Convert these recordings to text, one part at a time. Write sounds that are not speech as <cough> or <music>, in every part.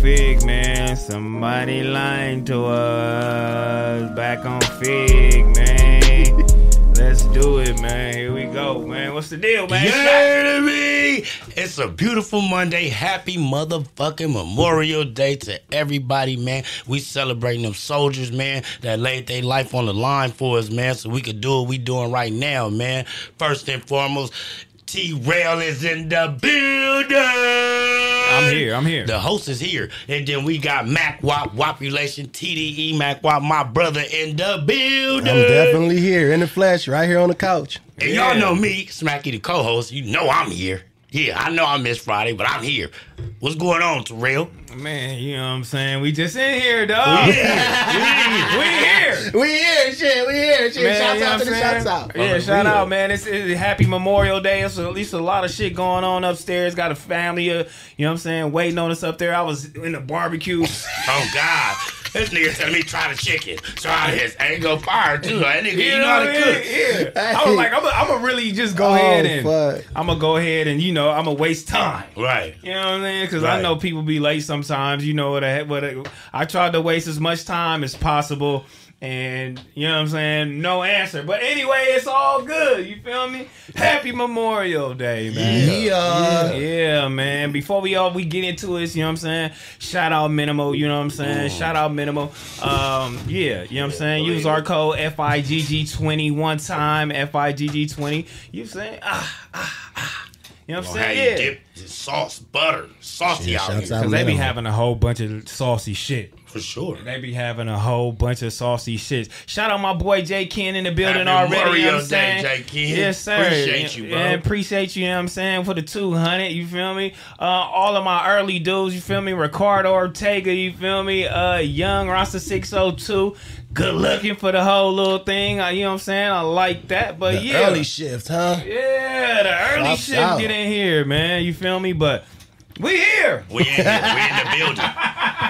Figg, man. Somebody lying to us. Back on Figg, man. Let's do it, man. Here we go, man. What's the deal, man? Heard me? It's a beautiful Monday. Happy motherfucking Memorial Day to everybody, man. We celebrating them soldiers, man, that laid their life on the line for us, man, so we could do what we doing right now, man. First and foremost, T Rail is in the building. I'm here. I'm here. The host is here. And then we got Mac Wop, Wopulation, TDE Mac Wop, my brother in the building. I'm definitely here in the flesh, right here on the couch. And Yeah. y'all know me, Smacky the co-host. You know I'm here. Yeah, I know I missed Friday, but I'm here. What's going on, Terrell? Man, you know what I'm saying? We just in here, dog. Yeah. we <laughs> here. We here, shit. We here, shit. Man, shouts you know out to the I'm shouts out. Yeah, On shout real. out, man. It's, it's happy Memorial Day. It's at least a lot of shit going on upstairs. Got a family, uh, you know what I'm saying, waiting on us up there. I was in the barbecue. <laughs> Oh God, this nigga telling me try the chicken. Try this. Ain't go fire too. That nigga, you know how to cook. Yeah. I was like, I'm gonna really just go Oh, ahead and fuck. I'm gonna go ahead and you know I'm gonna waste time. Right. You know what I'm saying? Because I know people be late sometimes. You know what? I, what I, I tried to waste as much time as possible, and you know what I'm saying. No answer. But anyway, it's all good. You feel me? Happy Memorial Day, man. Yeah. Yeah, man. Before we all we get into it, you know what I'm saying? Shout out Minimo, you know what I'm saying? Shout out Minimo. Um, yeah, you know what I'm saying? Use our code FIGG20 one time, FIGG20. You know saying? Ah, ah, ah. You know what I'm Gonna have saying? you Yeah. dip the sauce, butter, saucy Yeah, out here. Cause they be having a whole bunch of saucy shit. For sure. They be having a whole bunch of saucy shits. Shout out my boy J Ken in the building Happy already. You know what I'm saying? Day, J. Ken. Yes, sir. Appreciate you, bro. And appreciate you, you know what I'm saying, for the 200. You feel me? Uh, all of my early dudes, you feel me? Ricardo Ortega, you feel me? Uh, Young Rasta 602. Good looking for the whole little thing. Uh, you know what I'm saying? I like that. But The yeah. early shift, huh? Yeah, the early shit out. get in here, man. You feel me? But we here. We in here. We in the building.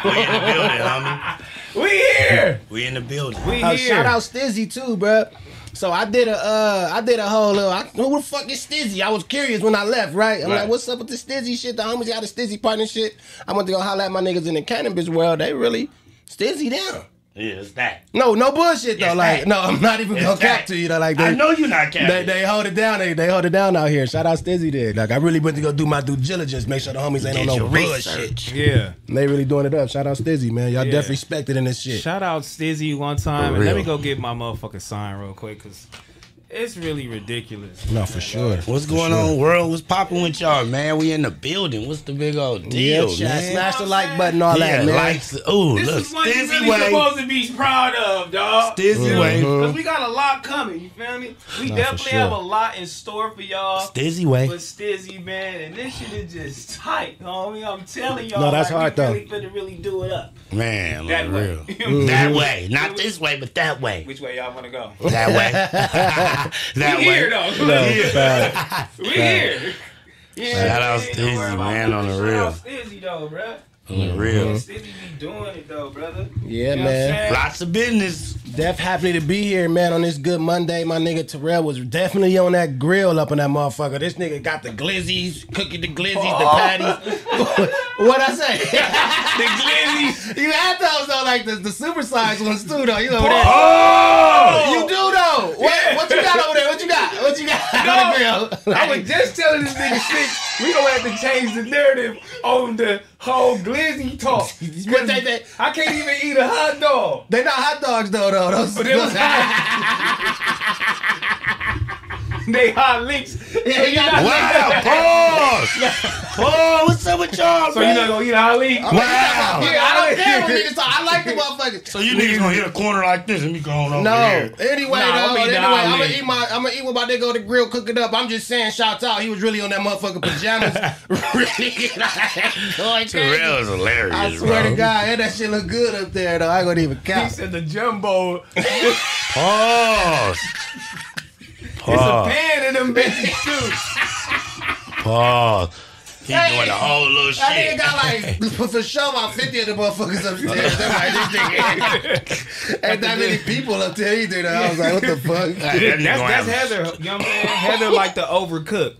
We in the building, homie. We here. We in the building. We Uh, here. shout out Stizzy too, bruh. So I did a uh I did a whole little I, who the fuck is Stizzy? I was curious when I left, right? I'm Right. like, what's up with the Stizzy shit? The homies got a Stizzy partnership. I went to go holler at my niggas in the cannabis world. They really Stizzy down. Yeah, it's that. No, no bullshit though. It's like, that. no, I'm not even It's gonna cap to you though. Like, they, I know you're not they, capping. they hold it down. They, they hold it down out here. Shout out Stizzy did. Like, I really went to go do my due diligence, make sure the homies ain't Did on your no bullshit. research. Yeah. They really doing it up. Shout out Stizzy, man. Y'all Yeah. definitely respected in this shit. Shout out Stizzy one time. And let me go get my motherfucking sign real quick because it's really ridiculous. no, for sure. What's going on, world? What's popping with y'all, man? We in the building. What's the big old deal, chat, man? smash the like button, all yeah, that, man. likes. Ooh, This look, is what you Stizzy really way. supposed to be proud of, dog. Stizzy uh-huh. way. Because we got a lot coming, you feel me? We Nah, definitely sure. have a lot in store for y'all. Stizzy way. But Stizzy, man, and this shit is just tight, homie. I'm telling y'all. No, that's like, hard, we though. really finna really do it up. Man, That look way. real. You know what I'm That mm-hmm. way. Not this way, but that way. Which way y'all wanna go? That way. <laughs> that we way. here though. Bad. we here. Yeah, Shout out man, Stizzy, don't worry about man, on the Shout real. out Stizzy though, bruh. On the real. Stizzy be doing it though, brother. Yeah, You know man. Lots of business. Def happy to be here, man, on this good Monday. My nigga Terrell was definitely on that grill up in that motherfucker. This nigga got the glizzies, cooking the glizzies, the oh. patties. <laughs> what I say? <laughs> The glizzies. you had those though, like the, the super size ones too, though. You know that. Oh! You do though. What, Yeah. what you got over there? What you got? What you got on the grill? I was <laughs> just telling this nigga shit. We gonna have to change the narrative on the whole glizzy talk. <laughs> They- they- I can't even eat a hot dog. They're not hot dogs though, though. Those, But it was <laughs> <laughs> they hot links. Yeah, you got- Wow, pause. <laughs> Pause. What's up with with y'all, So you not gonna eat Ali? Wow. Oh, yeah, I don't care what niggas talk. I like the motherfuckers. So you niggas gonna hit a corner like this and me going over No. here. Anyway, Nah, though. I'm Anyway, I'm gonna eat my. I'm gonna eat with my nigga on the grill, cook it up. I'm just saying, shout out. He was really on that motherfucking pajamas. <laughs> really. Going. Terrell is hilarious, I swear bro. to God, and that shit look good up there though. I ain't gonna even He count. said the jumbo. Pause. It's a Pause. pan in them bitches too. Pause. He Hey. doing the whole little That nigga shit. got like for, for sure about fifty of the motherfuckers upstairs. They're like, this nigga <laughs> ain't that many people up there either. Though. I was like, what the fuck? That That's that's Heather. You know what I'm saying? Heather like to overcook.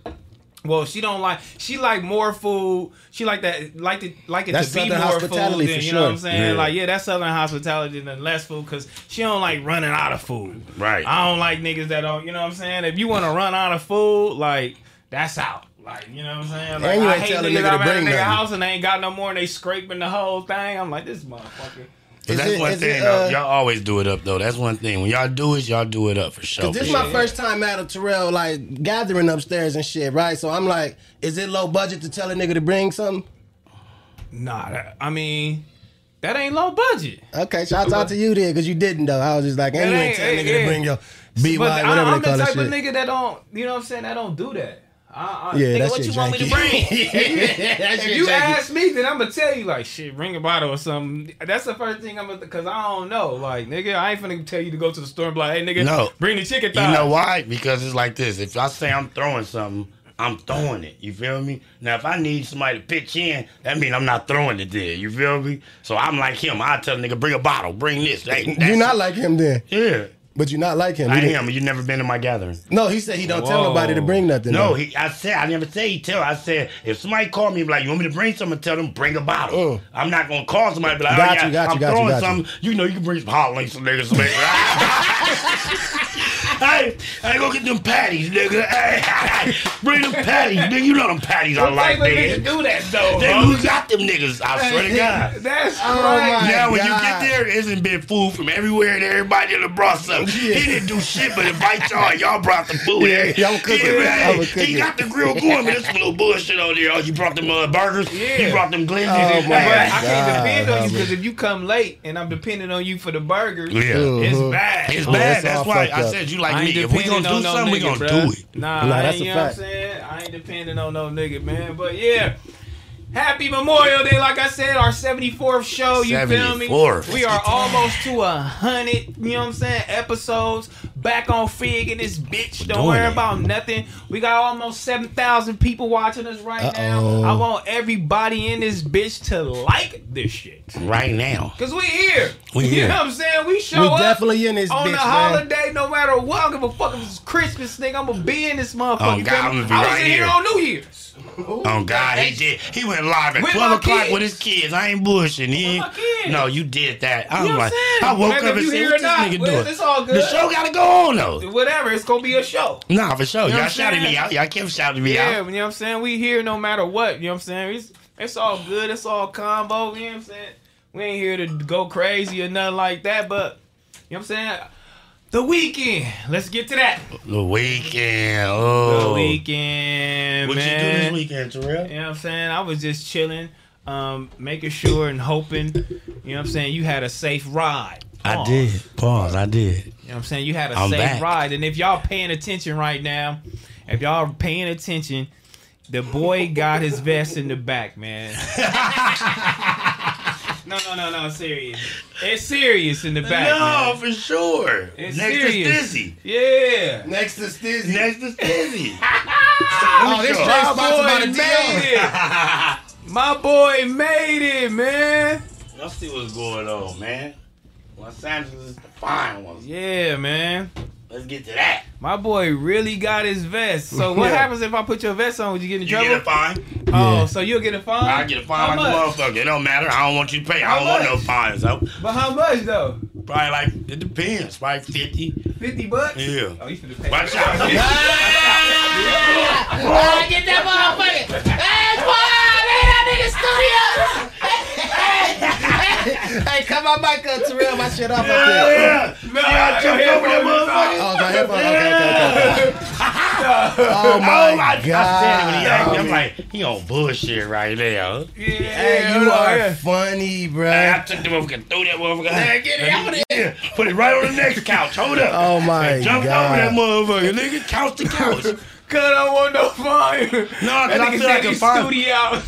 Well, she don't like. She like more food. She like that. Like it. Like it That's to be Southern more hospitality food. Than, for you know what I'm sure. saying? Yeah. Like yeah, that's Southern hospitality than less food because she don't like running out of food. Right. I don't like niggas that don't. You know what I'm saying? If you want to run out of food, like that's out. Like you know what I'm saying? Like And you I hate tell a niggas nigga that to I'm at a bring nigga nothing. house and they ain't got no more and they scraping the whole thing. I'm like this motherfucker. But that's it- one thing, it, though. uh, Y'all always do it up, though. That's one thing. When y'all do it, y'all do it up for sure. Cause this is my sure. first time at a Terrell like gathering upstairs and shit, right? So I'm like, is it low budget to tell a nigga to bring something? Nah, that, I mean that ain't low budget. Okay, shouts out to you then, cause you didn't though. I was just like, and you ain't tell a nigga yeah. to bring your BY, But I, whatever I'm they call the that type shit. of nigga that don't, you know what I'm saying, that don't do that. I, I, Yeah, nigga, that what you want me to janky. bring? <laughs> That if you janky. ask me, then I'm gonna tell you like, shit, bring a bottle or something. That's the first thing I'm gonna, cause I don't know. Like, nigga, I ain't finna tell you to go to the store and be like, hey, nigga, No. bring the chicken You thighs. know why? Because it's like this. If I say I'm throwing something, I'm throwing it. You feel me? Now, if I need somebody to pitch in, that means I'm not throwing it there. You feel me? So I'm like him. I tell a nigga, bring a bottle, bring this. Hey, You that's- not like him then, Yeah. But you're not like him. I am. You never been to my gathering. No, he said he don't tell nobody to bring nothing. No, he. I said I never say he tell. I said if somebody call me like you want me to bring something, tell them bring a bottle. Uh. I'm not gonna call somebody be like, Got oh, you, yeah, got I'm got you, throwing got you. something. You. know you can bring some hot links, niggas. <laughs> Hey, hey, go get them patties, nigga. Hey, hey, hey, bring them patties, nigga. You know them patties I like, type of nigga nigga. do that though? They, who got them niggas? I swear to God. That's Oh, right. Now when you get there, it's been food from everywhere and everybody done brought something. He didn't do shit but invite y'all. Y'all brought the food. Yeah, Yeah, y'all cooking. He, Y'all he, was cooking. he got the grill going, but there's some little bullshit on there. Oh, you brought them uh, burgers. Yeah. You brought them glizzies. Oh, But my I God, can't depend on you because if you come late and I'm depending on you for the burgers, Yeah. it's Mhm. bad. It's bad. It's all That's why I up. said you like I me. If we gonna do no something, we gonna bruh. do it. Nah, Nah, that's ain't, a you know what I'm fact. saying? I ain't depending on no nigga, man. But yeah. Happy Memorial Day, like I said, our 74th show. You feel me? We are almost to a hundred, you know what I'm saying, episodes. Back on Figg in this bitch. Don't doing worry it. about nothing. We got almost 7,000 people watching us right Uh-oh. now. I want everybody in this bitch to like this shit. Right now. Cause we here. We here. You know what I'm saying? We show We up definitely in this on bitch, the man. holiday, no matter what. I don't give a fuck if it's Christmas, nigga. I'm gonna be in this motherfucker. Oh, God, I'm gonna be I was right in here here. on New Year's. Oh God, he did. He went live at With twelve o'clock kids. with his kids. I ain't bullshitting. He ain't, no, you did that. I'm You know like? I woke Whether up and said, "What this not, nigga well, doing?" it's all good. The show gotta go on though. Whatever, it's gonna be a show. Nah, for sure. You know Y'all shouted me out. Y'all kept shouting me out. Yeah, you know what I'm saying? We here no matter what. You know what I'm saying? It's, it's all good. It's all combo. You know what I'm saying? We ain't here to go crazy or nothing like that, but you know what I'm saying? The weekend. Let's get to that. The weekend. Oh, The weekend, What man. you do this weekend, Terrell? You know what I'm saying? I was just chilling, um, making sure and hoping, you know what I'm saying, you had a safe ride. I did. Pause. I did. You know what I'm saying? You had a I'm safe back. ride. And if y'all paying attention right now, if y'all paying attention, the boy got his vest in the back, man. <laughs> <laughs> no, no, no, no, serious. It's serious in the back, no, man. for sure. It's Next serious. to Stizzy. Yeah. Next to Stizzy. Next to Stizzy. <laughs> Oh, this Sure. Drake My sponsored boy the made DO. it. My boy made it, man. Let's see what's going on, man. Los Angeles is the fine ones. Yeah, man. Let's get to that. My boy really got his vest. So what <laughs> Yeah. happens if I put your vest on? Would you get in You trouble? get a fine. Oh, so you'll get a fine? I get a fine How like much? a motherfucker. It don't matter. I don't want you to pay. I don't want no fines. So But how much though? probably like it depends. Probably fifty. Fifty bucks? Yeah. Oh, you finna pay. Watch out. get that motherfucker. Hey, Hey, cut my mic up, Terrell. My shit off up there. yeah. No, Yeah, I jumped over that motherfucker. Oh, my headphone. Okay, okay, okay. <laughs> Oh, oh my oh my god! I said it when he asked me. I'm like, he on bullshit right now. Hey, you are funny, bro. I took the motherfucker, threw that motherfucker. Hey, get it out of there. Put it right on the next couch. Hold up. Oh my And jumped over that motherfucker, nigga. Couch to couch. Cause I don't want no fine. No, cause I feel like a he's fine. <laughs> <laughs>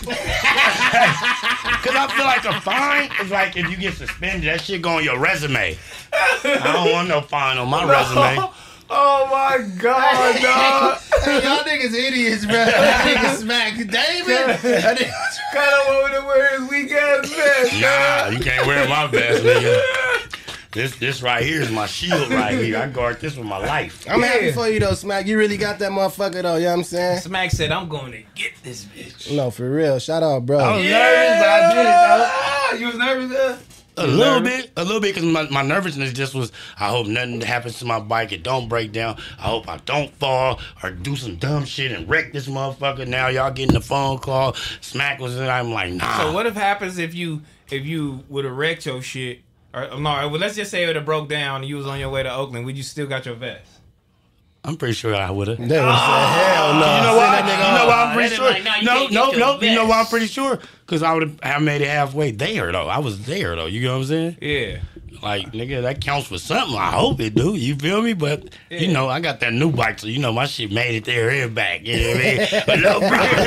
Cause I feel like a fine is like if you get suspended, that shit go on your resume. I don't want no fine on my <laughs> resume. Oh my god, dog. Hey, y'all niggas idiots, bro. That nigga smack David. That nigga- Kind of want to wear his weak ass vest. Nah, you can't wear my vest, nigga. This this right here is my shield right here. I guard this with my life. I'm happy for you though, Smack. You really got that motherfucker though. You know what I'm saying? Smack said, "I'm going to get this bitch." No, for real. Shout out, bro. I was nervous, but I did it though. Ah, You was nervous, though? A little bit, a little bit, because my, my nervousness just was. I hope nothing happens to my bike. It don't break down. I hope I don't fall or do some dumb shit and wreck this motherfucker. Now y'all getting the phone call. Smack was in. I'm like, nah. So what if happens if you if you would have wrecked your shit? Or no, well, let's just say it broke down and you was on your way to Oakland. Would you still got your vest? I'm pretty sure I would have. That was hell no. You know why? Send You know why I'm pretty sure? like, nah, you no, no, get no. You know why I'm pretty sure? Because I would have made it halfway there though. I was there though. You know what I'm saying? Yeah. Like nigga, that counts for something. I hope it do. You feel me? But you know, I got that new bike, so you know my shit made it there and back. You know what I mean? <laughs> But no problem.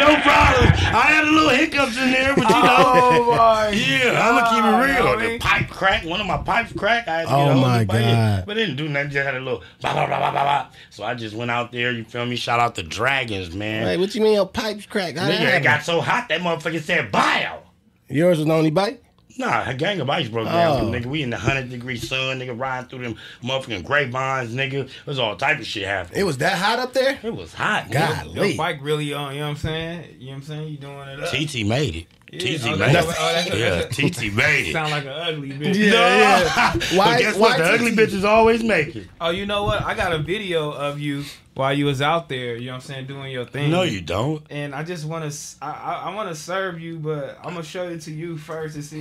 no problem. I had a little hiccups in there, but you know. Oh my. <laughs> Yeah, I'm gonna keep it real. God, The homie. pipe cracked. One of my pipes cracked. I had to Oh, get a oh, hold my the. God. But it didn't do nothing. Just had a little blah blah blah blah blah. blah. So I just went out there. You feel me? Shout out the Dragons, man. What you mean your pipes crack? How Nigga, it got so hot that motherfucker said bio. Yours was the only bike? Nah, a gang of bikes broke down. Oh. Nigga, we in the hundred degree sun. Nigga, riding through them motherfucking grapevines. Nigga, It was all type of shit happening. It was that hot up there? It was hot. nigga. Golly. Your bike really on. You know what I'm saying? You know what I'm saying? You doing it up. TT made it. Yeah. TT oh, oh, that's- it. oh, that's- yeah, that's- TT made. <laughs> Sound like an ugly bitch. Yeah, <laughs> No. <laughs> yeah. but Why- guess why what? The ugly TT? bitches always make it. Oh, you know what? I got a video of you while you was out there. You know what I'm saying? Doing your thing. No, you don't. And I just want to, I, I, I want to serve you, but I'm gonna show it to you first to see.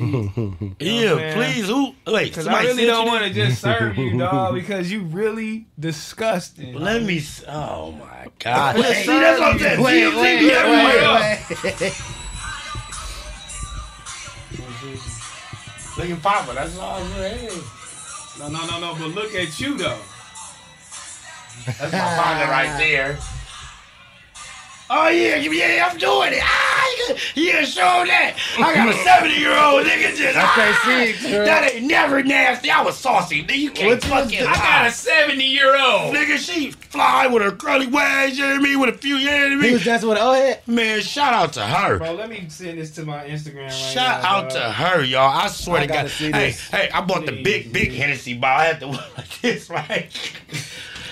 Yeah, please. Who? Wait, Because I really don't want to just serve you, dog. Because you really disgusting. Let me. Oh my god. Wait, See, that's what I'm saying. Wait, TT wait, be wait, everywhere. wait, Looking papa. That's all I'm saying. No, no, no, no. But look at you though. That's my partner right there. Oh yeah, yeah, I'm doing it. Ah, you can- yeah, show that. I got a 70 year old nigga just. <laughs> I can't ah, see it, girl. That ain't never nasty. I was saucy. Nigga, you can't What fucking. doing? I got a 70 year old. Nigga, she fly with her curly waves, you know what I mean? With a few, you know what I He mean? was dancing with an head? Man, shout out to her. Bro, let me send this to my Instagram right Shout now. out dog. to her, y'all. I swear I to God. see Hey, this. hey, I bought the big, big Hennessy bottle. I had to <laughs> look like this, right?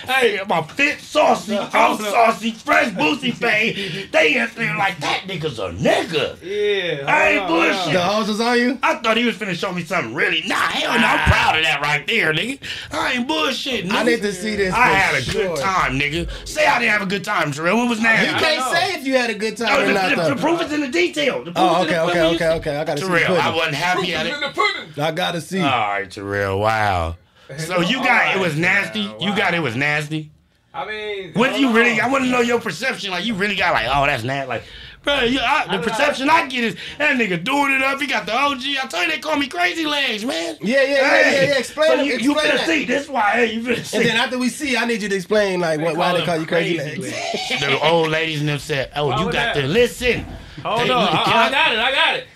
Hey, my fit saucy, I'm saucy, fresh boozy <laughs> fade. They ain't feeling like that nigga's a nigga. Yeah. I ain't hold on, hold on. bullshit. The hose was on you? I thought he was finna show me something really. Nah, hell no, I'm ah. proud of that right there, nigga. I ain't bullshit, nigga. I need to see this. I had a sure. good time, nigga. Say I didn't have a good time, Terrell. What was nasty? You can't say if you had a good No, time the, or not, the, the though. proof is in the detail. The proof Oh, is in okay, the okay, okay, okay. I gotta see the Terrell, I wasn't happy at it. In the pudding. I gotta see. All right, Terrell. Wow. So you got it was nasty. You got it was nasty. I mean, What do you hold really? I want to know your perception. Like you really got like, oh, that's nasty. Like, bro, you, I, the perception I get is that nigga doing it up. He got the OG. I told you they call me crazy legs, man. Yeah, yeah, yeah, yeah, yeah. Explain so it, you, you explain that. see. This why hey, you finna see. And then after we see, I need you to explain like what, why they call you crazy, crazy legs. <laughs> the old ladies and them said, oh, Why you got that? to listen. Hold Hey, on. I, I I- got it. I got it.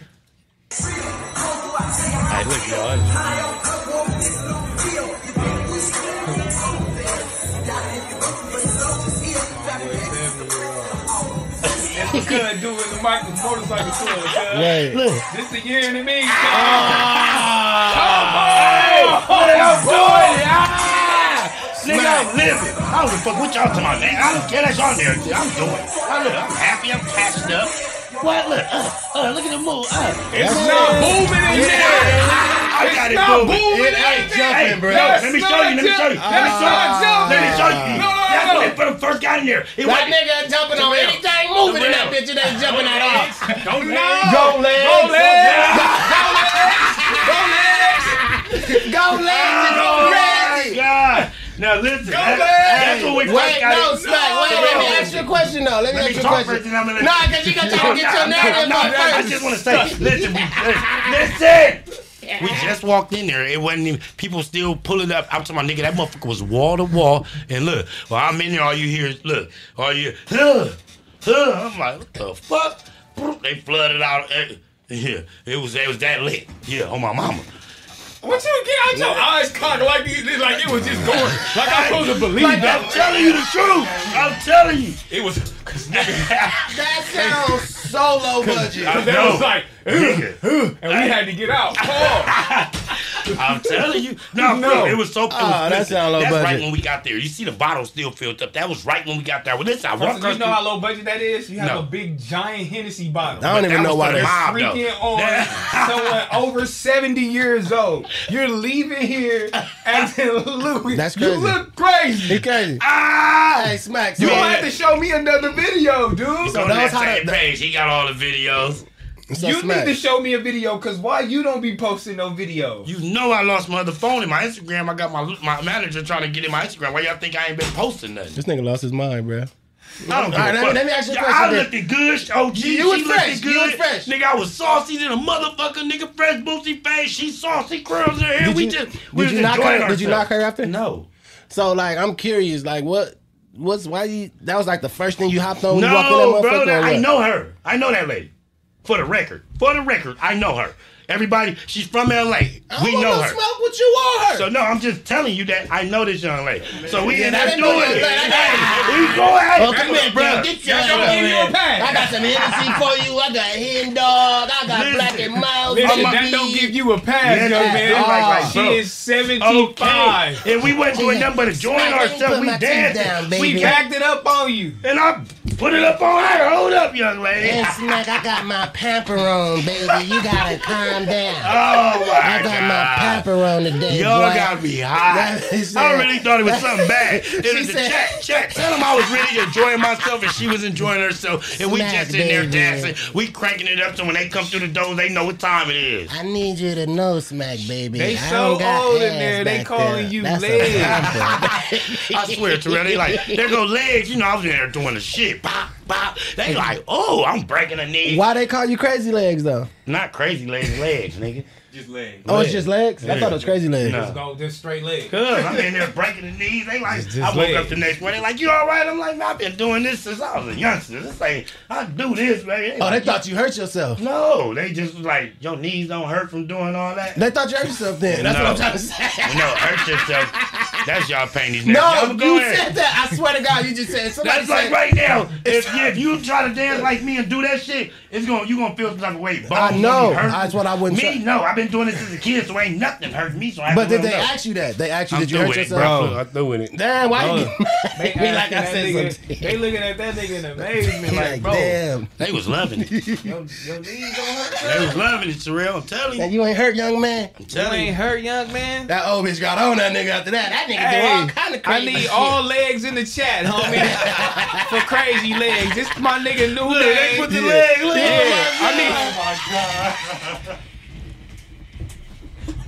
Hey, look, y'all. This good doing the Michael motorcycle tour. cuz. Right. Look. This the year and me. Hey, I'm doing it. Ah! Nigga, I'm living. I don't give a fuck what y'all talking about, man. I don't care. That's y'all narrative. I'm doing it. I look, I'm happy. I'm cashed up. What? Look. Uh, uh, look at the move. Uh, It's not moving in there. I got it not moving. moving It ain't jumping, bro. Yo, That's let me show you. Let me show you. Let me show you. jumping. Let me show you. No, no, That's no, when no. they first got in there. It That wasn't- nigga jumping on Terrell. anything moving in that bitch. It ain't jumping at all. Go legs. Go legs. Go legs. Go legs and go my crazy. God. Now listen, that- legs. that's what we Wait, first got no. Smack. Wait, let me ask you a question though. Let me Let ask you a question. first, and I'm Nah, because you got <laughs> to get your narrative no, out no, I just want to say, <laughs> listen, we, <laughs> listen. We just walked in there. It wasn't even people still pulling up. I'm talking about nigga, that motherfucker was wall to wall. And look, well, I'm in there. All you hear is look, all you, huh, huh. I'm like, what the fuck? They flooded out. Yeah, it was it was that lit. Yeah, on my mama. What you get out your eyes cocked like these? Like it was just going. Like I'm supposed to believe that. I'm telling you the truth. I'm telling you. It was. Cause nigga, <laughs> That sounds so low <laughs> budget. I that know. was like, Nigga. and we had to get out. Paul. <laughs> I'm telling you. No, No. no. it was so. It was, Ah, that sound low That's budget. right when we got there. You see the bottle still filled up. That was right when we got there. Well, listen, I walked So you know how low budget that is? You have No. a big giant Hennessy bottle. I don't even that know why for the they. mob, though. freaking on <laughs> someone over 70 years old. You're leaving here acting Louis. That's You look crazy. He crazy. Ah! Hey, Smack. You so- gonna have to show me another video, dude. Go So to that that was how same the- page. He got all the videos. So you Smack. need to show me a video, cause why you don't be posting no videos? You know I lost my other phone in my Instagram. I got my my manager trying to get in my Instagram. Why y'all think I ain't been posting nothing? This nigga lost his mind, bro. I don't give All right, a let fuck. let me ask you a question I then. looked good. OG, You she was looked fresh. good. You was fresh. Nigga, I was saucy than a motherfucker. Nigga, fresh bootsy face. She saucy curls in her hair. Did we you, just we did was you knock enjoying her? Did you knock her after? No. So like, I'm curious. Like, what? What's why you? That was like the first thing you hopped on when you walked in No, that bro, that, I know her. I know that lady. For the record, for the record, I know her. Everybody, she's from LA. I We don't know her. Smoke with you or her. So no, I'm just telling you that I know this young lady. So we Yeah, in that there doing it. lady. Hey, we go ahead. Oh, come here, bro. Get your Y'all ass gonna over give you a here. pass. I got some Hennessy for you. I got hen dog. I got Listen. black and mild. Listen, I'm a- that don't give you a pass, Yeah, young man. yeah, like- like, she bro. is 75. Okay. And we wasn't doing nothing but enjoying Smack, ourselves. We my teeth dancing. down, We baby. backed it up on you. And I put it up on her. Hold up, young lady. And Smack, I got my pamper on, baby. You gotta calm down. <laughs> Oh my I got my God. pamper on today. Y'all boy. got me high. <laughs> That is I really thought it was something bad. <laughs> It was the said- check, Chat. Tell them I was really enjoying myself and she was enjoying herself. And we Smack, just in there dancing. We cranking it up so when they come through the door, they know what time it is. I need you to know, Smack, baby. They I so old in there, they calling there. you That's legs. I swear, Terrell, they like, there go legs. You know, I was in there doing the shit. Pop, pop. They like, oh, I'm breaking a knee. Why they call you crazy legs though? Not crazy legs, legs, nigga. Just legs. Oh, it's just legs. I thought it was crazy legs. No. Go just straight legs. Cause I'm in there breaking the knees. They like, I woke legs. up the next morning, like, you all right? I'm like, man, I've been doing this since I was a youngster. This ain't, I do this, man. Oh, they thought you hurt yourself. No, they just was like, your knees don't hurt from doing all that. They thought you hurt yourself then. That's No. what I'm trying to say. <laughs> no, hurt yourself. That's y'all panties. No, Y'all go you ahead. said that. I swear to God, you just said. Somebody That's like right now. <laughs> If you, if you try to dance like me and do that shit, it's gonna you gonna feel some type of way. Bones I know. That's what I wouldn't say. Me, try. no. I've been doing this as a kid, so ain't nothing hurt me. So I have But did they them know. ask you that? They asked you, I'm did you hurt with it, yourself? bro. I'm through with it. Damn, why you <laughs> They me like I that said nigga, something? They looking at that nigga in amazement, like, like, bro, damn. They was loving it. your, your knees don't hurt. They was loving it, Terrell. I'm telling you. And you ain't hurt, young man. I'm telling You ain't hurt, young man. That old bitch got on that nigga after that. That nigga do all kind of crazy I need shit. all legs in the chat, homie. <laughs> for crazy legs. This my nigga new Look, name. they put the yeah. leg. Look. Yeah, oh I need Oh my god.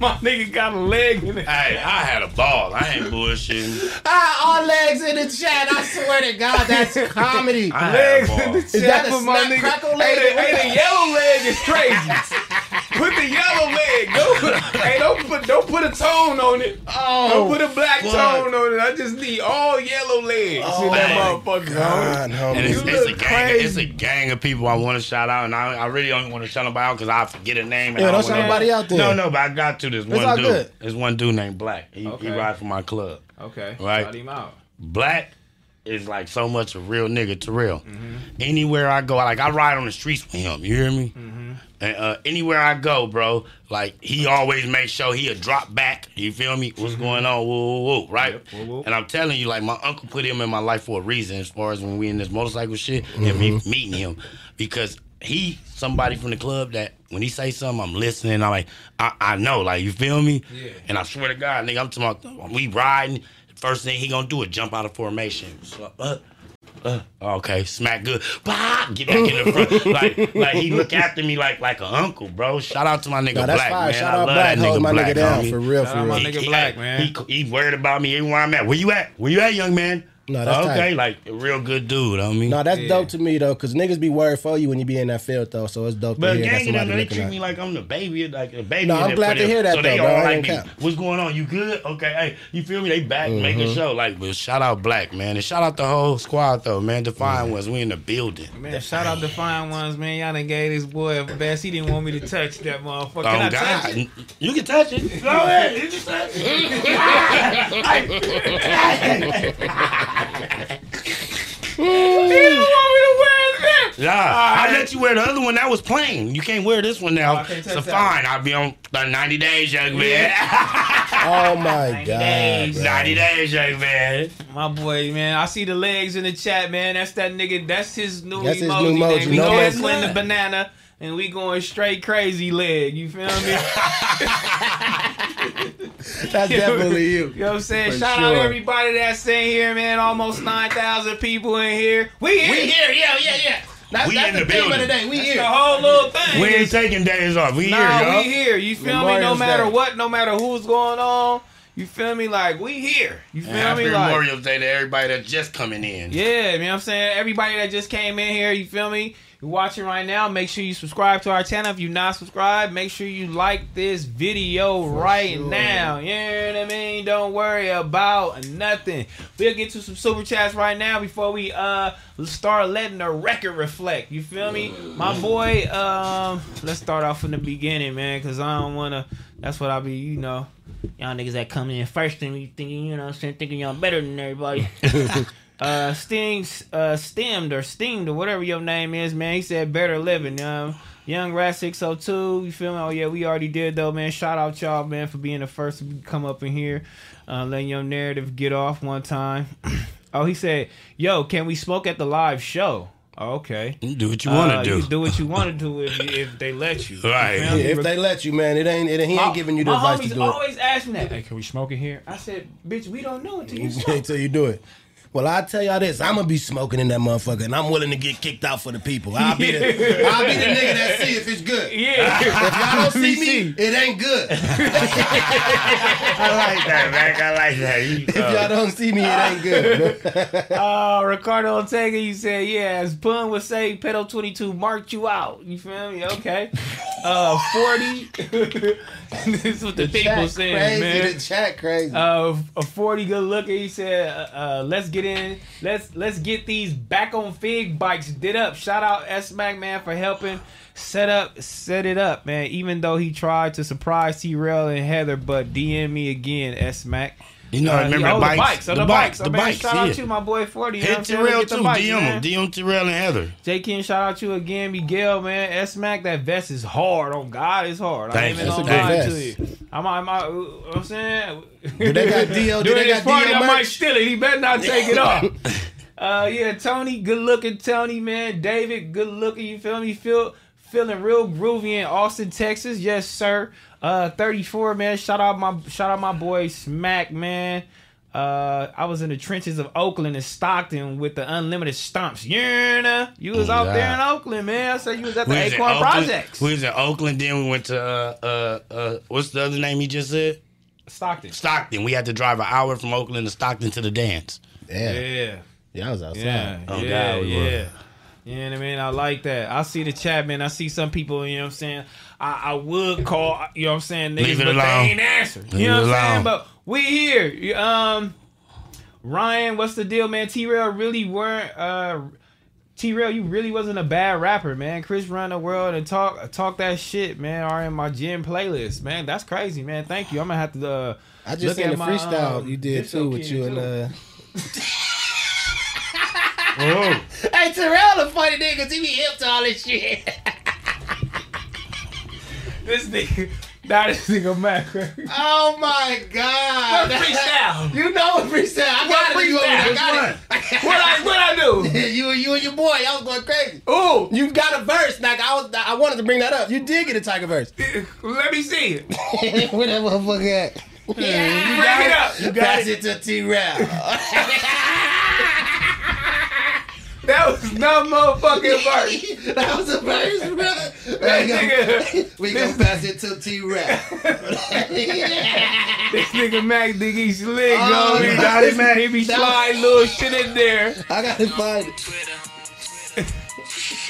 My nigga got a leg in it. Hey, I had a ball. I ain't bullshitting. Ah, all legs in the chat. I swear to God, that's <laughs> comedy. I had Legs a in the chat Is that for my snap nigga. crackle Hey, leg? the, hey, the yellow leg is crazy. put the yellow leg. Don't put, <laughs> hey, don't put don't put a tone on it. Oh, Don't put a black Fuck. tone on it. I just need all yellow legs in that man. motherfucker. homie. God, And homie. it's, You it's a look gang. It's a gang of people I want to shout out, and I, I really don't want to shout them out because I forget a name. And Yeah, I don't wanna- shout nobody out there. No, no, but I got to. This one all dude. good. There's one dude named Black. He, he Okay. ride for my club. Okay, Right. shout him out. Black is like so much a real nigga to real. Mm-hmm. Anywhere I go, like I ride on the streets with him. You hear me? Mm-hmm. And uh, anywhere I go, bro, like he always makes sure he'll drop back. You feel me? What's going on? Whoa, whoa, whoa, right? Mm-hmm. Yep, whoa, whoa. And I'm telling you, like my uncle put him in my life for a reason. As far as when we in this motorcycle shit and Mm-hmm. me meeting him, because he somebody from the club that when he say something, I'm listening. I'm like, I, I know, like you feel me? Yeah. And I swear to God, nigga, I'm talking about we riding. First thing he gonna do is jump out of formation. So, uh, uh, okay, smack good. Bah, get back in the front. <laughs> like, like he look after me like like an uncle, bro. Shout out to my nigga Nah, that's Black, fire. man. Shout I out love Black that nigga holding my Black, nigga down homie. for real, Shout for out my real. nigga He- Black, he- man. He, he worried about me everywhere I'm at. Where you at? Where you at, young man? No, that's okay, tight. like a real good dude. I mean, No, that's Yeah. dope to me though, cause niggas be worried for you when you be in that field though. So it's dope but to hear that gang, them, they treat at. me like I'm the baby, like a baby. No, I'm glad to hear that, So they though, all bro. I like me. cap. What's going on? You good? Okay, hey, you feel me? They back Mm-hmm. making show. Like, but shout out Black man, and shout out the whole squad though, man. Define ones, we in the building. Man, shout out to Fine Ones, man. Y'all done gave this boy a best. He didn't want me to touch that motherfucker. Oh Can I God, touch it? you can touch it. Go ahead, you can touch it. <laughs> <laughs> He don't want me to wear this. Yeah, I let you wear the other one. That was plain. You can't wear this one now. I can't so fine, I'll be on the 90 days, young man. <laughs> Oh my god, days. 90 days, young man. My boy, man. I see the legs in the chat, man. That's that nigga. That's his new That's his new emoji. We No know man's it's the banana, and we going straight crazy leg. You feel me? <laughs> That's definitely <laughs> you. You know what I'm saying? For Shout out everybody that's in here, man. Almost 9,000 people in here. We here. We here, yeah, yeah, yeah. That's, We that's in the, the theme of building. the day. We The here. whole little thing. We ain't taking days off. We Nah, here, we here. You feel me? No matter Day. what, no matter who's going on, you feel me? Like we here. You feel Happy me? Like Memorial Day to everybody that's just coming in. yeah, you know what I'm saying? Everybody that just came in here, you feel me? You're watching right now. Make sure you subscribe to our channel. If you're not subscribed, make sure you like this video right sure. now. You know what I mean? Don't worry about nothing. We'll get to some super chats right now before we uh start letting the record reflect. You feel me? My boy, um, let's start off from the beginning, man, because I don't wanna that's what I be, you know. Y'all niggas that come in first and you thinking, you know I'm saying, thinking y'all better than everybody. <laughs> uh Stings uh stemmed or steamed or whatever your name is, man. He said better living. Um Young Rat 602, you feel me? Oh yeah, we already did though, man. Shout out y'all, man, for being the first to come up in here. Uh letting your narrative get off one time. <clears throat> oh, he said, Yo, can we smoke at the live show? Oh, okay. You do what you want to Uh, do. You do what you want to do if, if they let you. You Right. feel Yeah, if they let you, man, it ain't. It, he ain't giving you the advice homies to do it always ask me that. Hey, can we smoke it here? I said, bitch, we don't know until you <laughs> smoke. until you do it. Well, I tell y'all this, I'm gonna be smoking in that motherfucker, and I'm willing to get kicked out for the people. I'll be the, <laughs> I'll be the nigga that see if it's good. Yeah. If y'all don't <laughs> see me, it ain't good. I like that, Mac. I like that. You, If y'all don't see me, it ain't good. <laughs> Uh, Ricardo Ortega, you said, yeah, as Pun would say, Pedo 22 marked you out. You feel me? Okay. Uh, 40. this is what the, people Chat saying, crazy, man. The chat crazy. Uh, a 40 good looking. He said, uh, uh, let's get in. Let's let's get these back on fig bikes did up. Shout out S Mac man for helping set up set it up, man. Even though he tried to surprise T Rail and Heather, but DM me again, S Mac. You know, Uh, remember oh, the bikes? bikes, oh, the, The bikes, bikes, the bikes, Shout out to my boy Forty. You Hit Terrell too. bikes, DM man. him. DM Terrell and Heather. J King, shout out to you again, Miguel, man. S Mac, that vest is hard. Oh God, it's hard. I Thank ain't you. even That's a good to you. I'm, I'm, I'm, I'm saying. Do they got DL? Do <laughs> they got party, DL I might steal it. He better not take it off. <laughs> Uh, yeah, Tony, good looking Tony, man. David, good looking. You feel me? Feel feeling real groovy in Austin, Texas. Yes, sir. Uh, 34, man. Shout out my shout out my boy Smack, man. Uh, I was in the trenches of Oakland and Stockton with the unlimited stomps. Yeah, you was out there in Oakland, man. I said you was at the We Acorn Projects. We was in Oakland. Then we went to uh, uh, uh, what's the other name he just said? Stockton. Stockton. We had to drive an hour from Oakland to Stockton to the dance. Yeah, Yeah. yeah, I was outside. Yeah, Oh, yeah, God, we were. Yeah. You know what I mean? I like that. I see the chat, man. I see some people, you know what I'm saying? I, I would call, you know what I'm saying, niggas, Leave it but alone. they ain't answer. Leave you know it what I'm saying? alone. But we here. Um, Ryan, what's the deal, man? T-Rail really weren't, uh, T-Rail, you really wasn't a bad rapper, man. Chris run the world and talk talk that shit, man, are in my gym playlist, man. That's crazy, man. Thank you. I'm gonna have to, uh, I just look seen at the my, freestyle um, you did too with Kid, you and uh. <laughs> Oh, Hey, Terrell, a funny nigga, cause he be hip to all this shit. <laughs> this nigga, that is nigga mad. Oh my god! freestyle? You know what freestyle? I got it. You there. I got it. what I what I do? <laughs> you, you and your boy, y'all was going crazy. Ooh, You got a verse, like I was. I wanted to bring that up. You did get a tiger verse. <laughs> let me see it. Where that motherfucker at? Yeah, Bring it up. You got it. to T-Rap. That was no motherfucking verse. <laughs> that was a verse, brother. That nigga, <laughs> We gonna pass it to T Rap. <laughs> this nigga Mac think oh, he slick, Oh, yo. you He got it, Mac. He be That- sliding little shit in there. I gotta find it.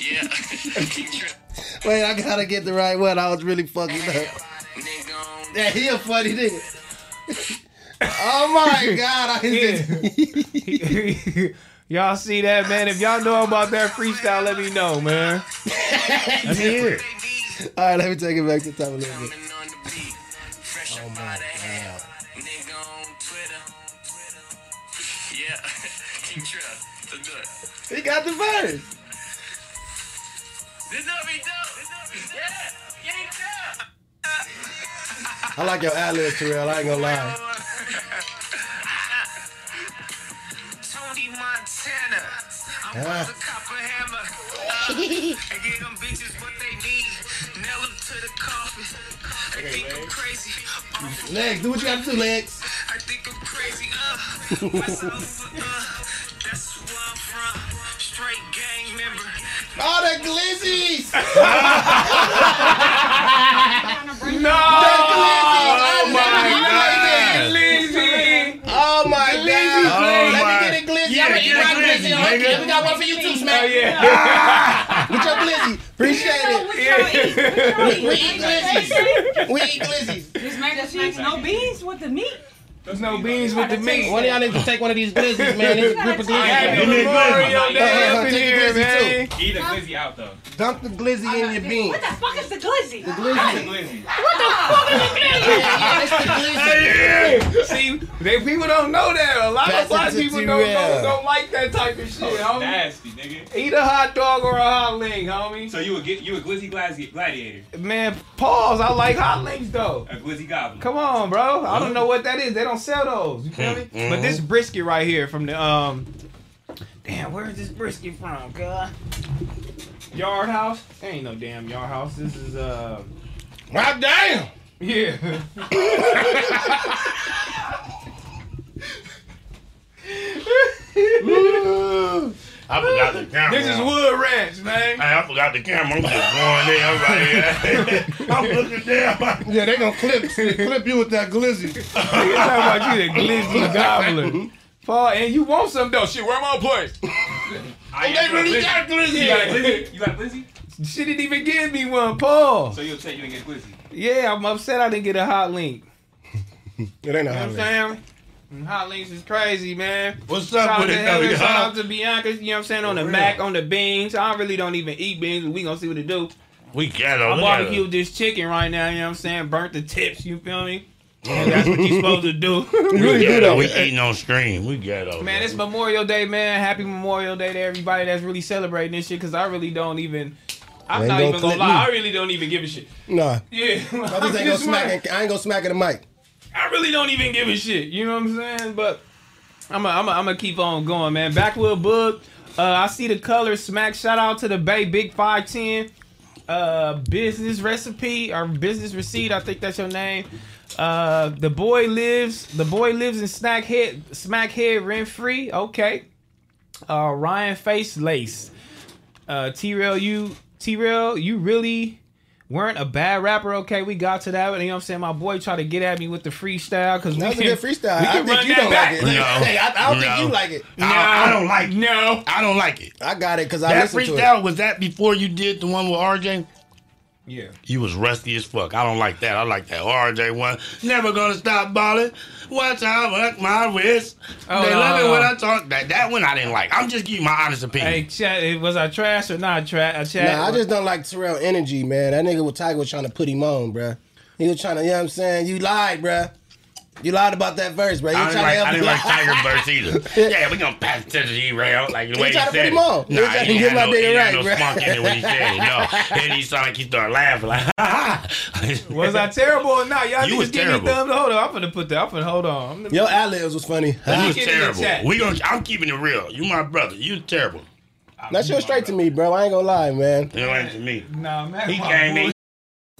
Yeah. Wait, I gotta get the right one. I was really fucking up. Nigga on Yeah, he a funny nigga. oh my god, I just y'all see that, man? If y'all know about that freestyle, let me know, man. <laughs> Let me it. All right, let me take it back to the top a little bit. on the beat. Fresh up out of. Nigga on Twitter. Yeah. Keep tripping. Good. He got the verse. This up be dope. This up be Yeah. I like your ad libs, Terrell. I ain't gonna lie. <laughs> I'm Ah. about to cop a hammer. Uh, and give them bitches what they need. Nail them to the coffin. They think I'm crazy. Legs, do what you gotta do, Legs. I think I'm crazy. Uh, uh, that's where I'm from. Straight gang member. <laughs> Oh, the glizzies! No! Oh my Lizzie! Oh my god! Oh Let my- me get a glizzy. Yeah, I'm gonna eat get a my glizzy, glizzy. Okay, we got one for you too, Oh, yeah. <laughs> With your glizzy. Appreciate it. We, we eat glizzies. We eat glizzies. This mac and cheese, no beans with the meat. There's no beans with the meat. One of y'all need to take one of these glizzies, <laughs> man. This grip of Happy Give me glizzy. a glizzy. Day Uh, uh, up in take a glizzy, man. Eat a glizzy out though. Dunk the glizzy in your bean. What the fuck is the glizzy? The glizzy. What the fuck is the glizzy. Yeah, it's the glizzy. See, they people don't know that. A lot Pass of black people don't Terrell. know, don't like that type of shit, homie. Nasty, nigga. Eat a hot dog or a hot link, homie. So you a get you a glizzy gladi- gladiator, Man, pause. I like hot links though. a glizzy goblin. Come on, bro. I don't know what that is. They don't sell those. You feel me? But this brisket right here from the um. Damn, where is this brisket from, God? Yard House? There ain't no damn Yard House. This is uh. God damn. Yeah. <laughs> I forgot the camera. this is Wood Ranch, man. Hey, I forgot the camera. I'm just going there. I'm right here. <laughs> I'm looking down. Yeah, they gonna clip clip you with that glizzy. <laughs> You talking about you the glizzy gobbler. Paul, and you want some though? Shit, where my plate? I They am a really glizzy. got You got a glizzy. glizzy? You got a glizzy? She didn't even give me one, Paul. So you'll say you didn't get glizzy. Yeah, I'm upset I didn't get a hot link. It ain't no You know what I'm hot saying? And Hot links is crazy, man. What's Shout up out with to it? Heather, though, shout huh? out to Bianca, you know what I'm saying, on the For mac, on the beans. I really don't even eat beans, but we gonna see what it do. We ghetto. I Look at barbecued us. this chicken right now, you know what I'm saying? Burnt the tips, you feel me? <laughs> And that's what you supposed to do. We <laughs> really ghetto. We eating on stream. We ghetto. Man, it's Memorial Day, man. Happy Memorial Day to everybody that's really celebrating this shit. Cause I really don't even. I'm Ain't not gonna even gonna lie. me. I really don't even give a shit. Nah. Yeah, <laughs> I just ain't gonna smack like- it. I ain't gonna smack it the mic. I really don't even give a shit. You know what I'm saying? But I'm gonna I'm I'm keep on going, man. Backwood book. Uh, I see the color. Smack. Shout out to the Bay Big Five Ten. Uh, business recipe or business receipt. I think that's your name. Uh, the boy lives. The boy lives in snack head, smack head, rent free. Okay. Uh, Ryan Face Lace. Uh, T Rail, you T Rail, you really weren't a bad rapper. Okay, we got to that. You know what I'm saying? My boy tried to get at me with the freestyle because That was a good freestyle. we I can think run you don't back. like it. No. Hey, I, I don't think you like it. I, I don't like it. No. I don't like it. I got it because I That listened to it. freestyle was that before you did the one with RJ? Yeah. You was rusty as fuck. I don't like that. I like that RJ one. Never gonna stop balling. Watch how I work my wrist. Oh, they no, love no, it when. I talk. That that one I didn't like. I'm just giving my honest opinion. Hey, chat. Was I trash or not trash? Uh, chat. Nah, I just don't like Terrell energy, man. That nigga with Tiger was trying to put him on, bruh. He was trying to, you know what I'm saying? You lied, bruh. You lied about that verse, bruh. He I didn't trying like, to I didn't like Tiger verse <laughs> either. Yeah, we gonna pass it to the G-Rail like the He way he tried to said put him it. on. He Nah, was he get had my no, nigga he had right, no bruh. in it when he said it. No, <laughs> and he sounded like he started laughing like. <laughs> ha ha. was I terrible or not? Y'all You niggas was give me terrible. thumbs. Hold on. I'm gonna put that. I'm gonna hold on. I'm gonna- Your ad libs was funny. You was Get in the terrible. We gonna. I'm keeping it real. You my brother. You terrible. That shit was straight to me, bro. I ain't gonna lie, man. You ain't to me. Nah, man. He my came boy. in.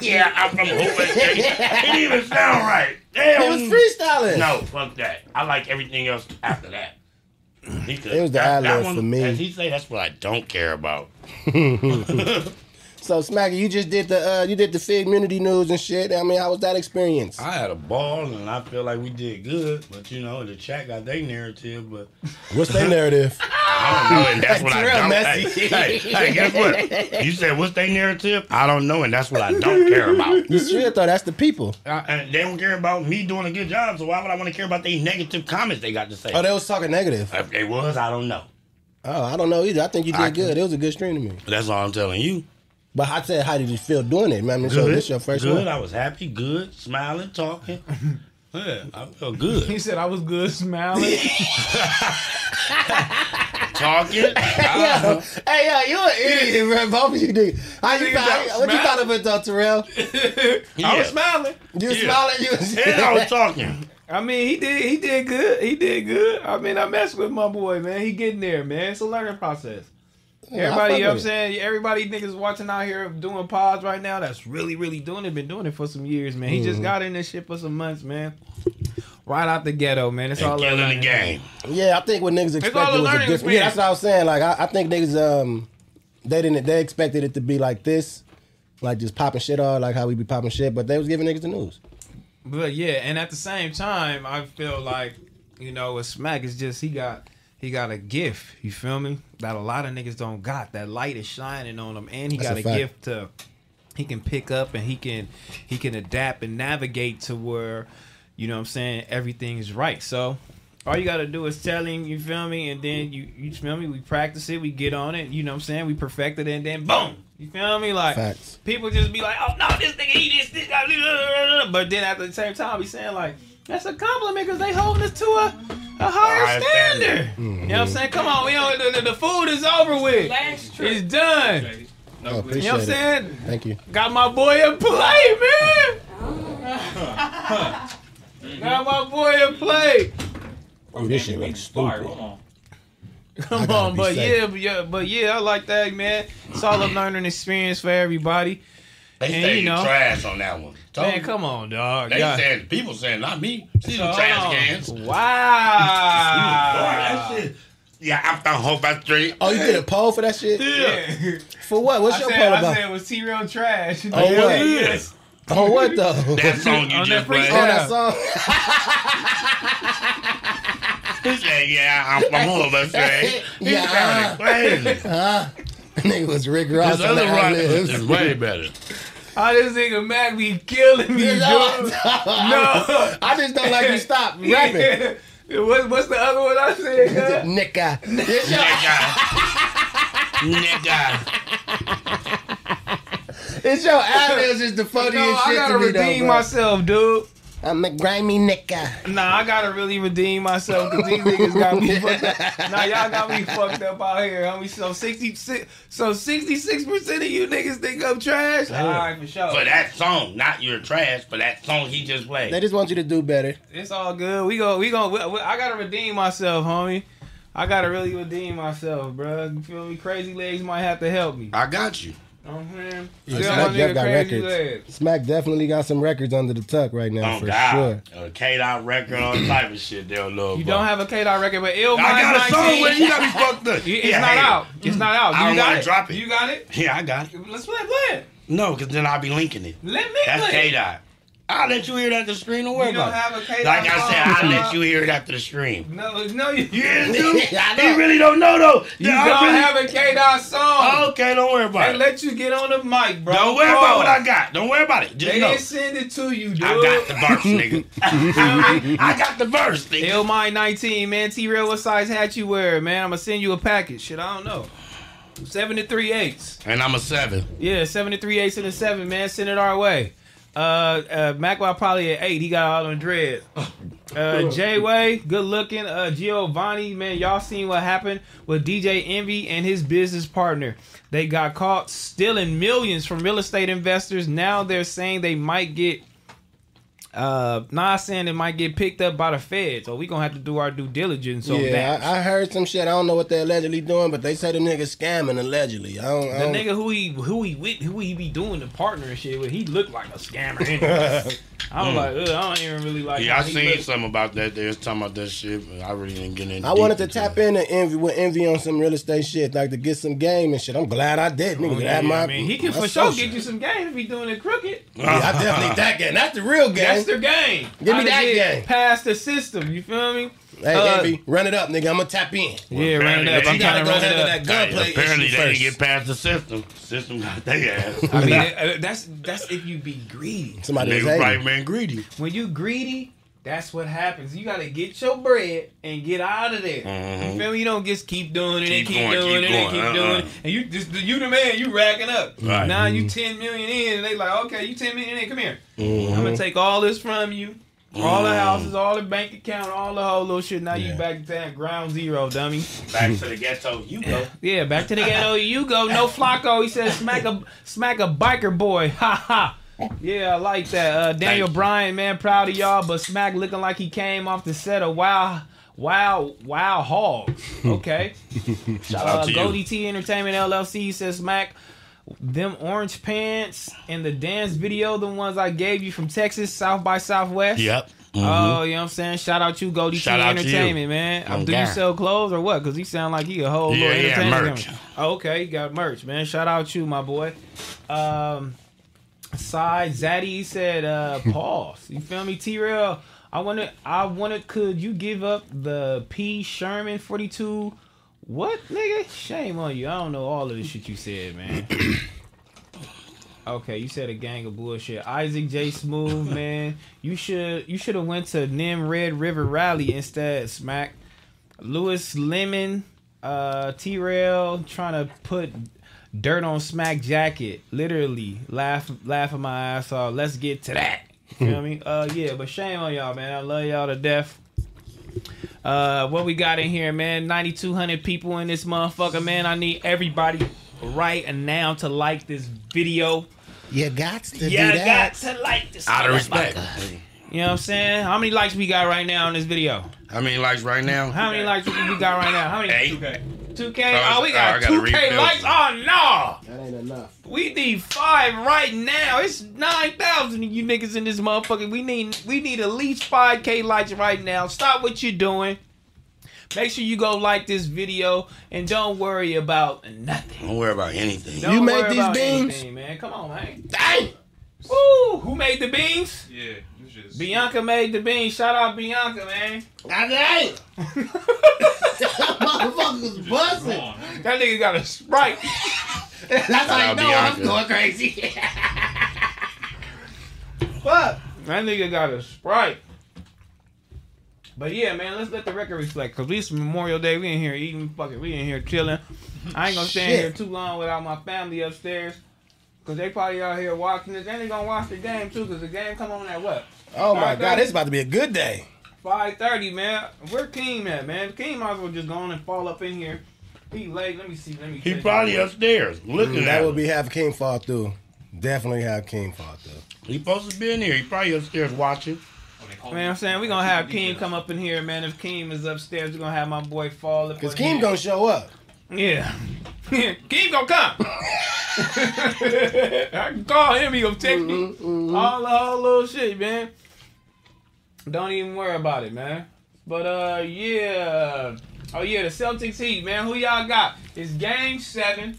Yeah, I'm from Hope State. It didn't even sound right. Damn. It was freestyling. No, fuck that. I like everything else after that. He could- It was the that- that ad-lib one, for me. As he say, that's what I don't care about. <laughs> <laughs> So Smacky, you just did the uh, you did the Figg Community News and shit. I mean, how was that experience? I had a ball and I feel like we did good, but you know the chat got their narrative, but What's their narrative? <laughs> I don't know, and that's what I don't. messy. <laughs> Hey, hey, hey, guess what? You said what's their narrative? I don't know, and that's what I don't care about. <laughs> You should though. That's the people. Uh, and they don't care about me doing a good job, so why would I want to care about the negative comments they got to say? Oh, they was talking negative. if they was, I don't know. Oh, I don't know either. I think you did I- good. It was a good stream to me. That's all I'm telling you. But I said, how did you feel doing it, man? So Good. this your first good. one. I was happy, good, smiling, talking. yeah, I felt good. <laughs> He said I was good smiling. <laughs> talking. <laughs> Yo, hey, yo, you an idiot, man. Both of you did. How you thought, what you thought of it, though, Terrell? I was smiling. You was Yeah. smiling. You was. And I was talking. I mean, he did. He did good. He did good. I mean, I messed with my boy, man. He getting there, man. It's a learning process. Yeah, Everybody, you know what I'm saying? Everybody niggas watching out here doing pods right now that's really, really doing it. Been doing it for some years, man. He Mm-hmm. just got in this shit for some months, man. Right out the ghetto, man. It's all And a killing the game. Yeah, I think what niggas all a expected was a learning different. Yeah, that's what I was saying. Like, I, I think niggas, um, they didn't. They expected it to be like this, like just popping shit off, like how we be popping shit. But they was giving niggas the news. But yeah, and at the same time, I feel like you know with Smack, it's just he got he got a gift. You feel me? That a lot of niggas don't got. That light is shining on him, and he That's got a fact. gift to he can pick up and he can he can adapt and navigate to where you know what I'm saying everything is right. So. All you gotta do is tell him, you feel me, and then you you feel me. We practice it, we get on it, you know what I'm saying. We perfect it, and then boom, you feel me. Like Facts. people just be like, oh no, this nigga he this this guy, blah, blah, blah, blah. but then at the same time, be saying like that's a compliment because they holding us to a a higher Higher standard. standard. You know what I'm saying? Come on, we don't, the, the, the food is over with. Last trip. It's done. No, Oh, You know what I'm it. saying? Thank you. Got my boy in play, man. <laughs> Got my boy in play. Oh, this shit We looks fire. stupid. Hold on. Come on, but safe. yeah, but yeah, but yeah, I like that, man. It's all a learning experience for everybody. They And, say you you know- trash on that one. Told Man, you. come on, dog. They Yeah. saying people saying not me. See the Oh, trash cans. Wow. that shit. Yeah, I'm from Hope Street. Oh, you did a poll for that shit? Yeah. <laughs> For what? What's I your said, poll I about? said it was T-Real trash. Oh, what? Yes. On oh, what though? <laughs> That <laughs> song you On just that played. Oh, that song. He said, "Yeah, I'm from Hope I Street." He Yeah. sounded crazy. Nigga was Rick Ross This on the other rock ad-libs. is way better. Oh, this nigga Mac be killing me, dude. No, No. I just don't like you stop <laughs> rapping. What, what's the other one I said? <laughs> girl? Nigga. It's Nigga. Nigga. it's your ad-libs is the funniest No, I shit gotta to me redeem though, bro. myself, dude. I'm a grimy nigga. Nah, I gotta really redeem myself because these <laughs> niggas got me fucked up. Nah, y'all got me fucked up out here, homie. So sixty six, so sixty six percent of you niggas think I'm trash. All right, for sure. For that song, not your trash, For that song he just played. They just want you to do better. It's all good. We go. We go. We, we- I gotta redeem myself, homie. I gotta really redeem myself, bro. You feel me? Crazy legs might have to help me. I got you. You know I'm saying? Yeah, Smack my Jeff got records. Legs. Smack definitely got some records under the tuck right now Oh for God, sure. a K dot record, all type of shit. They'll love. You don't have a K Dot record, but Ill I got a Mind song 19. where you got me fucked up. <laughs> It's Yeah, not hey. out. It's not out. I you don't got wanna it? drop it. You got it? Yeah, I got it. Let's play, play it. No, because then I'll be linking it. Let me That's play K dot. I'll let you hear it after the stream. Don't worry You don't about it. Like I said, I'll let you hear it after the stream. No, no, you, You dude? I He really don't know though. you I don't really- have a K Dot song. Okay, don't worry about it. Let you get on the mic, bro. Don't worry about what I got. Don't worry about it. Just They know. didn't send it to you, dude. <laughs> I got the verse, nigga. I got the verse, nigga. Ill Mind 19, man. T Real, what size hat you wear, man? I'm gonna send you a package. Shit, I don't know. 73 eighths. And I'm a seven. Yeah, 73 eighths and a seven, man. Send it our way. Uh, uh, Macwell probably at eight. He got all them dreads. Uh, J Way, good looking. Uh, Giovanni, man, y'all seen what happened with DJ Envy and his business partner? They got caught stealing millions from real estate investors. Now they're saying they might get, uh, not saying they might get picked up by the feds. So we gonna have to do our due diligence on yeah, that. I, I heard some shit. I don't know what they're allegedly doing, but they say the nigga scamming allegedly. I don't. I the don't nigga who he who he with who he be doing the partner and shit with, he looked like a scammer. Anyway. I was like, Ugh, I don't even really like. Mm. Yeah, how I he seen look. something about that. They was talking about that shit, but I really didn't get into. I wanted to deep tap into into envy with envy on some real estate shit, like to get some game and shit. I'm glad I did, nigga. Oh, That yeah, my, I mean, he can my for sure social. get you some game if he doing it crooked. Yeah, I definitely <laughs> that game. That's the real game. That's their game. Give me that game. Pass the system, you feel me? hey, Uh, envy, run it up, nigga. I'm gonna tap in. yeah, run it up. they I'm You gotta trying to go run it up. that Hey, gunplay apparently issue they didn't get past the system. System got their ass. <laughs> I mean, that's that's if you be greedy. Somebody was Nigga, hating. right man, greedy. When you greedy, that's what happens. You gotta get your bread and get out of there. You mm-hmm. feel me? You don't just keep doing it and Keep keep going, doing keep it and keep doing Uh-uh. it. And you just you the man, you racking up. Right. Now you mm-hmm. ten million in, and they like, okay, you ten million in, come here. I'm Mm-hmm. gonna take all this from you. All the mm-hmm. houses, all the bank account, all the whole little shit. Now you back to that ground zero, dummy. Back to the ghetto, you go. <laughs> Yeah, back to the ghetto. You go. No Flacco. He says smack a smack a biker boy. <laughs> Ha ha. Yeah, I like that. Uh, Daniel. Bryan, man, proud of y'all. But Smack looking like he came off the set of Wow, Wow, Wild Hogs. <laughs> Okay. Shout uh, out to you. Goldie T Entertainment LLC says Smack. Them orange pants and the dance video, the ones I gave you from Texas, South by Southwest. Yep. Oh, you know what I'm saying? Shout out you, Goldie Shout T to you. Entertainment, man. Oh, Do you sell clothes or what? Because he sound like he a whole Yeah, little yeah, merch. Oh, okay, you got merch, man. Shout out to you, my boy. Um, side Zaddy said, uh, <laughs> pause. You feel me, T Rail? I wanted, I wanted. Could you give up the P Sherman 42? What, nigga? Shame on you. I don't know all of the shit you said, man. <coughs> Okay, you said a gang of bullshit. Isaac J. Smooth, man, you should you should have went to Nim Red River Rally instead. Smack. Lewis Lemon, uh, T Rail trying to put dirt on Smack jacket. Literally, laugh laughing my ass off. Let's get to that. You know what I mean? <laughs> Uh, yeah, but shame on y'all, man. I love y'all to death. Uh, what we got in here, man? 9,200 people in this motherfucker, man. I need everybody right now to like this video. You got to You do got that. to like this. Out of respect. You know what I'm saying? How many likes we got right now on this video? How many likes right now? How many likes we got right now? How many? Eight. 2K. Oh, Oh, we got gotta 2K likes. Oh no. That ain't enough. We need five right now. It's nine thousand of you niggas in this motherfucker. We need we need at least five K likes right now. Stop what you're doing. Make sure you go like this video and don't worry about nothing. Don't worry about anything. Don't You made these about beans? anything, man. Come on, man. Dang! Woo! Who made the beans? Yeah, it's just. Bianca made the beans. Shout out Bianca, man. God dang! <laughs> Motherfuckers buzzing. Come. That nigga got a sprite. That's how you out know I'm going crazy. Fuck. That nigga got a sprite. But yeah, man, let's let the record reflect. Cause we it's Memorial Day, we in here eating, fucking, we in here chilling. I ain't gonna stand Shit. here too long without my family upstairs. Cause they probably out here watching this. And they gonna watch the game too. Cause the game come on at what? Oh my god, thirty? it's about to be a good day. Five thirty, man. Where Keem at, man? Keem might as well just go on and fall up in here. He late. Let me see. Let me. He check. probably upstairs looking mm, That at would be have King fall through. Definitely have King fall through. He supposed to be in here. He probably upstairs watching. They call Man, I'm saying we're gonna have Keem come up in here, man. If Keem is upstairs, we're gonna have my boy fall up. Cause on King gonna show up. Yeah. <laughs> Keem gonna come. <laughs> I can call him, he gonna text me. All the whole little shit, man. Don't even worry about it, man. But uh yeah. Oh yeah, the Celtics Heat, man. Who y'all got? It's game seven.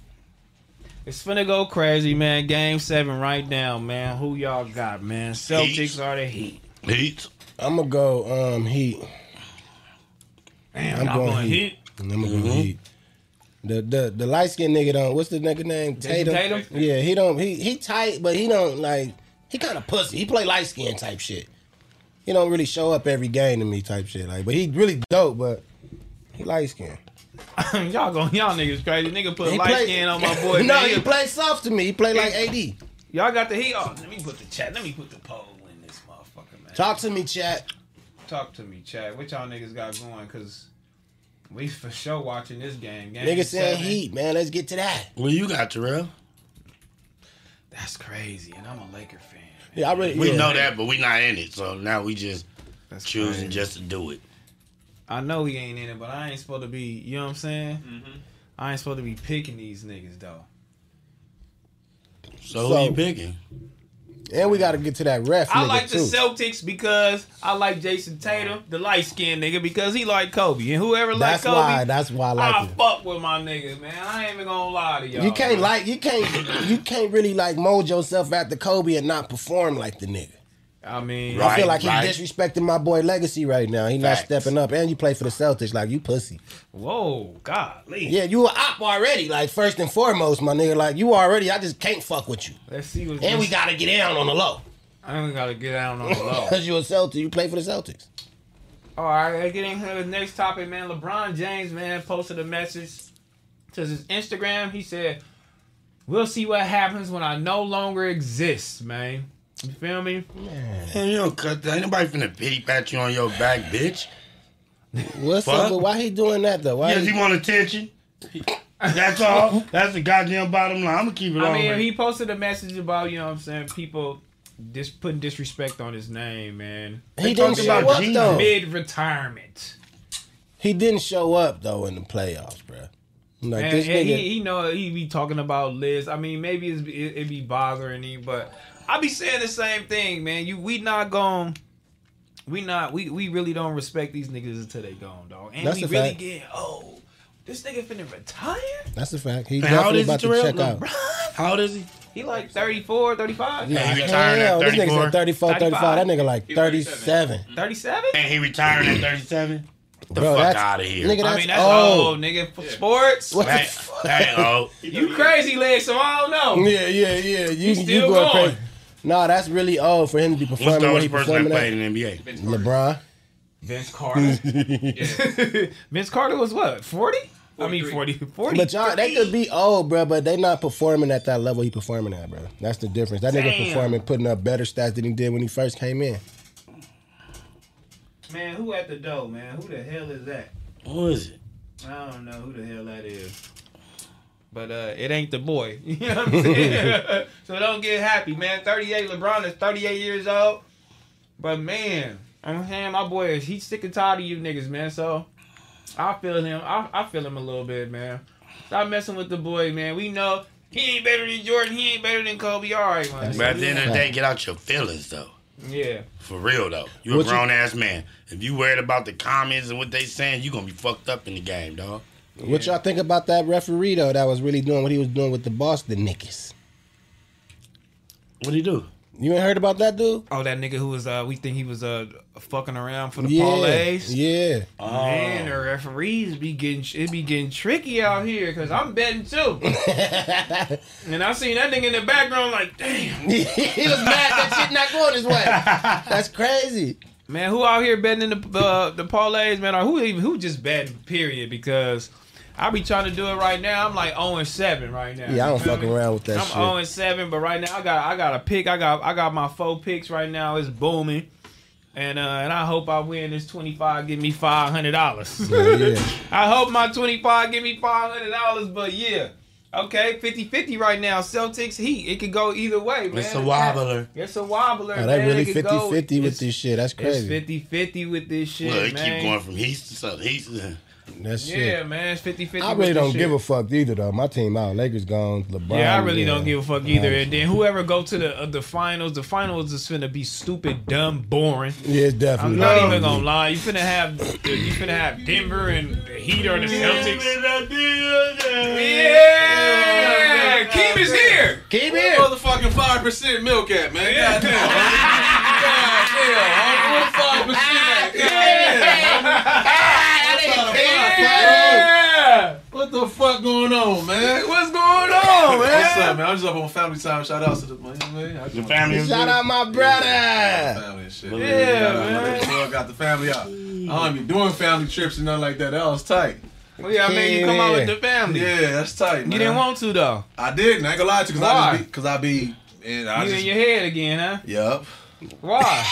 It's finna go crazy, man. Game seven right now, man. Who y'all got, man? Celtics Heat. are the Heat. Heat. I'm gonna go um Heat. Damn, I'm y'all going going Heat. Heat. I'm gonna go Heat. The the the light skinned nigga don't. What's the nigga name? Jayson Tatum? Yeah, he don't. He he tight, but he don't like. He kind of pussy. He play light skin type shit. He don't really show up every game to me type shit. Like, but he really dope. But he light skin. <laughs> y'all going y'all niggas crazy. Nigga put He light play- skin on my boy. <laughs> no, man. he play soft to me. He play like AD. Y'all got the heat. Oh, let me put the chat. Let me put the poll in this motherfucker, man. Talk to me, chat. talk to me, chat. What y'all niggas got going? Cause we for sure watching this game. game Niggas saying seven. Heat, man. Let's get to that. Well, you got Terrell. That's crazy, and I'm a Laker fan. Yeah, I really. We yeah. know that, but we not in it. So now we just That's choosing crazy. just to do it. I know he ain't in it, but I ain't supposed to be. You know what I'm saying? Mm-hmm. I ain't supposed to be picking these niggas though. So, So- who you picking? And we got to get to that ref I like the. Celtics because I like Jayson Tatum, the light skinned nigga, because he like Kobe, and whoever like That's Kobe, why. That's why I like I it. fuck with my niggas, man. I ain't even gonna lie to y'all. You can't man. like you can't you can't really like mold yourself after Kobe and not perform like the nigga. I mean, Right. I feel like he's right. disrespecting my boy legacy right now. He not stepping up, and you play for the Celtics like you pussy. whoa, golly. Yeah, you a op already. Like first and foremost, my nigga. Like you already. I just can't fuck with you. Let's see what's. And we gotta get down on the low I ain't gotta get down on the low. <laughs> because you a Celtic. You play for the Celtics. All right, I get into the next topic, man. LeBron James, man, posted a message to his Instagram. He said, "We'll see what happens when I no longer exist, man." You feel me? Man, you don't cut that. Ain't nobody finna pity pat you on your back, bitch. What's Fuck. up? But why he doing that though? Why? Yes, he- he want attention. That's all. That's the goddamn bottom line. I'm gonna keep it I on. mean, with he posted a message about you know what I'm saying people just putting disrespect on his name, man. He talking didn't show about up though. Mid retirement, He didn't show up though in the playoffs, bro. Like and, this and nigga. he, he know he be talking about Liz. I mean, maybe it's, it, it be bothering him, but I be saying the same thing, man. You we not going. We not we we really don't respect these niggas until they gone, dog. And That's we really fact. get oh, this nigga finna retire. That's a fact. He's Man, how old definitely is he, about to Terrell? check out. How old is he? he like 34, 35, Yeah, he Hell, retired at this nigga 34. said 34, 35. 35. That nigga like 37. Mm-hmm. 37. And he retiring at 37. The Bro, fuck out of here. Nigga, that's, I mean, that's old. old, nigga. For sports, What the That, fuck? that <laughs> old. you crazy, leg. So I don't know. Yeah, yeah, yeah. You, He's you still going going. Crazy. Nah, that's really old for him to be performing. What's performing the what he oldest person that performing played at. in the NBA? LeBron. Vince Carter. <laughs> Vince Carter was what? 40? I mean 40. 40. But y'all, they could be old, bro, but they not performing at that level he performing at, bro. That's the difference. That nigga performing, putting up better stats than he did when he first came in. Man, who at the door, man? Who the hell is that? Who is it? I don't know who the hell that is. But uh, it ain't the boy. <laughs> You know what I'm saying? <laughs> so don't get happy, man. 38, LeBron is 38 years old. But man, I'm saying my boy is he's sick and tired of you niggas, man. So I feel him. I, I feel him a little bit, man. Stop messing with the boy, man. We know he ain't better than Jordan. He ain't better than Kobe. All right, man. But at the end of the day, get out your feelings though. Yeah. For real though. You a What you- grown ass man. If you worried about the comments and what they saying, you gonna be fucked up in the game, dog. What y'all think about that referee though? That was really doing what he was doing with the Boston niggas. What do he do? You ain't heard about that dude? Oh, that nigga who was uh we think he was uh fucking around for the yeah, parlays. yeah. Man, the referees be getting it be getting tricky out here because I'm betting too. <laughs> and I seen that nigga in the background like, damn, <laughs> he was mad that shit not going his way. That's crazy. man, who out here betting in the uh, the parlays, man, or who even who just betting? Period, because. I be trying to do it right now. I'm like 0 and 7 right now. Yeah, I don't You fuck around with that I'm shit. 0 and 7, but right now I got I got a pick. I got I got my four picks right now. It's booming. And uh and I hope I win this 25, give me five hundred dollars. yeah. <laughs> I hope my 25 give me $500, but yeah. Okay, 50-50 right now. Celtics Heat. It could go either way, man. It's a wobbler. It's a wobbler. Oh, they man. really It could 50 go- 50 with it's- this shit. That's crazy. It's 50-50 with this shit, Look, it man. keep going from Heat to south. East to That shit. yeah, man. It's 50-50 I really don't shit. give a fuck either though. My team out. Lakers gone. LeBron. Yeah, I really yeah. don't give a fuck either. And then whoever go to the uh, the finals, the finals is finna be stupid, dumb, boring. Yeah, it's I'm definitely. not even gonna lie. You finna have you finna have Denver and the Heat or the Celtics. Yeah, Keem is here. Keep Where it. motherfucking five percent milk at, man? Goddamn. <laughs> Goddamn. Five percent at. Yeah. What the fuck going on, man? What's going on, man? What's up, man? I'm just up on family time. Shout out to the man. man. I just The want family Shout good. out my brother. family and shit. Yeah, Shout out, man. Got the family out. I don't be doing family trips and nothing like that. That was tight. Well, yeah, I mean, you come out with the family. Yeah, that's tight. Man. You didn't want to though. I didn't. I ain't gonna lie to you, cause I be, cause I be, and I You just, in your head again, huh? Yup. Why? <laughs>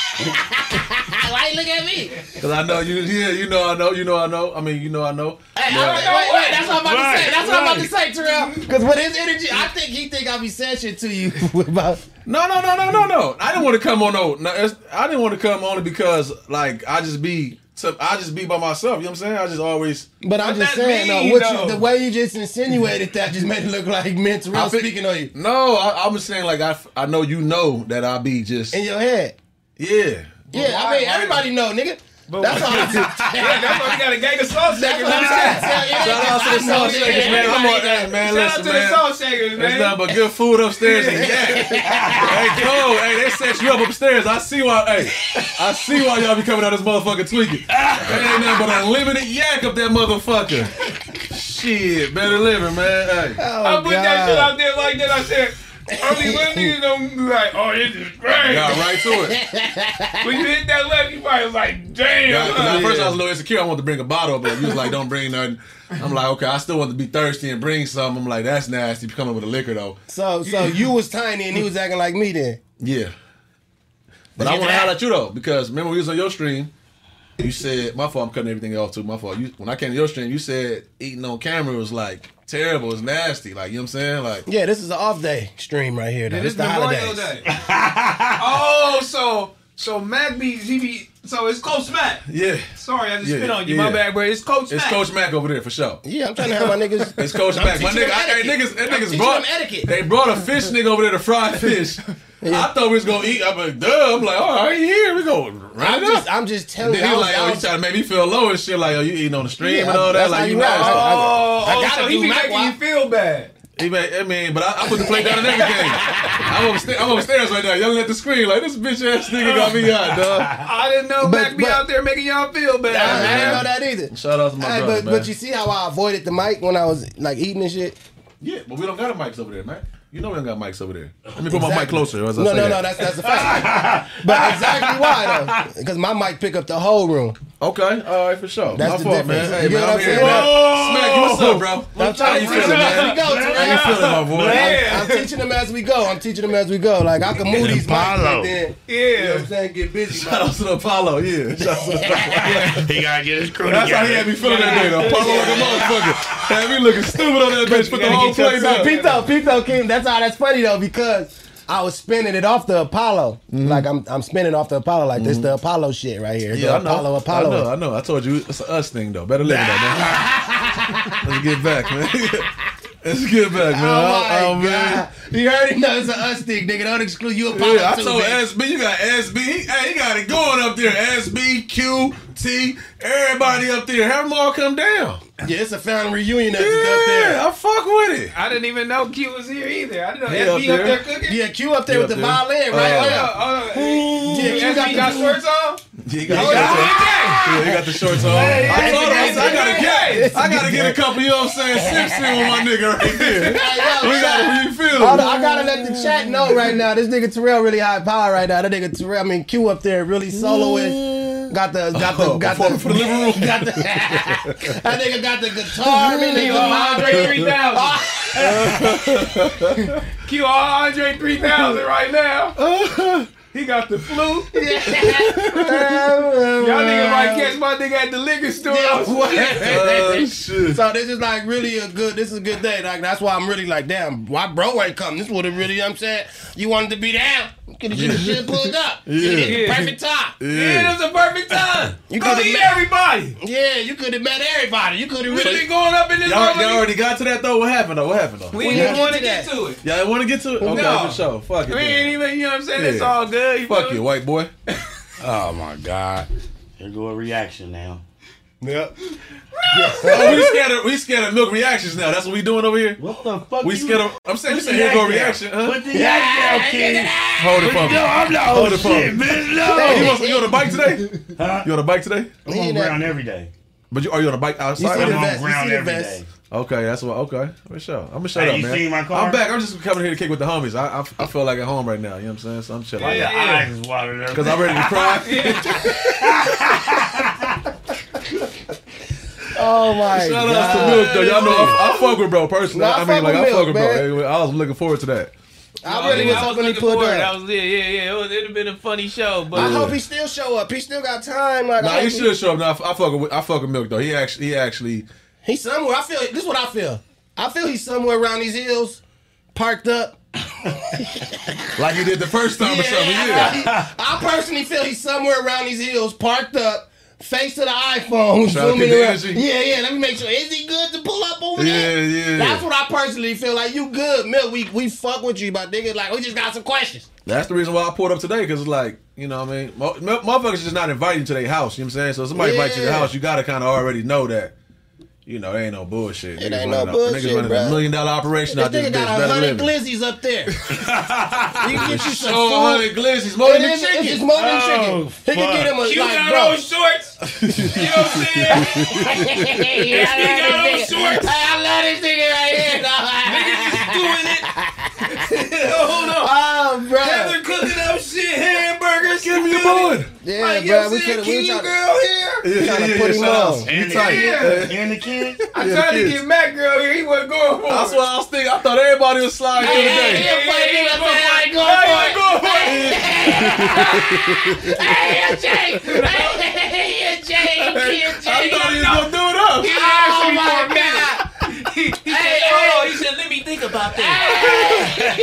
Why you look at me? Cause I know you. Yeah, you know I know. You know I know. I mean, you know I know. Hey, all right, wait, wait, that's what I'm about to say. That's what I'm about to say, Terrell. Because with his energy, I think he think I be saying shit to you <laughs> about. No, no, no, no, no, no. I didn't want to come on. No, no it's, I didn't want to come only because like I just be. To, I just be by myself. You know what I'm saying? I just always. But I'm just saying, mean, uh, though, what though? you, the way you just insinuated that just made it look like men Terrell I feel- speaking on you No, I, I'm just saying like I. I know you know that I be just. in your head. Yeah. Yeah, I mean everybody know, nigga. That's all. I'm. Yeah, that's why we got a gang of salt That's shakers. what I'm saying. Shout out to the salt shakers, man. Come on, hey, man. Shout out Listen, to the man. salt shakers, There's man. nothing but good food upstairs <laughs> and hey, Cole, hey, they set you up upstairs. I see why, hey, I see why y'all be coming out this motherfucker tweaking. <laughs> Ah. There ain't nothing but unlimited yak up that motherfucker. Shit, better living, man. Hey. Oh, I put that shit out there like that. I said, only when niggas don't be like, oh, this is great. Got right to it. <laughs> When you hit that left, you probably was like, damn. Yeah, 'cause huh? at first I was a little insecure. I wanted to bring a bottle, but you was like, don't bring nothing. I'm like, okay, I still want to be thirsty and bring something. I'm like, that's nasty. Coming with a liquor though. So, so <laughs> you was tiny and he was acting like me then. Yeah. But I want to highlight you though, because remember we was on your stream. You said my fault. I'm cutting everything off too. My fault. You when I came to your stream, you said eating on camera was like terrible. It's nasty. Like you know what I'm saying? Like Yeah, this is an off day stream right here. Though. This This the Memorial holidays. Day. <laughs> oh, so so Mac be he be so it's Coach Mac. yeah, Sorry, I just Yeah, spit on you. yeah. My bad, bro. It's Coach it's Mac. Coach Mac over there for sure. Yeah, I'm trying to have my niggas. <laughs> It's Coach Mac. My nigga, I, hey, niggas, that niggas brought them etiquette. They brought a fish nigga over there to fry fish. <laughs> I thought we was gonna eat. I'm like, duh. I'm like, all right, here we go. I'm Right just. I'm just telling Then you. he I was- like, I oh, you trying to make me feel low and shit. Like, oh, you eating on the stream Yeah, and all that. Like, you know, act. nasty. Oh, I oh gotta oh, so he do be making you feel bad. He made, I mean, but I, I put the plate down and everything. I'm upstairs, I'm upstairs right now, yelling at the screen like this bitch ass nigga got me out, dog. I didn't know But- Mac be out there making y'all feel bad. I, I didn't know that either. Shout out to my Hey, brother, but man. but you see how I avoided the mic when I was like eating and shit. yeah, but we don't got a mics over there, man. You know we don't got mics over there. Let me put my mic closer. As I No, say no, that. no, that's that's a fact. but exactly why though? Because my mic pick up the whole room. Okay, all right, for sure. That's my the fault, difference. man. You Hey, get man, what I'm I'm here, saying? man. Smack, you what's up, bro? I'm trying How to you feeling, them as we man? go. How you feeling, my boy? Man. I'm teaching them as we go. I'm teaching them as we go. Like I can move these mics Apollo. and then you know what Yeah. I'm saying get busy. Shout out to the Apollo, yeah. Shout out to the Apollo. <laughs> he gotta get his crew That's how he had me feeling that day, though. Apollo like a motherfucker. Had me looking stupid on that bitch. Put the whole get your plate So down. Pito, Pito King, that's how that's funny though, because I was spinning it off the Apollo. Mm-hmm. Like I'm I'm spinning off the Apollo like this the mm-hmm. Apollo shit right here. Yeah, I know. Apollo, Apollo. I know, I know. I told you it's an us thing though. Better live though, man. <laughs> Let's get back, man. <laughs> Let's get back, man. Oh my Oh, man. god. You already know it's an us thing, nigga. Don't exclude you Apollo Yeah, I told. SB, you got SB. Hey, he got it going up there. SB, Q, T, everybody up there. Have them all come down. Yeah, it's a family reunion that's up there. Yeah, I fuck with it. I didn't even know Q was here either. I didn't know He SB up up there. there, cooking. Yeah, Q up there He with up the there. violin, Uh, right? Oh, yeah. oh, Yeah, yeah, Q SB got got shorts on. He got Oh, the shorts on. yeah. Yeah, he got the shorts on. Hey, I hey, told him, I said, I gotta hey, get. I gotta get a couple. You know what I'm saying? Sips in with my <laughs> nigga right there. We got it. You feel Hold it? on, I gotta let the chat know right now. This nigga Terrell really high power right now. That nigga Terrell, I mean Q up there really soloing. Got the got the Oh, got the for the living room. Got the, <laughs> that nigga got the guitar. I mean, nigga, Andre 3000. Q <laughs> Andre 3000 right now. He got the flute. <laughs> Y'all niggas might catch my nigga at the liquor store. Oh, shit. So this is like really a good. This is a good day. Like that's why I'm really like, damn, why bro ain't come? This would have really. You know what I'm saying you wanted to be down. You could have should pulled up. You Yeah. hit the Yeah. perfect time. Yeah, it was a perfect time. You could've met- everybody. Yeah, you could have met everybody. You could have We really. been going up in this Y'all, y'all already got to that though. What happened though? What happened though? We We didn't didn't want to get get to to it. Y'all want to get to it? Okay, No. for sure. Fuck it. We ain't even, you know what I'm saying? It's all good. You Fuck you, white boy. <laughs> Oh my god. Here go a reaction now. Yep. <laughs> Oh, we scared of we scared of milk reactions now. That's what we doing over here. What the fuck? We you- scared of. I'm saying you Put said the here go yak down. reaction, huh? Put the yak down, kid. Hold it for me. No, I'm not. Hold it for me. man. You, No. on, you on a bike today? Huh? You on a bike today? I'm on ground every day. But you are you on a bike outside? see I'm the on ground see the every vest. day. Okay, that's what. Okay, for sure. I'm gonna shut Hey, up, you man. seen my car? I'm back. I'm just coming here to kick with the homies. I I, I feel like at home right now. You know what I'm saying? So I'm chilling. My Yeah. eyes is watered up. Cause I'm ready to <laughs> cry. <laughs> Oh my Shout god. out to Milk though. Y'all know I, I fuck with bro personally. Nah, I I mean, like I Milk, fuck with man. bro. I was looking forward to that. I really was I hoping he looking pulled forward. That was yeah, yeah, yeah. It would have been a funny show, but I hope he still show up. He still got time. Like, Nah, hope he should show up. Nah, I, I fuck with I fuck with Milk though. He actually he actually He's somewhere. I feel. This is what I feel. I feel he's somewhere around these hills, parked up. <laughs> like he did the first time or something. Yeah. I personally feel he's somewhere around these hills, parked up, face to the iPhone, zooming around. Yeah, yeah. Let me make sure. Is he good to pull up over Yeah, there? yeah. Yeah. That's what I personally feel like. You good, Milk? We we fuck with you, but nigga, like we just got some questions. That's the reason why I pulled up today because it's like you know what I mean Mo- mo- motherfuckers just not inviting you to their house. You know what I'm saying? So if somebody invites you to the house, you gotta kind of already know that. You know, ain't no bullshit. It Niggas ain't no running a- bullshit, Niggas running bruh. a million dollar operation This out this nigga bitch. got a hundred glizzies up there. <laughs> you can get you some Show a food. hundred glizzies, more than It is- chicken. It's more than Oh, chicken. He can get him a you like, got bro. on shorts. <laughs> You know what I'm saying? Yeah, <laughs> This nigga got on I love this nigga right here. dog. Nigga just doing it. Hold on. Oh, bro. Heather cooking up shit, hamburgers. Give me a bun. Yeah, Like, bro. We what I'm saying? could we King trying to here. Yeah, trying to put yeah, him shout on. You And the tight. kid. And the kid. I Yeah, tried to get Matt girl here. He wasn't going for it. That's what I was thinking. I thought everybody was sliding through the Hey, day. hey, funny nigga, yeah, man, I ain't yeah, going yeah, for it. go for it. Hey, Jay. Hey, Jay. Hey, I Jay. thought he was gonna do it up. Oh, my God. He, he Hey, said, "Oh, hey. he said, let me think about that.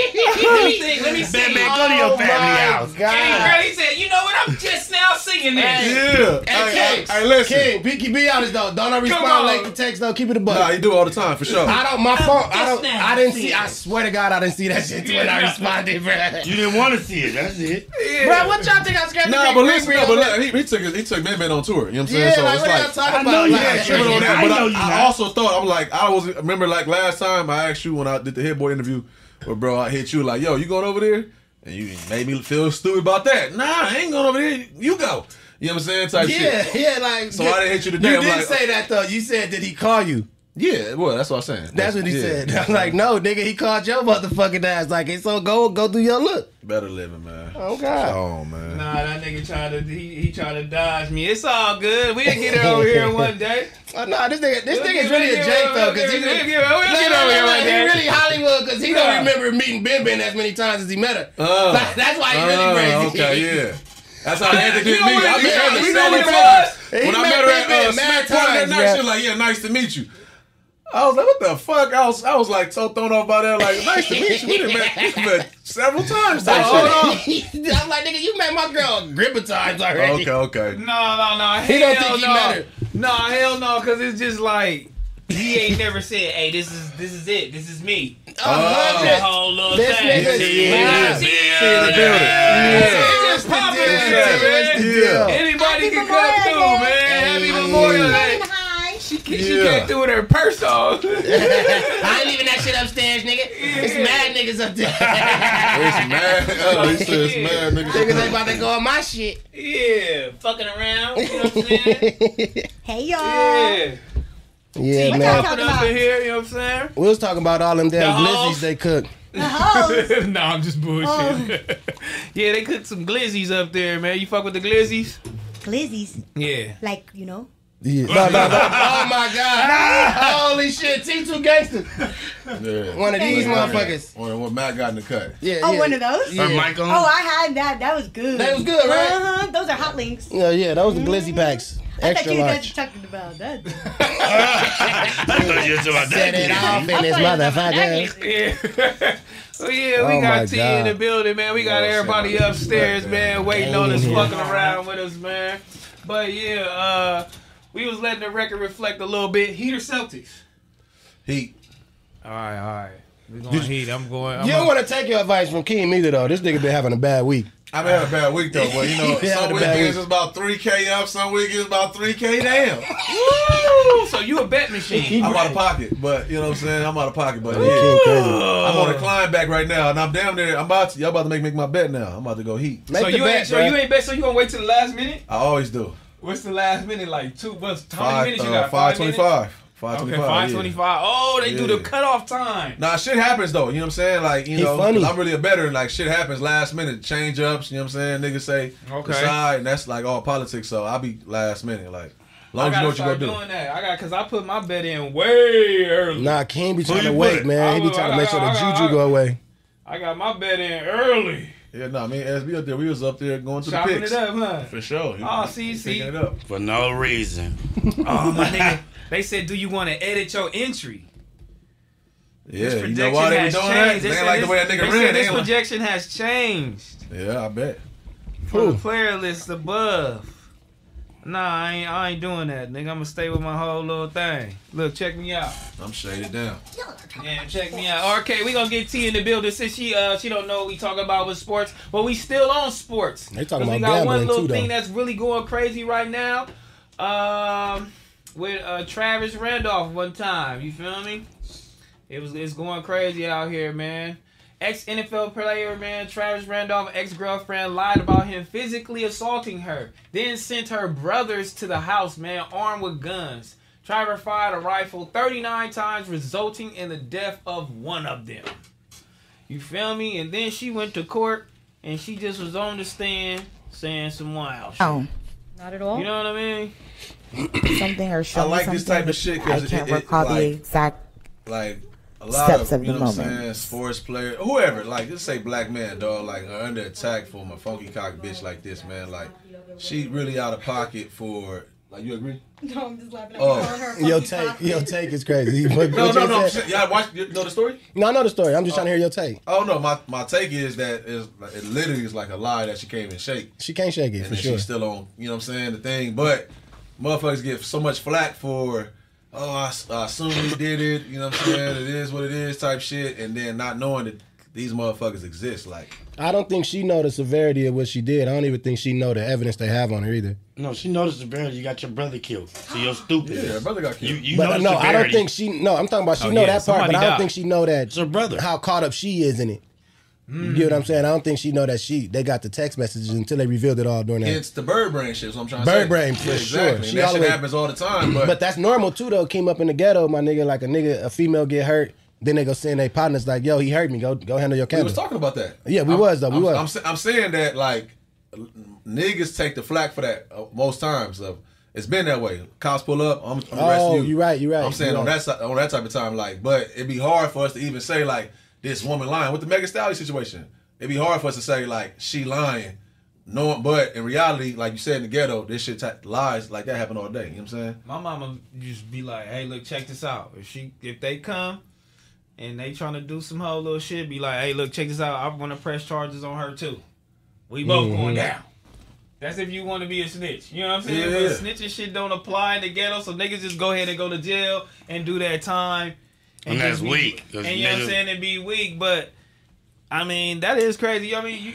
let me think. Let me see." Batman, go to your Oh, family my house. And God. girl, he said, "You know what? I'm just now singing this." Hey. Yeah. Hey, Hey, King. hey, hey, listen. King, be, be honest though. Don't I respond late to text though. Keep it a buck. Nah, you do it all the time for sure. I don't. My phone. I don't. I didn't see. seeing I swear to God, I didn't see that shit when I <laughs> responded, bro. You didn't want to see it. That's it. Bro, what y'all think I scared? Nah, but listen, no, but look, he, he took he took Man Man on tour. You know what I'm saying? Yeah, so like it's what y'all like talking I about? know you Like, ain't tripping on that. I But know I, you I not. also thought I'm like I was remember like last time I asked you when I did the Hit Boy interview, but bro I hit you like yo you going over there, and you made me feel stupid about that. Nah, I ain't going over there. You go. You know what I'm saying? Type Yeah, shit. yeah, like. So I didn't hit you today. You I'm did like, say that though. You said, did he call you? Yeah, well that's what I'm saying. That's what he Yeah. said. I'm <laughs> like, no, nigga, he called your motherfucking ass. Like, it's so go, go do your look. Better living, man. Oh God. Oh man. Nah, that nigga tried to he, he tried to dodge me. It's all good. We'll get it over here <laughs> one day. Oh, no, this nigga, this We'll nigga's really a we'll Jake though, because he we'll really, get- we'll get- we'll Look, get over here look, one he day. really Hollywood because he Nah. don't remember meeting Ben Ben as many times as he met her. Uh, Like, that's why he really uh, crazy. Okay, <laughs> yeah. That's how Anthony You did know me. what I it met is? her You know several what it times. was? When He I met met her at Ben uh, Ben mad Smack Party that night, bruh. she was like, "Yeah, nice to meet you." I was like, "What the fuck?" I was, I was like so thrown off by that. Like, nice to meet you. We done met, we met several times. So, hold on. <laughs> I'm like, nigga, you met my girl a grip of times already. Okay, okay. <laughs> No, no, no. He don't think he no. met her. No, hell no, because it's just like he ain't never said, "Hey, this is this is it. This is me." Oh, That whole little This thing. nigga- Yeah. in the building. Yeah. It's just popping, What's the deal? What's the man. deal? Anybody Happy can come through, man. Happy Hey. Memorial Day. She, she Yeah. came through with her purse on. <laughs> I ain't leaving that shit upstairs, nigga. It's mad niggas up there. <laughs> It's mad. Oh, he said it's mad, niggas nigga. ain't about to go on my shit. yeah, fucking around. You know what I'm saying? <laughs> Hey y'all. Yeah. Yeah, What man. Popping talking up about? in here, you know what I'm saying? We was talking about all them damn The glizzies they cook. The hoes. <laughs> no, I'm just bullshit. <laughs> yeah, they cooked some glizzies up there, man. You fuck with the glizzies? Glizzies. Yeah. Like, you know. Yeah. No, no, no. Oh my god. Holy shit. T2 gangsters. Yeah. One of these motherfuckers. Or what Matt got in the cut. Yeah. Oh, yeah. one of those? Yeah. Her mic on. Oh, I had that. That was good. That was good, right? Uh-huh. Those are hot links. Yeah, yeah, those are glizzy packs. I thought Extra you guys large. <laughs> were talking about that. I thought you was about Set it that. off in this motherfucker. Yeah. <laughs> well, yeah, we Oh, got T in the building, man. We got Oh, everybody upstairs, man, waiting on us, fucking around with us, man. But yeah, uh, we was letting the record reflect a little bit. Heat or Celtics? Heat. All right, all right. We going Heat. I'm going. I'm You don't want to take your advice from Keem either, though. This nigga been having a bad week. I've had a bad week though, but you know, <laughs> Yeah, some had a weekends week. it's about three K up, some weekends it's about three K down. Woo! So you a bet machine? I'm out of pocket, but you know what I'm saying. I'm out of pocket, but yeah. I'm on a climb back right now, and I'm down there. I'm about to, y'all about to make make my bet now. I'm about to go heat. Make so you bet, ain't so you ain't bet. So you gonna wait till the last minute? I always do. What's the last minute like? Two? What's how Five, many minutes you uh, got? five minutes? twenty-five. Five Okay, twenty-five. five yeah. Oh, they do the cutoff time. Nah, shit happens though. You know what I'm saying? Like you He know, 'cause funny. I'm really a better. Like shit happens last minute, change ups. You know what I'm saying? Niggas say Okay. decide, and that's like all politics. So I'll be last minute. Like, as long I as you know what you start gonna do. doing that. I got because I put my bet in way early. Nah, Keem be trying to wait, put? man. He be I trying to will- make sure the got- I juju got- go away. I got my bet in early. Yeah, no, I mean, as we up there, we was up there going to the Chopping picks. it up, huh? For sure. Oh, see, see. Picking it up. For no reason. <laughs> Oh my nigga. They said, do you want to edit your entry? Yeah, This you know why they be has doing that? changed. They said ain't like the this- way a nigga they said This ain't like- projection has changed Yeah, I bet. for the player list above. Nah, I ain't, I ain't doing that, nigga. I'm gonna stay with my whole little thing. Look, check me out. I'm shaded down. Yeah, check me out. Okay, we gonna get T in the building since she uh she don't know what we talking about with sports, but we still on sports. They talking 'Cause we got one little too, thing though. that's really going crazy right now. Um, with uh Travis Rudolph one time. You feel me? It was it's going crazy out here, man. Ex NFL player, man, Travis Rudolph, ex girlfriend, lied about him physically assaulting her. Then sent her brothers to the house, man, armed with guns. Travis fired a rifle 39 times, resulting in the death of one of them. You feel me? And then she went to court and she just was on the stand saying some wild shit. Oh, Not at all. You know what I mean? Something or show I like this type of shit 'cause I it- can't it- recall the like- exact. Like a lot Steps of, of you the know what I'm moment. saying, sports player, whoever, like just say black man, dog, like are under attack from a funky cock bitch like this, man. Like she really out of pocket for. Like you agree? <laughs> No, I'm just laughing Oh. you her Your take, cock. your take is crazy. <laughs> What- No, what no, no. I'm said- saying- Y'all watch, you know the story? No, I know the story. I'm just trying to oh. hear your take. Oh no, my my take is that is it literally is like a lie that she can't even shake, She can't shake it and for sure. she's still on. You know what I'm saying? The thing, but motherfuckers get so much flack for. Oh, I assume he did it. You know what I'm saying? It is what it is, type shit, and then not knowing that these motherfuckers exist. Like, I don't think she know the severity of what she did. I don't even think she know the evidence they have on her either. No, she noticed the barrel. You got your brother killed. So you're stupid. yeah, her brother got killed. you but know the no, I don't think she. No, I'm talking about she Oh, know yeah, that part, somebody but I don't died. think she know that It's her brother. how caught up she is in it. You get what I'm saying? I don't think she know that she they got the text messages until they revealed it all during that. It's the bird brain shit. What I'm trying to Bird brain, for Yeah, sure. Exactly. She And that shit always- happens all the time. But, But that's normal too, though. Came up in the ghetto, my nigga. Like a nigga, a female get hurt, then they go send their partners like, "Yo, he hurt me. Go, go handle your we camera." was talking about that. Yeah, we I'm- was, though. We I'm, was. I'm, I'm saying that like niggas take the flack for that uh, most times. Of it's been that way. Cops pull up. I'm, I'm Oh, you. you right, you right, I'm saying you on right. that on that type of time, like, but it'd be hard for us to even say like this woman lying with the Megan Stallion situation. It'd be hard for us to say like she lying. No, but in reality, like you said in the ghetto, this shit ta- lies like that happen all day. You know what I'm saying? My mama just be like, "Hey, look, check this out. If she, if they come and they trying to do some whole little shit, be like, hey, look, check this out. I want to press charges on her too. We both Mm-hmm. going down. That's if you want to be a snitch. You know what I'm saying? Yeah. But snitching shit don't apply in the ghetto, so niggas just go ahead and go to jail and do that time. And that's just be- weak, 'cause And you know what I'm saying? It'd be weak, but I mean that is crazy. You know I mean, you,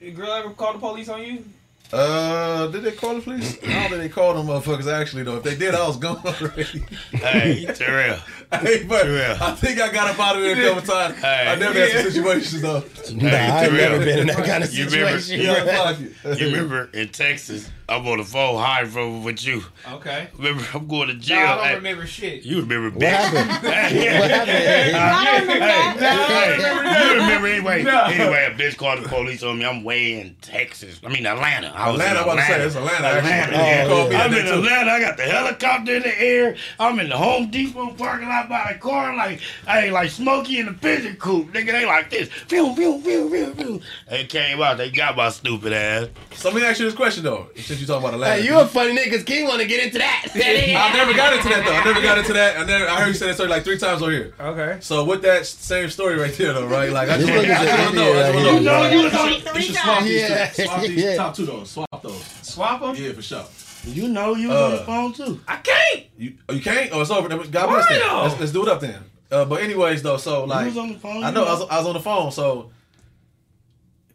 you, a girl ever called the police on you? Uh, did they call the police? I don't think they called them motherfuckers actually though. If they did, I was gone <laughs> already. Hey, Terrell. Hey, but Yeah. I think I got up out of there a couple <laughs> times. Hey. I never had some situations though. <laughs> Nah, I've never been in that kind of You remember- situation. Yeah, bro. <laughs> You remember in Texas, I'm on the phone hiding from with you. Okay. Remember, I'm going to No, jail. I don't Hey, remember shit. You remember, What bitch. happened? Hey, What happened? I remember that. you remember anyway? Anyway, a bitch called the police on me. I'm way in Texas. I mean Atlanta. I was Atlanta, in I'm about to say Atlanta. it's Atlanta. Actually. Atlanta. Oh, yeah. I'm in. Atlanta. I got the helicopter in the air. I'm in the Home Depot parking lot by the car, like I ain't like Smokey in the pigeon coop. Nigga, they like this. Pew, pew, pew, pew, pew. They came out. They got my stupid ass. So let me ask you this question though. Since you talking about Atlanta, Hey, you a funny nigga, 'cause King want to get into that. <laughs> I never got into that though. I never got into that. I never. I heard you say that story like three times over here. Okay. So with that same story right there though, right? Like I just This want nigga's to an know. I just idiot want right to here. know. No, you was on. You Three should swap times. these, Yeah. two. swap these <laughs> Yeah. top two though. Swap those. Swap them? Yeah, for sure. You know you was on the Uh, phone too. I can't. You oh, you can't? Oh, it's over. God bless then. though? Let's, let's do it up then. Uh, but anyways though, so like was on the phone, I know know. I was, I was on the phone. So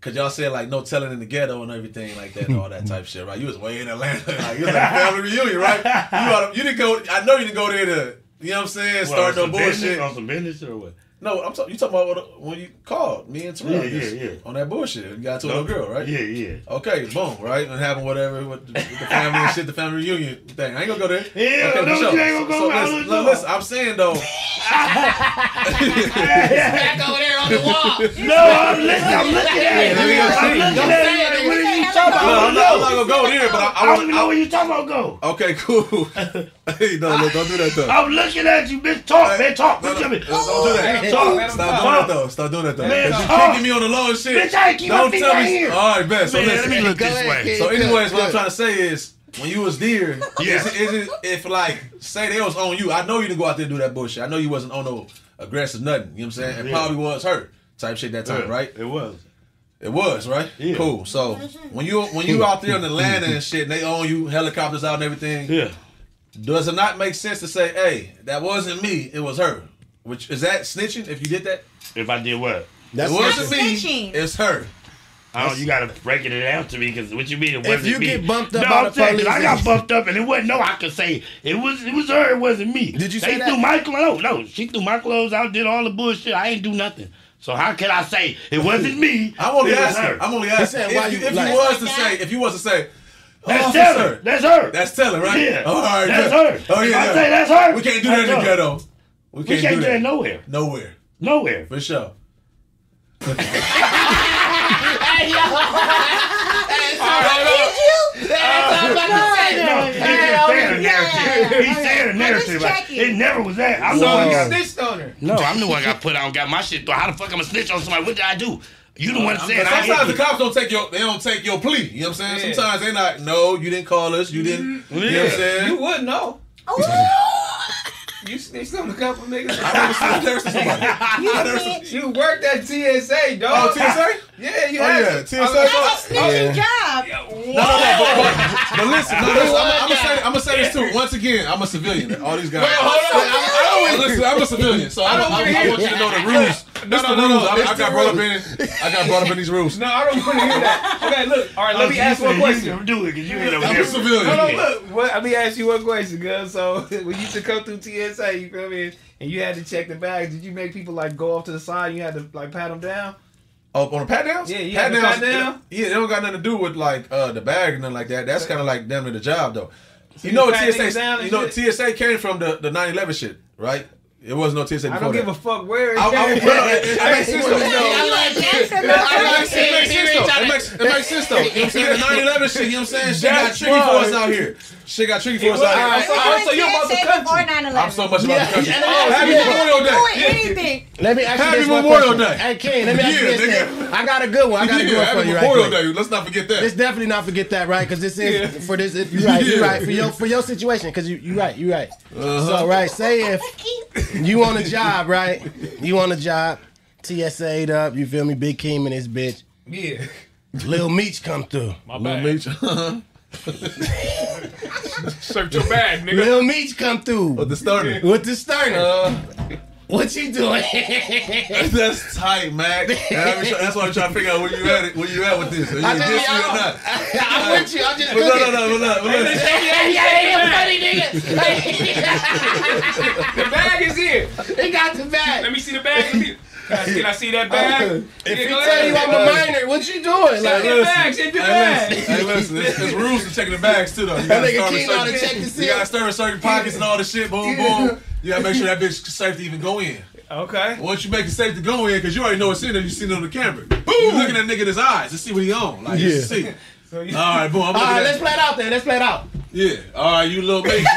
cause y'all said like no telling in the ghetto and everything like that and all that type shit, right? You was way in Atlanta, <laughs> like you was at a family reunion, right? You oughta- you didn't go. I know you didn't go there to. You know what I'm saying? Start no on business- bullshit. On some business or what? No, I'm talking. You talking about when you called me and Terrell? Yeah, yeah, yeah. On that bullshit, you got to a little girl, right? Yeah, yeah. Okay, boom, right, and having whatever with the, with the family and shit, the family reunion thing. I ain't gonna go there. Yeah, okay, no, sure. you ain't gonna go. So, I so listen, don't know. listen, I'm saying though. <laughs> Back over there on the wall. No, I'm listening. I'm looking at it. let me go see. I'm looking at say it. It, What are you talking No, about? I'm not, I'm not gonna go there, but I, I, I don't want even know where you talking about go. Okay, cool. <laughs> hey, no, no, don't do that though. I'm looking at you, bitch. Talk, man. Talk. No, Look no, at me. no, don't do that. Talk. Stop doing that though. Stop doing that though. Man, Cause you talk. kicking me on the low shit. Bitch, I ain't keep my Don't feet tell right me. here. All right, bet. So Man, let me look this way. So, Good, anyways, what I'm trying to say is, when you was there, Yeah. is, it, is it if like say they was on you? I know you didn't go out there and do that bullshit. I know you wasn't on no aggressive nothing. You know what I'm saying? It Yeah. probably was her type shit that time, right? It was. It was right. Yeah. Cool. So when you when you out there in Atlanta and shit, and they own you, helicopters out and everything. Yeah. Does it not make sense to say, "Hey, that wasn't me. It was her"? Which is that snitching? If you did that, If I did what? That's it wasn't me. snitching. It's her. I don't, you gotta break it down to me because what you mean it If wasn't you me? get bumped up no, by I'm the saying, 'cause police I got and- bumped up and it wasn't no. I could say it was it was her. It wasn't me. Did you they say that? threw my clothes? No, she threw my clothes out. Did all the bullshit. I ain't do nothing. So how can I say it wasn't me? <laughs> I'm only asking. her? I'm only asking. If, why you, you if like- you was Like to that? say, if you was to say, oh, That's officer, telling. That's her. That's telling, right? Yeah. Oh, all right. That's good. her. Oh yeah. I yeah. say that's her, We can't do that in the ghetto. We We can't, can't do do that that nowhere. Nowhere. Nowhere. For sure. <laughs> <laughs> No, he's just saying a narrative. He's saying a narrative. Like, it never was that. I'm the So one you got. snitched on her. No, I'm the one got put out, got my shit through. How the fuck I'm a snitch on somebody? What did I do? You the one But saying I sometimes hit the cops don't take your they don't take your plea. You know what I'm saying? Yeah. Sometimes they're not. No, you didn't call us. You didn't. You know what I'm saying? You would know. <laughs> Oh, You snitched on a couple niggas. I never seen I never seen somebody. I never seen. snitch. You worked at TSA, dog. Oh. TSA? Yeah, you Oh had yeah, to. TSA. That's a oh, oh, oh, snitching job. No, no, no. But, but, but listen, no, listen. I'm, I'm gonna say, I'm gonna say this too. Once again, I'm a civilian. All these guys. Wait, hold on. I always listen. I'm a civilian, so I, don't I, wanna I, want you to know the rules. No, no, no, no. I, I got brought up in. I got brought up in these rules. No, I don't want to hear that. Okay, look. All right, let me ask one question. Do it because you ain't over I'm there. a civilian. Hold on, look. What, let me ask you one question, girl. So, <laughs> when you used to come through TSA, you feel me, and you had to check the bags, did you make people like go off to the side? and You had to like pat them down. Oh, on the pat downs? Yeah, you pat downs. pat down? Yeah, they don't got nothing to do with like uh, the bag and nothing like that. That's kind of like them to the job though. You know what pat niggas TSA? You know shit? TSA came from the the 9/11 shit, right? It wasn't no TSA before I don't that. give a fuck where it I, I, came no, no, it, it makes sense though. You like answer It my makes, it makes sense though. It makes, it makes sense though. You know what I'm saying? The 9/11 shit. You know what I'm saying? Shit got tricky for us out here. Shit got tricky for us out here. right, so- so you're about the country. I'm so much about the country. Oh, happy Memorial Day. Anything. Let me ask you Happy this one Memorial. Day. Hey, King, let me ask you this. I got a good one. I got a good one for you right Memorial. Day. Let's not forget that. Let's definitely not forget that, right? Because this is for this. If you right, you <laughs> Yeah. right for your for your situation. Because you you right, you right. So right, say if you on a job, right? You on a job, TSA'd up. You feel me? Big Keem and his bitch. Yeah. Lil Meech come through. My Little bad. Meech. Search your bag, nigga. Lil Meech come through With the starter. with the Sterner. Uh, what you doing? that's tight, Mac. <laughs> And I'm try- that's why I'm trying to figure out where you at. Where you at with this? Are you I against just- me or not? <laughs> I'm with you. I'm just But no, no, cooking. no, but no, but listen. Hey, yeah, yeah, funny nigga. The bag is here. Hey, he got the bag. Let me see the bag. Can I see that bag? If Yeah, he go tell you. I'm a minor, what you doing? Check Like, your bag. Check your Hey, bag. listen, hey, listen, there's, there's <laughs> rules to checking the bags too, though. You gotta nigga start with Keen oughta certain, check you gotta start with certain pockets and all the shit. Boom, boom. You gotta make sure that bitch is safe to even go in. Okay. Once you make it safe to go in, because you already know what's in there, you seen it on the camera. Boom. You looking at nigga in his eyes to see what he on. Like, you Yeah. see. So you, All right, boom. I'm all looking right, at let's play it out there. Let's play it out. Yeah. All right, you little baby. <laughs>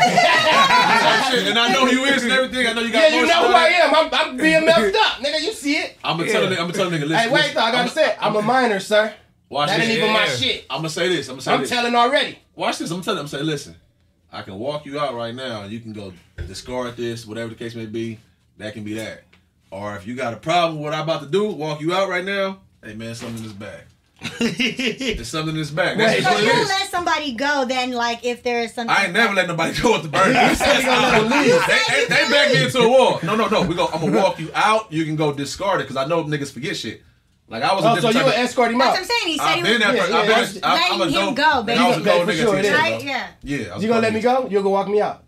and I know who you is and everything. I know you got Yeah, you know who I am. I'm, I'm being messed up, nigga. You see it? I'm gonna tell a nigga. I'm gonna tell nigga. Listen, Hey, wait, though. I gotta I'ma- say, it. I'm a minor, sir. Watch That this. ain't even my shit. I'm gonna say this. I'm gonna say I'm this. telling already. Watch this. I'm gonna tell them. I'm saying, listen. I can walk you out right now. You can go discard this, whatever the case may be. That can be that. Or if you got a problem with what I'm about to do, walk you out right now. Hey man, something in this bag. <laughs> There's something in this bag. That's Wait. just So you is. let somebody go then, like, if there is something. I ain't never let nobody go with the bird. You said you gonna let him they, they, they back me into a wall. No, no, no. We go. I'm gonna walk you out. You can go discard it because I know niggas forget shit. Like I was. a Oh, so different you were escorting of- escort him That's what I'm saying. He said I've he been was that. Yeah, person. yeah, I've been. I'm, I'm a letting him dope. go, I was a basically. For nigga. sure, at it is. TSA, Right? Yeah. Yeah. You gonna let me go? You gonna walk me out?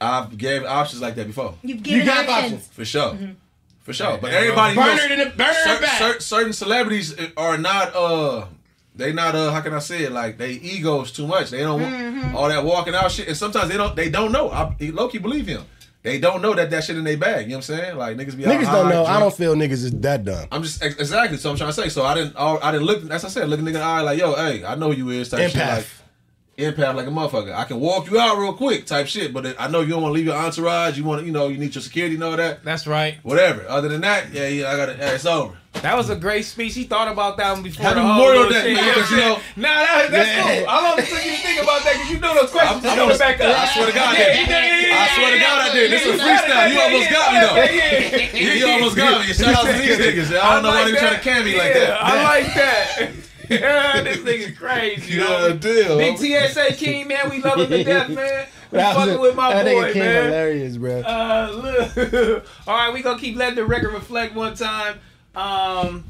I've gave options like that before. You've You given got options. options. For sure. Mm-hmm. For sure. But everybody, you Burn in the burn cer- back. cer- certain celebrities are not. uh They not. uh How can I say it? Like they egos too much. They don't want Mm-hmm. all that walking out shit. And sometimes they don't. They don't know. I low key believe him. They don't know that that shit in their bag. You know what I'm saying? Like niggas be out Niggas high, don't know. I don't feel niggas is that dumb. I'm just ex- exactly. So I'm trying to say. So I didn't. I didn't look. As I said, look a nigga in the eye like, yo, hey, I know who you is. Type shit. Like, empath like a motherfucker. I can walk you out real quick. Type shit. But it- I know you don't want to leave your entourage. You want to, you know, you need your security. Know that. That's right. Whatever. Other than that, yeah, yeah, I got it. Yeah, it's over. That was a great speech. He thought about that one before Happy the whole Memorial Day, shit. man, 'cause, you know- Nah, that, that's Yeah. cool. How long it took you to think about that? Because you know those questions. I- I was- to back up. I swear to God I Yeah, did. he did. Yeah, yeah, I swear to God I did. This yeah, freestyle. You almost got me, though. <laughs> You almost got me. Shout out to these niggas. I don't know why they trying to can me like that. I like that. <laughs> Yeah, this nigga crazy. Yeah, deal. Big TSA King, man. We love him to death, <laughs> man. We fucking with my that boy, nigga King man. hilarious, bro. Uh, look. All right, we gonna keep letting the record reflect one time. Um,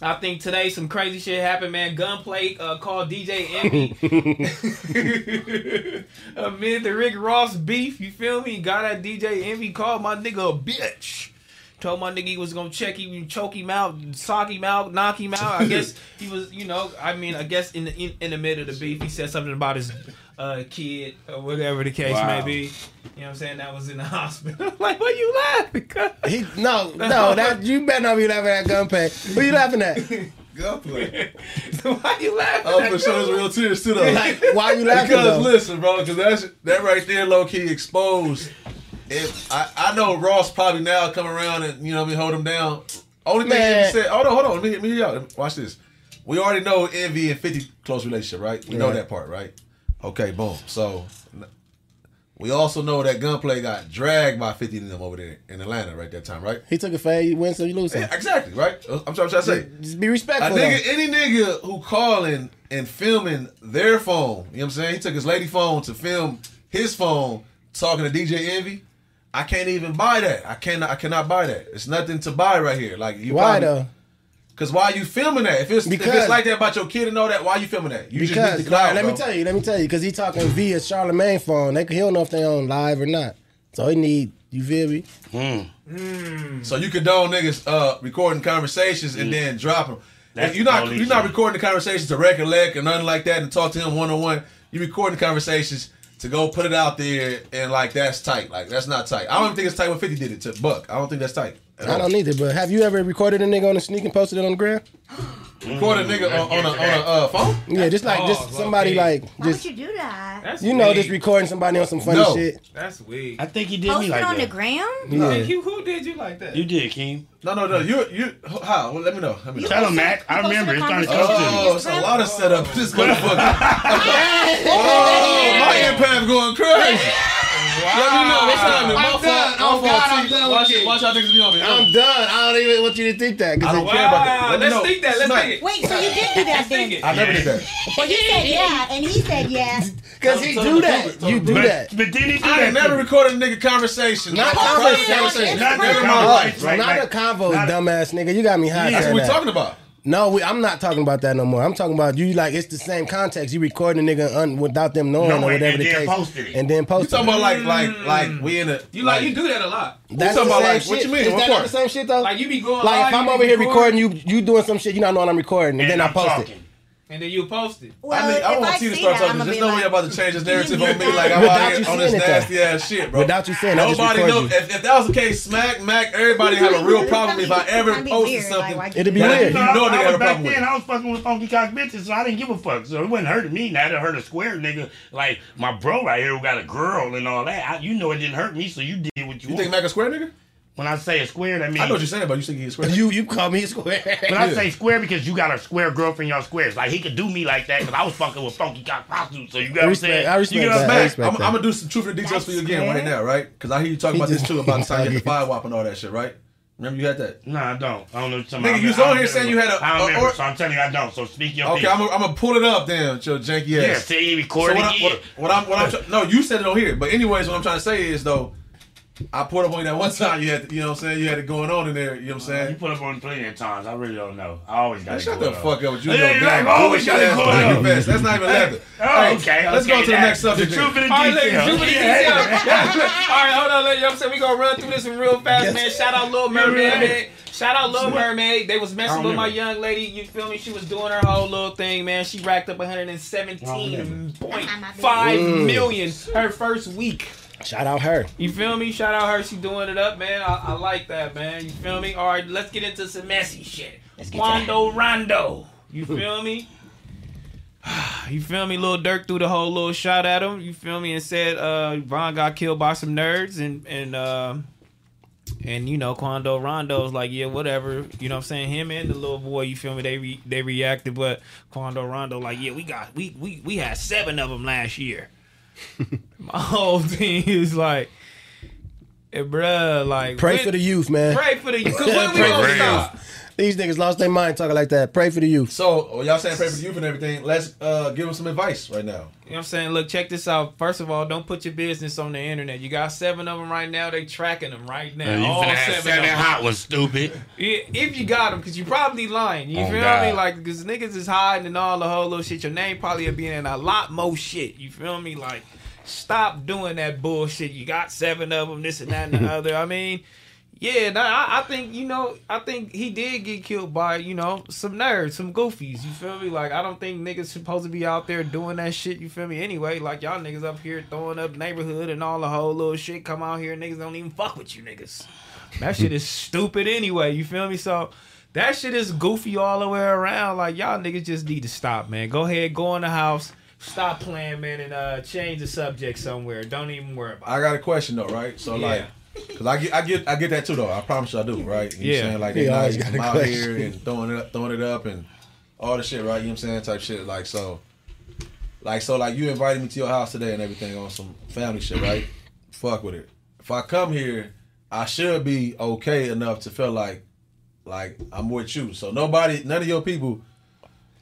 I think today some crazy shit happened, man. Gunplay uh, called DJ Envy <laughs> <laughs> amid the Rick Ross beef. You feel me? Got that DJ Envy called my nigga a bitch. Told my nigga he was gonna check him, choke him out, sock him out, knock him out. I guess <laughs> he was, you know, I mean, I guess in the in, in the middle of the beef, he said something about his uh, kid or whatever the case Wow. may be. You know what I'm saying? That was in the <laughs> hospital. <laughs> like, why you laughing? He no no that you better not be laughing at gunplay. Who you laughing at? <laughs> Gunplay. why you laughing? At that? Oh, for sure, it's real tears too, though. Like, why you laughing, Because though? listen, bro, because that's that right there, low key exposed. If I, I know Ross probably now come around and you know me hold him down. Only thing Man. he said, hold on, hold on, let me, let me hear y'all. Watch this. We already know Envy and Fifty close relationship, right? We know that part, right? Okay, boom. So we also know that Gunplay got dragged by Fifty and them over there in Atlanta, right that time, right? He took a fade. You win some, you lose some. Yeah, exactly, right? I'm trying, to say. Just be A respectful. nigga, any nigga who calling and filming their phone, you know what I'm saying? He took his lady phone to film his phone talking to DJ Envy. I can't even buy that. I cannot. I cannot buy that. It's nothing to buy right here. Like you Why probably, though? Because why you filming that? If it's if it's like that about your kid and all that, why are you filming that? You just because need the cloud, nah, let me tell you, let me tell you, because he talking via Charlemagne phone. They he don't know if they on live or not. So he need you feel me? Hmm. Hmm. So you condone niggas uh, recording conversations and hmm. then drop them. That's you're not you're not recording the conversations to recollect and nothing like that and talk to him one on one. You recording conversations to go put it out there and like that's tight. Like that's not tight. I don't even think it's tight when Fifty did it to Buck. I don't think that's tight. At I don't either, but have you ever recorded a nigga on a sneak and posted it on the gram? Record a nigga on, on a on a uh, phone. Yeah, just like just Oh, somebody okay. like Why would just you do that? That's you know weak. just recording somebody on some funny No. shit. That's weak. I think he did Post me it like on the that. gram? Yeah. You, who did you like that? You did, King. No, no, no. You you how? Well, let me know. Let me know. Tell him, Mac. I remember. a It's trying to conversation. come to me. Oh, it's a lot of setup. This <laughs> motherfucker. oh, my impact going crazy. Let me know what's happening. My I'm fault. done. My fault, God, I'm done Watch, with watch how niggas be on me. I'm done. I don't even want you to think that. I don't it- care about that. Let Let's know. think that. Let's Smack. think it. Wait, so you did do that then? I never did that. Well, you said yeah, and he said yeah. <laughs> Cause he do that. You do that. but then he do I that ain't never recorded a nigga conversation. Not Private conversation. conversation. Not Never that my life. Not a convo, Not a- dumbass nigga. You got me hot. That's saying what we that. talking about. No, we, I'm not talking about that no more. I'm talking about you like it's the same context. You recording a nigga un, without them knowing No, or and whatever the then case, posted it. and then You talking it. about like like mm. like we in a You like you do that a lot. That's talking the about same like- what shit. you mean? Is What that not the same shit though? Like you be going Like live, if I'm over here recording you, you doing some shit, you not knowing I'm recording, and, then I I'm post talking. it. And then you post it. Well, I mean, I if want you to see start that, talking. I'ma There's be no way like, you're about to change this <laughs> narrative on me did like I'm out here on this saying it, though. nasty ass shit, bro. Without you saying, I just Nobody record know you. if, if that was the case. Smack, Mac, everybody have a real problem if I ever That'd posted weird, something. why'd It'd be that weird. You know, I, I have a was back problem with. then. I was fucking with funky cock bitches, so I didn't give a fuck. So it wasn't hurting me. Now it hurt a square nigga like my bro right here who got a girl and all that. I, you know it didn't hurt me, so you did what you, You want. think Mac a square nigga? When I say a square, that means I know what you're saying, but you think he's a square. You you call me a square. When I say square, because you got a square girlfriend, y'all squares. Like he could do me like that because I was fucking with funky cock prostitutes. So you got what I'm Respect- saying? I respect you get what I'm that. I saying? respect I'm, that. I'm gonna do some truth and details for you again right now, right? Because I hear you talking He about this too about <laughs> the time you had the fire wop and all that shit, right? Remember you had that? No, I don't. I don't know what you're talking Nigga, about. you was I on don't here remember. saying you had a- I don't remember, or- so I'm telling you I don't. So speak your Okay, piece. I'm gonna, I'm gonna pull it up then, with your janky Yeah, ass. see, he So recorded what, I, it. what, what I'm, what I'm, try- no, you said it on here. But anyways, what I'm trying to say is though, I pulled up on you that one time. You had, to, you know, what I'm saying, you had it going on in there. You know what I'm saying. You saying? put up on plenty of times. I really don't know. I always got Man, it shut the on. fuck up with you. Yeah, your you damn like, always bullshit got it ass going on. That's not even leather. Oh, Hey, okay. Let's okay, go to the next subject. The truth and the All right, details. look, Jubilee Yeah. details. <laughs> All right, hold on. You know what I'm saying? We gonna run through this one real fast, man. Shout out Little Mermaid, man. Shout out Little Mermaid. They was messing with my young lady. You feel me? She was doing her whole little thing, man. She racked up 117.5 Mm. her first week. Shout out her. You feel me? Shout out her. She doing it up, man. I, I like that, man. You feel me? All right, let's get into some messy shit. Quando Rondo. <laughs> <sighs> You feel me? You feel me? Little Durk threw the whole little shot at him. You feel me? And said uh Ron got killed by some nerds and and uh and you know Quando Rondo's like yeah whatever you know what I'm saying him and the little boy you feel me they re- they reacted but Quando Rondo like yeah we got we we we had seven of them last year. <laughs> My whole thing is like, eh, bruh, like Pray when- for the youth, man. Pray for the youth. Cause <laughs> when we gonna stop? Youth. These niggas lost their mind talking like that. Pray for the youth. So oh, y'all saying pray for the youth and everything. Let's uh, give them some advice right now. You know what I'm saying? Look, check this out. First of all, don't put your business on the internet. You got seven of them right now. They tracking them right now. And you All seven, seven of them. hot ones, stupid. Yeah, if you got them, because you probably lying. You Oh, feel God. me? Like, because niggas is hiding and all the whole little shit. Your name probably will be in a lot more shit. You feel me? Like, stop doing that bullshit. You got seven of them, this and that and the <laughs> other. I mean, yeah, nah, I, I think, you know, I think he did get killed by, you know, some nerds, some goofies. You feel me? Like, I don't think niggas supposed to be out there doing that shit. You feel me? Anyway, like, y'all niggas up here throwing up neighborhood and all the whole little shit. Come out here, niggas don't even fuck with you niggas. That shit is stupid anyway. You feel me? So that shit is goofy all the way around. Like y'all niggas just need to stop, man. Go ahead, go in the house, stop playing, man, and uh change the subject somewhere. Don't even worry about. I got a question though, right? So Yeah. like, cause I get, I get, I get that too though. I promise you I do, right? You know Yeah. what I'm saying like He they always nice, got a come out question. here and throwing it up, throwing it up, and all the shit, right? You know what I'm saying? Type shit. Like so, like so, like you invited me to your house today and everything on some family shit, right? Fuck with it. If I come here, I should be okay enough to feel like, like I'm with you. So nobody, none of your people.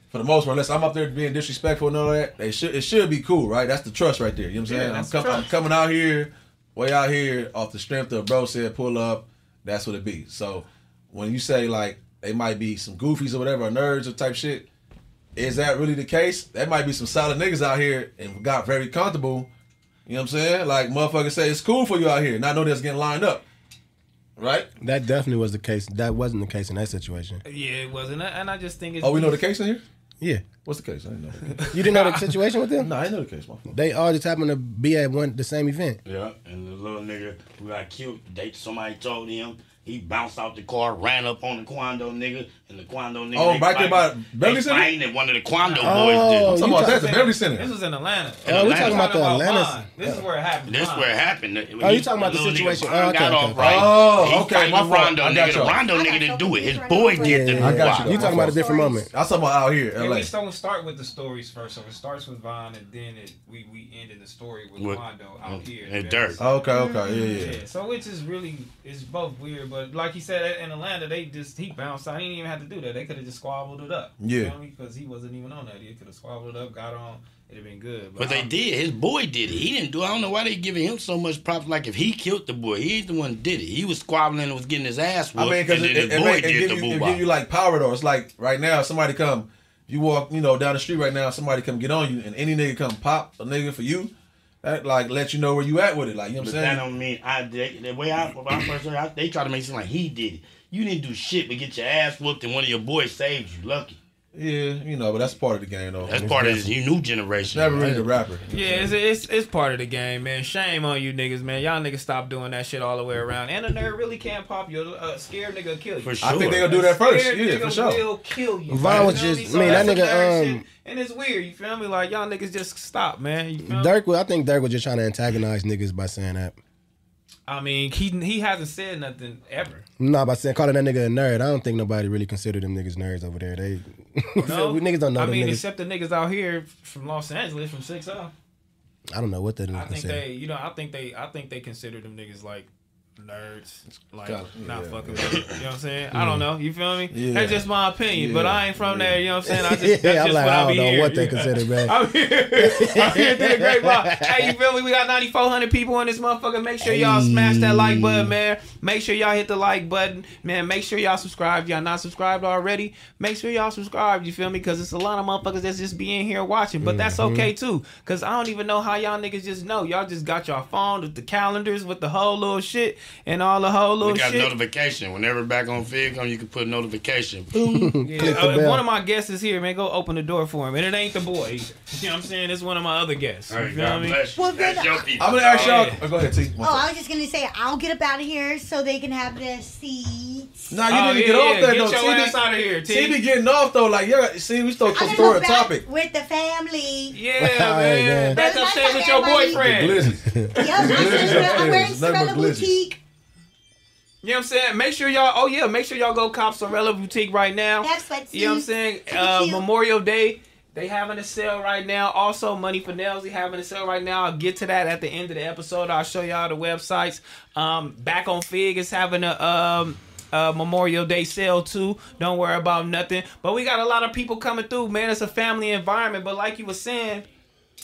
For the most part, unless I'm up there being disrespectful and all that, they should it should be cool, right? That's the trust right there. You know what I'm Yeah, saying? I'm, com- I'm coming out here, way out here, off the strength of bro said pull up. That's what it be. So when you say like they might be some goofies or whatever, or nerds or type shit, is that really the case? That might be some solid niggas out here and got very comfortable. You know what I'm saying? Like motherfuckers say it's cool for you out here, not know that's getting lined up. Right? That definitely was the case. That wasn't the case in that situation. Yeah, it wasn't, and I just think it's. Oh, we know the case in here? Yeah. What's the case? I didn't know. You didn't know the situation with them? <laughs> No, I didn't know the case. My fault. They all just happened to be at one the same event. Yeah, and the little nigga who got killed, they somebody told him he bounced out the car, ran up on the Quando nigga, and the Quando nigga. Oh, they right there fighting- by Beverly they Center? fighting, and one of the Quando Oh, boys did. you I'm talking about that, the Beverly Center. This was in Atlanta. Oh, we talking about the Atlanta- Von. This is where it happened. This Von. where it happened. Oh, you talking about the situation. Oh, okay, got off right. Oh, he okay, my. Rondo nigga. The y'all. Rondo nigga didn't do it. His boy did the I got you. You talking about a different moment. I was talking about out here, Yeah, LA. we don't start with the stories first. So it starts with Von, and then it, we we end in the story with With- Rondo out mm, here. and in Durk. Okay, okay, yeah, yeah. Yeah, so which is really it's both weird, but like he said in Atlanta, they just he bounced out. He didn't even have to do that. They could have just squabbled it up. Yeah. because he wasn't even on that. He could have squabbled it up, got on. It'd have been good. But they did. His boy did it. He didn't do. it. I don't know why they giving him so much props. Like if he killed the boy, he ain't the one did it. He was squabbling and was getting his ass I mean, because and it, then it, his it, boy it did give the you, it give you like power though. It's like right now, somebody come, you walk, you know, down the street right now, somebody come get on you, and any nigga come pop a nigga for you, that like let you know where you at with it. Like you know what I'm that saying? don't mean I did. The way I, when I first heard, it, they try to make it seem like he did it. You didn't do shit but get your ass whooped, and one of your boys saved you. Lucky. Yeah, you know, but that's part of the game though. That's It's part of never- this new generation. Never really the rapper. Yeah, it's, it's it's part of the game, man. Shame on you niggas, man. Y'all niggas stop doing that shit all the way around. And a nerd really can't pop you. A scared nigga kill you. For sure. I think they gonna do that first. Scared Yeah, nigga for sure. will kill you. Von was You know what just- I mean? I mean, So that nigga, um, and it's weird. You feel me? Like y'all niggas just stop, man. You feel? Durk, was- I think Durk was just trying to antagonize niggas by saying that. I mean, he he hasn't said nothing ever. No, by saying calling that nigga a nerd. I don't think nobody really consider them niggas nerds over there. They <laughs> No, we niggas don't know I mean, niggas. except the niggas out here from Los Angeles, from Six Up. I don't know what they I think they, you know, I think they, I think they consider them niggas like nerds, like Kinda, not yeah. fucking. With it, you know what I'm saying? I don't know. You feel me? Yeah. That's just my opinion, but I ain't from there. You know what I'm saying? I <laughs> just, Yeah, that's I'm just like, what I I don't be know hearing. what they consider, man. <laughs> I'm here, I'm here through the grapevine. Hey, you feel me? We got 9,400 people in this motherfucker. Make sure y'all smash that like button, man. Make sure y'all hit the like button, man. Make sure y'all subscribe. If y'all not subscribed already, make sure y'all subscribe. You feel me? Because it's a lot of motherfuckers that's just be in here watching, but that's Mm-hmm. okay too. Because I don't even know how y'all niggas just know. Y'all just got your phone with the calendars with the whole little shit. And all the whole little We got shit. notification. Whenever back on Figg come, you can put notification. Boom. <laughs> Yeah, uh, one of my guests is here, man, go open the door for him. And it ain't the boy. either. <laughs> You know what I'm saying? It's one of my other guests. You Hey, feel God me? bless you. Well, That's then, your people. I'm gonna ask y'all. Yeah. Oh, go ahead, T. Oh, I was just gonna say I'll get up out of here so they can have their seats. Nah, you Oh, need to yeah, get off yeah. that Get though. your T ass out of here, T. T be getting off though. Like, yeah, see, we still I'm gonna throw go a topic. with the family. Yeah, <laughs> man. man. Back That's upstairs with like your boyfriend. You Yep, I'm, wearing- upstairs. I'm wearing It's nothing but Sorella glizzy. Boutique. know what I'm saying? Make sure y'all, oh yeah, make sure y'all go cop Sorella Boutique right now. Have sweatsuits. You know what I'm saying? Uh. Memorial Day, they having a sale right now. Also, Money for Nails, they having a sale right now. I'll get to that at the end of the episode. I'll show y'all the websites. Um, back on Figg is having a um uh, Memorial Day sale too. Don't worry about nothing. But we got a lot of people coming through, man. It's a family environment. But like you were saying,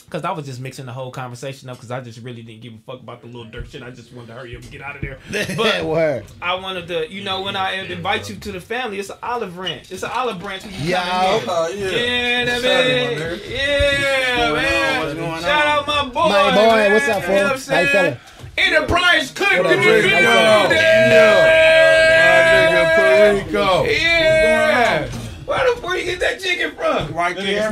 because I was just mixing the whole conversation up because I just really didn't give a fuck about the little dirt shit. I just wanted to hurry up and get out of there. <laughs> But <laughs> I wanted to, you know, when I invite you to the family, it's an olive branch. It's an olive branch. When you Yo. come in. Oh, yeah. Yeah, that man. my Yeah, man. What's going Shout on? out my boy. My boy, man. what's up, You know fool? what I'm How you feeling? Enterprise Cook in What the up, building. Rico? Yeah. My nigga Perico. Yeah. Where you get that chicken from? Right there.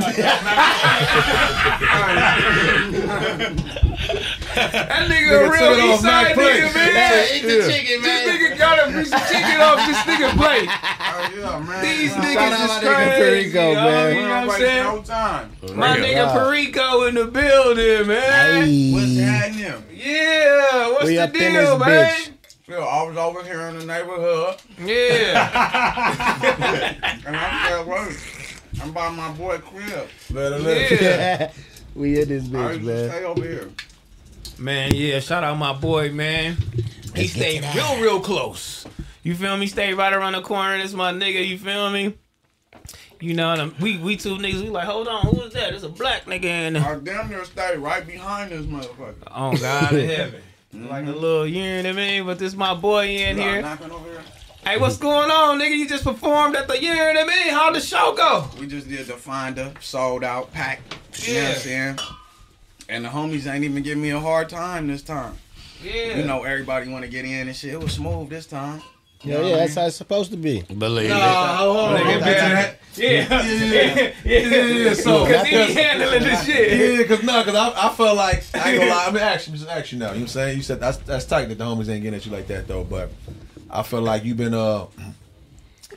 That nigga, Nigga a real took it off east side Mac Plate. nigga, man. Yeah, eat the Yeah. chicken, This nigga got a piece of chicken off this nigga plate. <laughs> Oh, yeah, man. These Shout niggas out is my nigga crazy. Perico, yo, man. You know what I'm saying? no time. My Real. nigga Perico in the building, man. What's happening? Yeah, what's We the deal, this man? Bitch. Phil, I was over here in the neighborhood, Yeah, <laughs> <laughs> and I said, wait, I'm by my boy crib. Better live. yeah. <laughs> we in this I bitch, used man. stay over here. Man, yeah, shout out my boy, man. He stayed real, real close. You feel me? Stayed right around the corner. This my nigga, you feel me? You know, them- we we two niggas, we like, hold on, who is that? It's a black nigga in there. I damn near stayed right behind this motherfucker. Oh God in heaven. Like a mm-hmm. little, you know what I mean? But this my boy in here. here. Hey, what's going on, nigga? You just performed at the, you know what I mean? How'd the show go? We just did the Fonda, sold out, pack. You know what I'm saying? And the homies ain't even giving me a hard time this time. Yeah. You know, everybody want to get in and shit. It was smooth this time. You Yeah, know yeah, what I that's how it's supposed to be. Believe Nah, it. hold on. Nigga, Don't get to that. Yeah. Yeah. Yeah. Yeah, so- Cause he be handling the shit. Yeah, cause no, cause I, I felt like I ain't gonna lie. I mean, actually, just ask you now. You know what I'm saying? You said that's that's tight that the homies ain't getting at you like that though. But I feel like you've been uh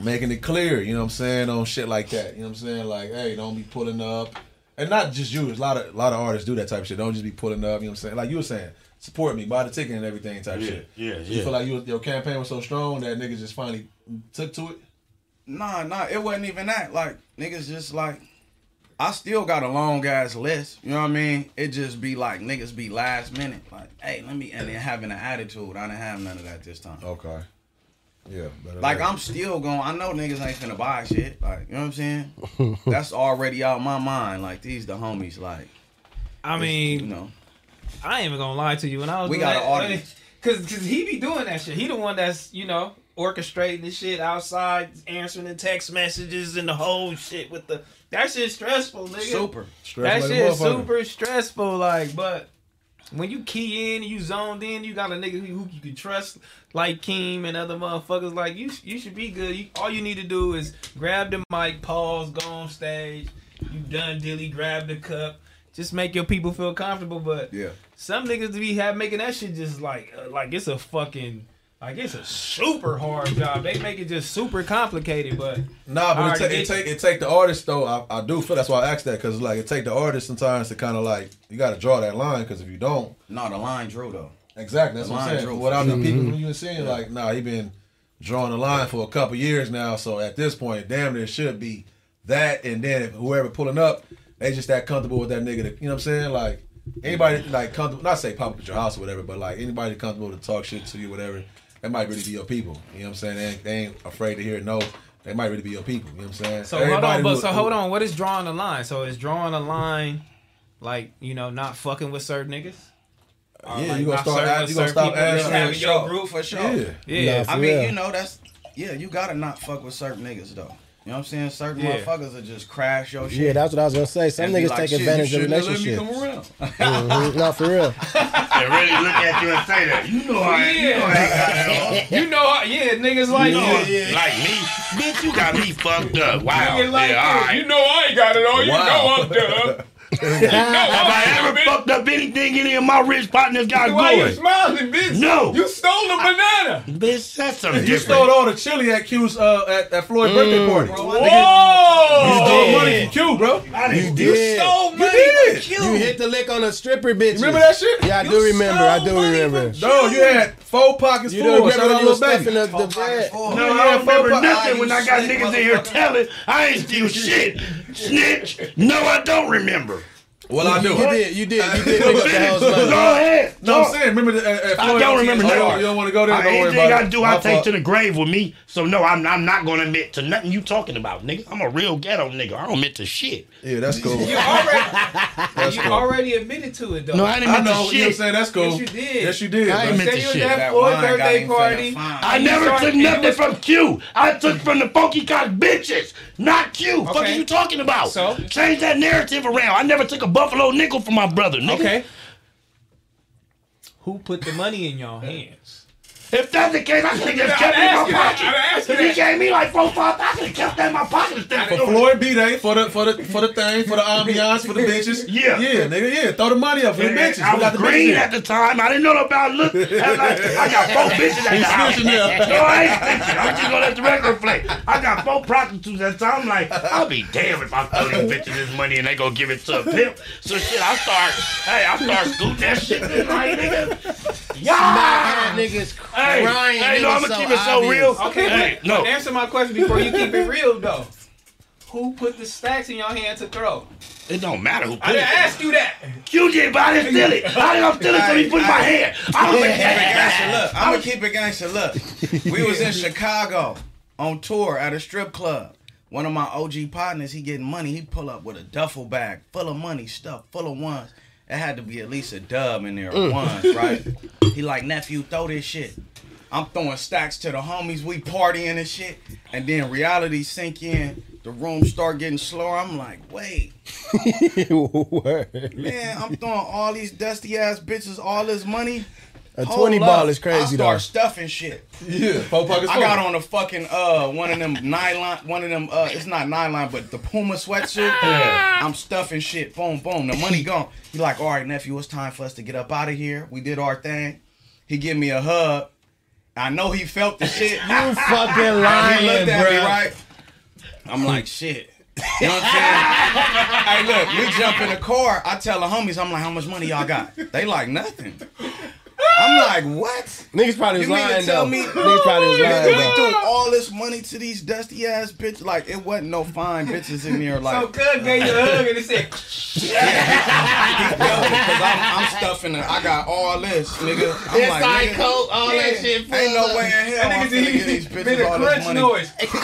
making it clear. You know what I'm saying on shit like that. You know what I'm saying? Like, hey, don't be pulling up, and not just you. There's a lot of a lot of artists do that type of shit. Don't just be pulling up. You know what I'm saying? Like you were saying, support me, buy the ticket and everything type Yeah, shit. yeah, You yeah. feel like you, your campaign was so strong that niggas just finally took to it. Nah, nah, it wasn't even that. Like, niggas just like, I still got a long ass list. You know what I mean? It just be like, niggas be last minute. Like, hey, let me, and then having an attitude. I didn't have none of that this time. Okay. Yeah. Like, than- I'm still going, I know niggas ain't finna buy shit. Like, you know what I'm saying? <laughs> That's already out my mind. Like, these the homies. Like, I mean, you mean, know. I ain't even gonna lie to you. When I was We doing got that, an audience. Cause, cause he be doing that shit. He the one that's you know orchestrating the shit outside, answering the text messages and the whole shit with the that shit stressful, nigga. Super. Stress that like shit motherfucker. super stressful. Like, but when you key in, you zoned in, you got a nigga who, who you can trust, like Keem and other motherfuckers. Like you, you should be good. You, all you need to do is grab the mic, pause, go on stage. You done, dilly, grab the cup. Just make your people feel comfortable. But Yeah. Some niggas be have making that shit just like uh, like it's a fucking like it's a super hard job. They make it just super complicated, but Nah, but it, already ta- it take it take the artist though. I, I do feel that's why I asked that because like it take the artist sometimes to kind of like you got to draw that line because if you don't, No, the line drew, though. exactly that's The what I'm line saying. drew. Without the people who you been seeing, like nah, he been drawing the line for a couple years now. So at this point, damn, there should be that, and then whoever pulling up, they just that comfortable with that nigga. To, you know what I'm saying? Like anybody like comfortable, not say pop up at your house or whatever, but like anybody comfortable to talk shit to you, whatever. That might really be your people. You know what I'm saying? They ain't, they ain't afraid to hear no. They might really be your people. You know what I'm saying? So hold on, but who- so hold on. What is drawing the line? So is drawing a line like you know not fucking with certain niggas? Or, Yeah, like, you gonna start certain add- with you gonna certain stop people, adding just having Having your your group. group for sure. Yeah. Yeah, Nah, I mean, real. you know, that's yeah, you gotta not fuck with certain niggas though. You know what I'm saying? Certain Yeah. motherfuckers will just crash your shit. Yeah, that's what I was gonna say. Some And niggas like, take advantage of shouldn't let me relationships. come around. <laughs> Mhm. No, for real. <laughs> They really look at you and say that. You know I ain't, you know I got. <laughs> You know, how- yeah, niggas like You know, you. like me, bitch, you got me fucked up. Wow. Niggas like yeah, all you. know I ain't got it all. You know I'm done. Have I ever fucked up anything any of my rich partners got Why you going? smiling, bitch? No. You stole a banana. Bitch, that's something You different. stole all the chili at Q's uh, at, at Floyd's birthday party. Whoa! You stole money from Q, bro. You did. stole money did. from Q. You hit the lick on a stripper, bitch. Remember that shit? Yeah, I You do remember. I do stole money remember. from No, you had four pockets You full. don't Shout remember out you was little stuffing baby. the, the bread. No, I don't remember nothing when I got niggas in here telling I ain't steal shit. Snitch. No, I don't remember. Well, I do. You did. You did. You did pick <laughs> up the house Go ahead. No, I'm saying, remember the, at, at I don't OTS? remember Oh, nothing. You don't want to go there? I, Don't worry anything about I it. do, My I take fault. to the grave with me. So no, I'm I'm not gonna admit to nothing you talking about, nigga. I'm a real ghetto nigga. I don't admit to shit. Yeah, that's cool. You already, <laughs> you cool. already admitted to it though. No, I didn't I admit know. to You know what I'm saying? That's cool. Yes, you did. Yes, you did. I bro. ain't meant Say to you shit. at That Floyd's wine birthday party. I never took nothing from Q. I took from the funky cock bitches, not Q. Fuck are you talking about? So? change that narrative around. I never took a buffalo nickel for my brother, nigga. Okay. Who put the money in y'all hands? If that's the case, I should have just kept it in my asking pocket. I'm asking If he gave me like four, five, I could have kept that in my pocket For Floyd B Day, for the for the for the thing, for the ambiance, for the bitches. <laughs> Yeah. yeah, nigga, yeah. Throw the money up for the bitches. I We got was the green bitches at the time. I didn't know about look. I, like, I got four <laughs> bitches at the house. <laughs> No, I ain't snitching. I'm just gonna let the record play. I got four prostitutes at the time. I'm like, I'll be damned if I throw these bitches this money and they go give it to a pimp. So shit, I start, hey, I start scooting that shit like nigga. Yeah. Mad niggas Hey, crying. hey, no, I'ma so keep it so obvious. real. Okay, Hey, but, no. answer my question before you keep it real though. Who put the stacks in your hand to throw? It don't matter who put I put didn't it. ask you that. You did, but I didn't steal it. I didn't steal it, so he put it in my hand. I was like, Gangsta, look, I'm gonna keep it gangster. Look, we was in Chicago on tour at a strip club. One of my OG partners, he getting money. He pull up with a duffel bag full of money, stuff full of ones. It had to be at least a dub in there, Mm. right? <laughs> He like nephew, throw this shit. I'm throwing stacks to the homies. We partying and shit, and then reality sink in. The room start getting slower. I'm like, wait, <laughs> man, I'm throwing all these dusty ass bitches all this money. A Hold 20 up. ball is I crazy though. start stuffing shit. Yeah, four pockets I got on a fucking uh one of them nylon one of them uh it's not nylon but the Puma sweatsuit. I'm stuffing shit. Boom, boom. The money gone. He like, all right, nephew, it's time for us to get up out of here. We did our thing. He give me a hug. I know he felt the shit. <laughs> You fucking he lying, looked at me right. I'm like, shit. You know what I'm saying? <laughs> hey, look, we jump in the car. I tell the homies, I'm like, how much money y'all got? They like nothing. I'm like, what? Niggas probably was You mean to lying tell though. me- Niggas probably was lying we threw all this money to these dusty ass bitches. Like it wasn't no fine bitches in there. Like So Cud gave you a hug and he said, yeah, because I'm, I'm stuffing it. I got all this, nigga. I'm like, Inside nigga, coat, all Yeah. that shit. ain't no way in hell I'm that finna nigga these made bitches a all this money. noise. That's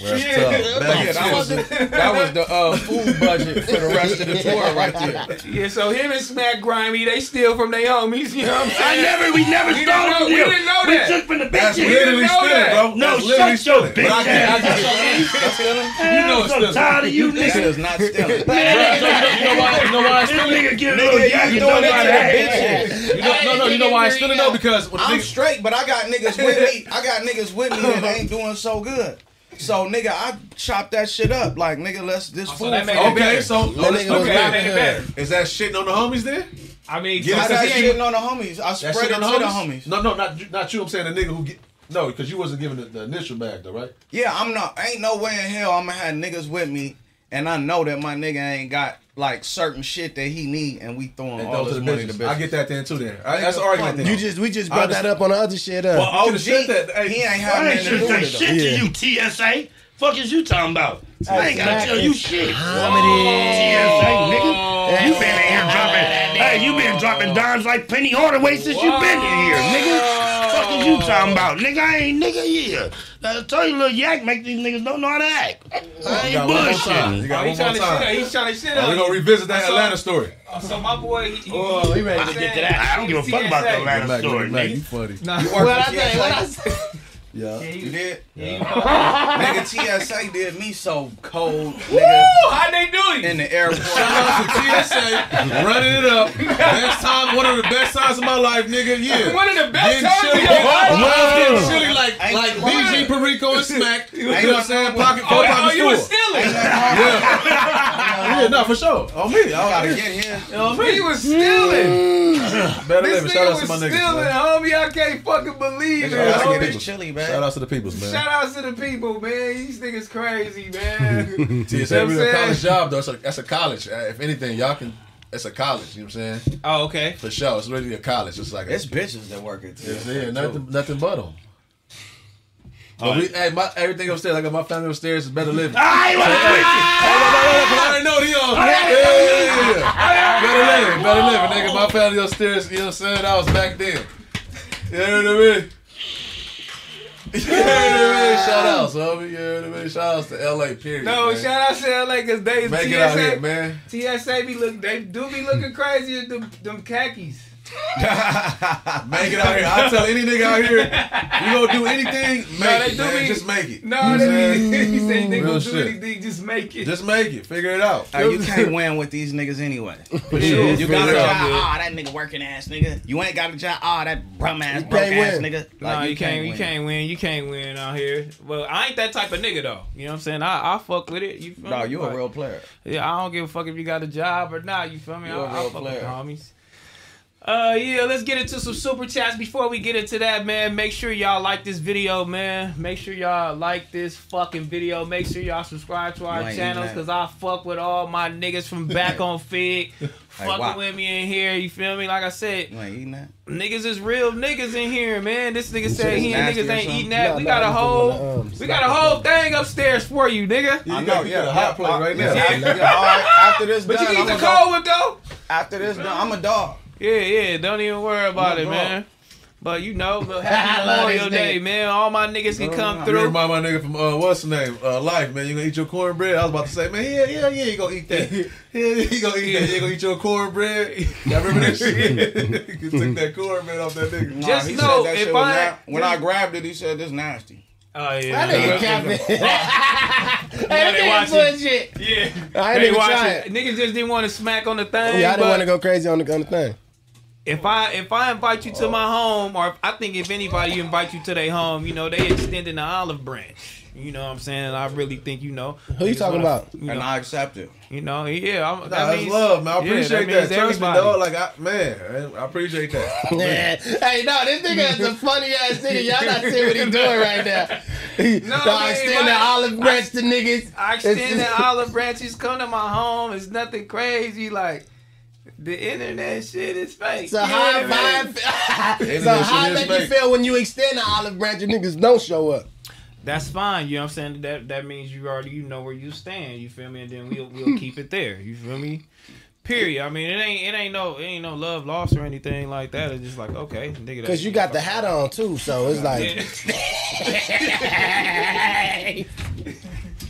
Yeah. tough. Yeah, Bang. that was the, that was the uh, food budget for the rest of the tour right there. Yeah, so him and Smack Grimy, they steal from their homies, you know what I'm I never, we never We stole didn't know- from we them. didn't know We that. took from the That's bitches. literally know stealing, that. bro. No, That's literally shut your stealing. But I bitch ass can't. That's stealing. You know it's I'm stealing. tired of you This niggas. is not stealing. <laughs> Bro, you know why? You know why it's This stealing? nigga get a little Nigga, yak you and doing don't it know how to to the act. bitches. You know, no, no, you know why it's stealing though? Because I'm nigga, straight, but I got niggas with me. I got niggas with me that ain't doing so good. So nigga, I chop that shit up. Like nigga, let's this oh, so food. that make for it the okay, so That nigga was Okay, rapping made it better. is that shitting on the homies then? I mean, Get I us got that shit on the homies. I That spread it on to the the homies? homies. No, no, not not you. I'm saying the nigga who get no, because you wasn't giving the, the initial bag though, right? Yeah, I'm not. Ain't no way in hell I'm gonna have niggas with me, and I know that my nigga ain't got like certain shit that he need, and we throwing And all this the money to bitches. bitches. I get that then too. Then I, Nigga, that's the argument. Then You just we just I brought that up on the other shit. Up. Well, could've OG, that. Hey, he ain't I having ain't nothing to do say with it. shit Yeah. to you, TSA. Fuck is you talking about? I ain't gotta tell you shit. comedy. Oh, TSA, nigga. You been in here dropping. Hey, you been dropping dimes like Penny Hardaway since you been in here, nigga. Fuck is you talking about, nigga? I ain't nigga yeah. I tell you, little yak make these niggas don't know how to act. I You ain't got one more time. You got Oh, one he's more trying to shit up. time. He's trying to shit Oh, up. we gonna revisit that So- Atlanta story. Oh, so my boy, he, he, Oh, we ready to I'm get to that. I don't give a fuck about the Atlanta story, nigga. you funny. Nah, You What I say? What I say? Yeah. You did? Yeah. <laughs> nigga, TSA did me so cold, Woo! How'd they do it? In the airport. <laughs> Shout out to TSA, running it up. Best time, one of the best times of my life, nigga. Yeah. <laughs> One of the best Getting times of chilly, your getting- life. When I was getting chilly like Ain't like. BG Perico and Smack. You know what I'm saying? Oh, pocket, Oh, four oh, pocket you was stealing. Yeah. yeah, no, for sure. On me. You gotta get here. On me. He was stealing. Mm. Better This living. Shout nigga out to was my niggas. stealing, homie. I can't fucking believe it. Shout out to homie. the chili, man. Shout out to the peoples, man. Shout out to the people, man. These niggas crazy, man. TSA You know what I'm really a college job though. That's a, that's a college. Uh, If anything, y'all can. It's a college. You know what I'm saying? Oh, okay. For sure. It's really a college. It's like a, It's bitches that work at It's, TSA. yeah, nothing, nothing but them. But Alright. we, hey, my everything upstairs. I got my family upstairs. is better living. I already know the young. Yeah, yeah, yeah, yeah. Better living, better living, nigga. My family upstairs. You know what I'm saying? I was back then. You know what I mean? <laughs> You know what I mean? Shout outs, homie. You know what I mean? Shout outs to LA, period. No, man. shout out to LA because they Make TSA, it out here, man. TSA be look, they do be looking crazy at them, them khakis. <laughs> Make it out here. I tell any nigga out here, you gonna do anything, make No, it, man. be- Just make it. No, You know <laughs> they saying? be, he said they Real gonna do shit. anything, just make it. Just make it. Figure it out. Hey, you <laughs> can't win with these niggas anyway. For sure. You got a For job. sure. Ah, that nigga working ass nigga. You ain't got a job. Ah, that bum ass You broke can't ass win. nigga. No, Like, you, can't, you win. can't win. You can't win out here. Well, I ain't that type of nigga though. You know what I'm saying? I I fuck with it. You feel No, me? you a real player. Yeah, I don't give a fuck if you got a job or not. You feel me? You I, a I real fuck with player. homies. Uh yeah, let's get into some super chats. Before we get into that, man, make sure y'all like this video, man. Make sure y'all like this fucking video. Make sure y'all subscribe to our You channels because I fuck with all my niggas from back <laughs> on Figg. Fucking wow. with me in here. You feel me? Like I said, You ain't eating that. Niggas is real niggas in here, man. This nigga said he is and niggas ain't something? eating that. No, we no, got a I just whole, don't wanna, um, we got a whole thing upstairs for you, nigga. You I got, know, you yeah, a hot plate right yeah, now. yeah, yeah, all right, after this But done, you eat I'm the cold one though. After this done, I'm a dog. Yeah, yeah. Don't even worry about I'm it, a man. But you know, but happy Memorial Day, nigga. man. All my niggas can come through. remind my nigga from uh, what's the name? Uh, Life, man. You gonna eat your cornbread? I was about to say, man, yeah, yeah, yeah, you gonna eat that. Yeah, <laughs> yeah, you gonna eat that. You gonna eat your cornbread? <laughs> Y'all remember that shit? you <laughs> took that cornbread off that nigga. Nah, Just he know, if I- na- when I grabbed it, he said this nasty. Oh yeah. That nigga capping. Yeah, Hey, that watch nigga it. bullshit. Yeah. I ain't They even watch it. it. Niggas just didn't want to smack on the thing. Yeah, I didn't want to go crazy on the, on the thing. If I if I invite you to my home, or if, I think if anybody invite you to their home, you know they extending the olive branch. You know what I'm saying? I really think you know. Who you talking wanna- about? You And I accept it. you know, yeah. I'm, Nah, that that's means love, man. I appreciate means that. Trust me, everybody. dog. Like, I, man, I appreciate that. <laughs> Yeah. Hey, no, this nigga is a funny ass nigga. Y'all not seeing what he doing right now. <laughs> He, No, no, man, extend my- the olive branch to niggas. I extend the olive branches. Come to my home. It's nothing crazy. Like the internet shit is fake. So You know how, what I <laughs> mean? how, so Internet how make you feel when you extend the olive branch and niggas don't show up? That's fine. You know what I'm saying? That that means you already you know where you stand. You feel me? And then we'll we'll <laughs> keep it there. You feel me? Period. I mean, it ain't it ain't no it ain't no love lost or anything like that. It's just like okay, nigga. Cause you got the hat on too, so it's like <laughs>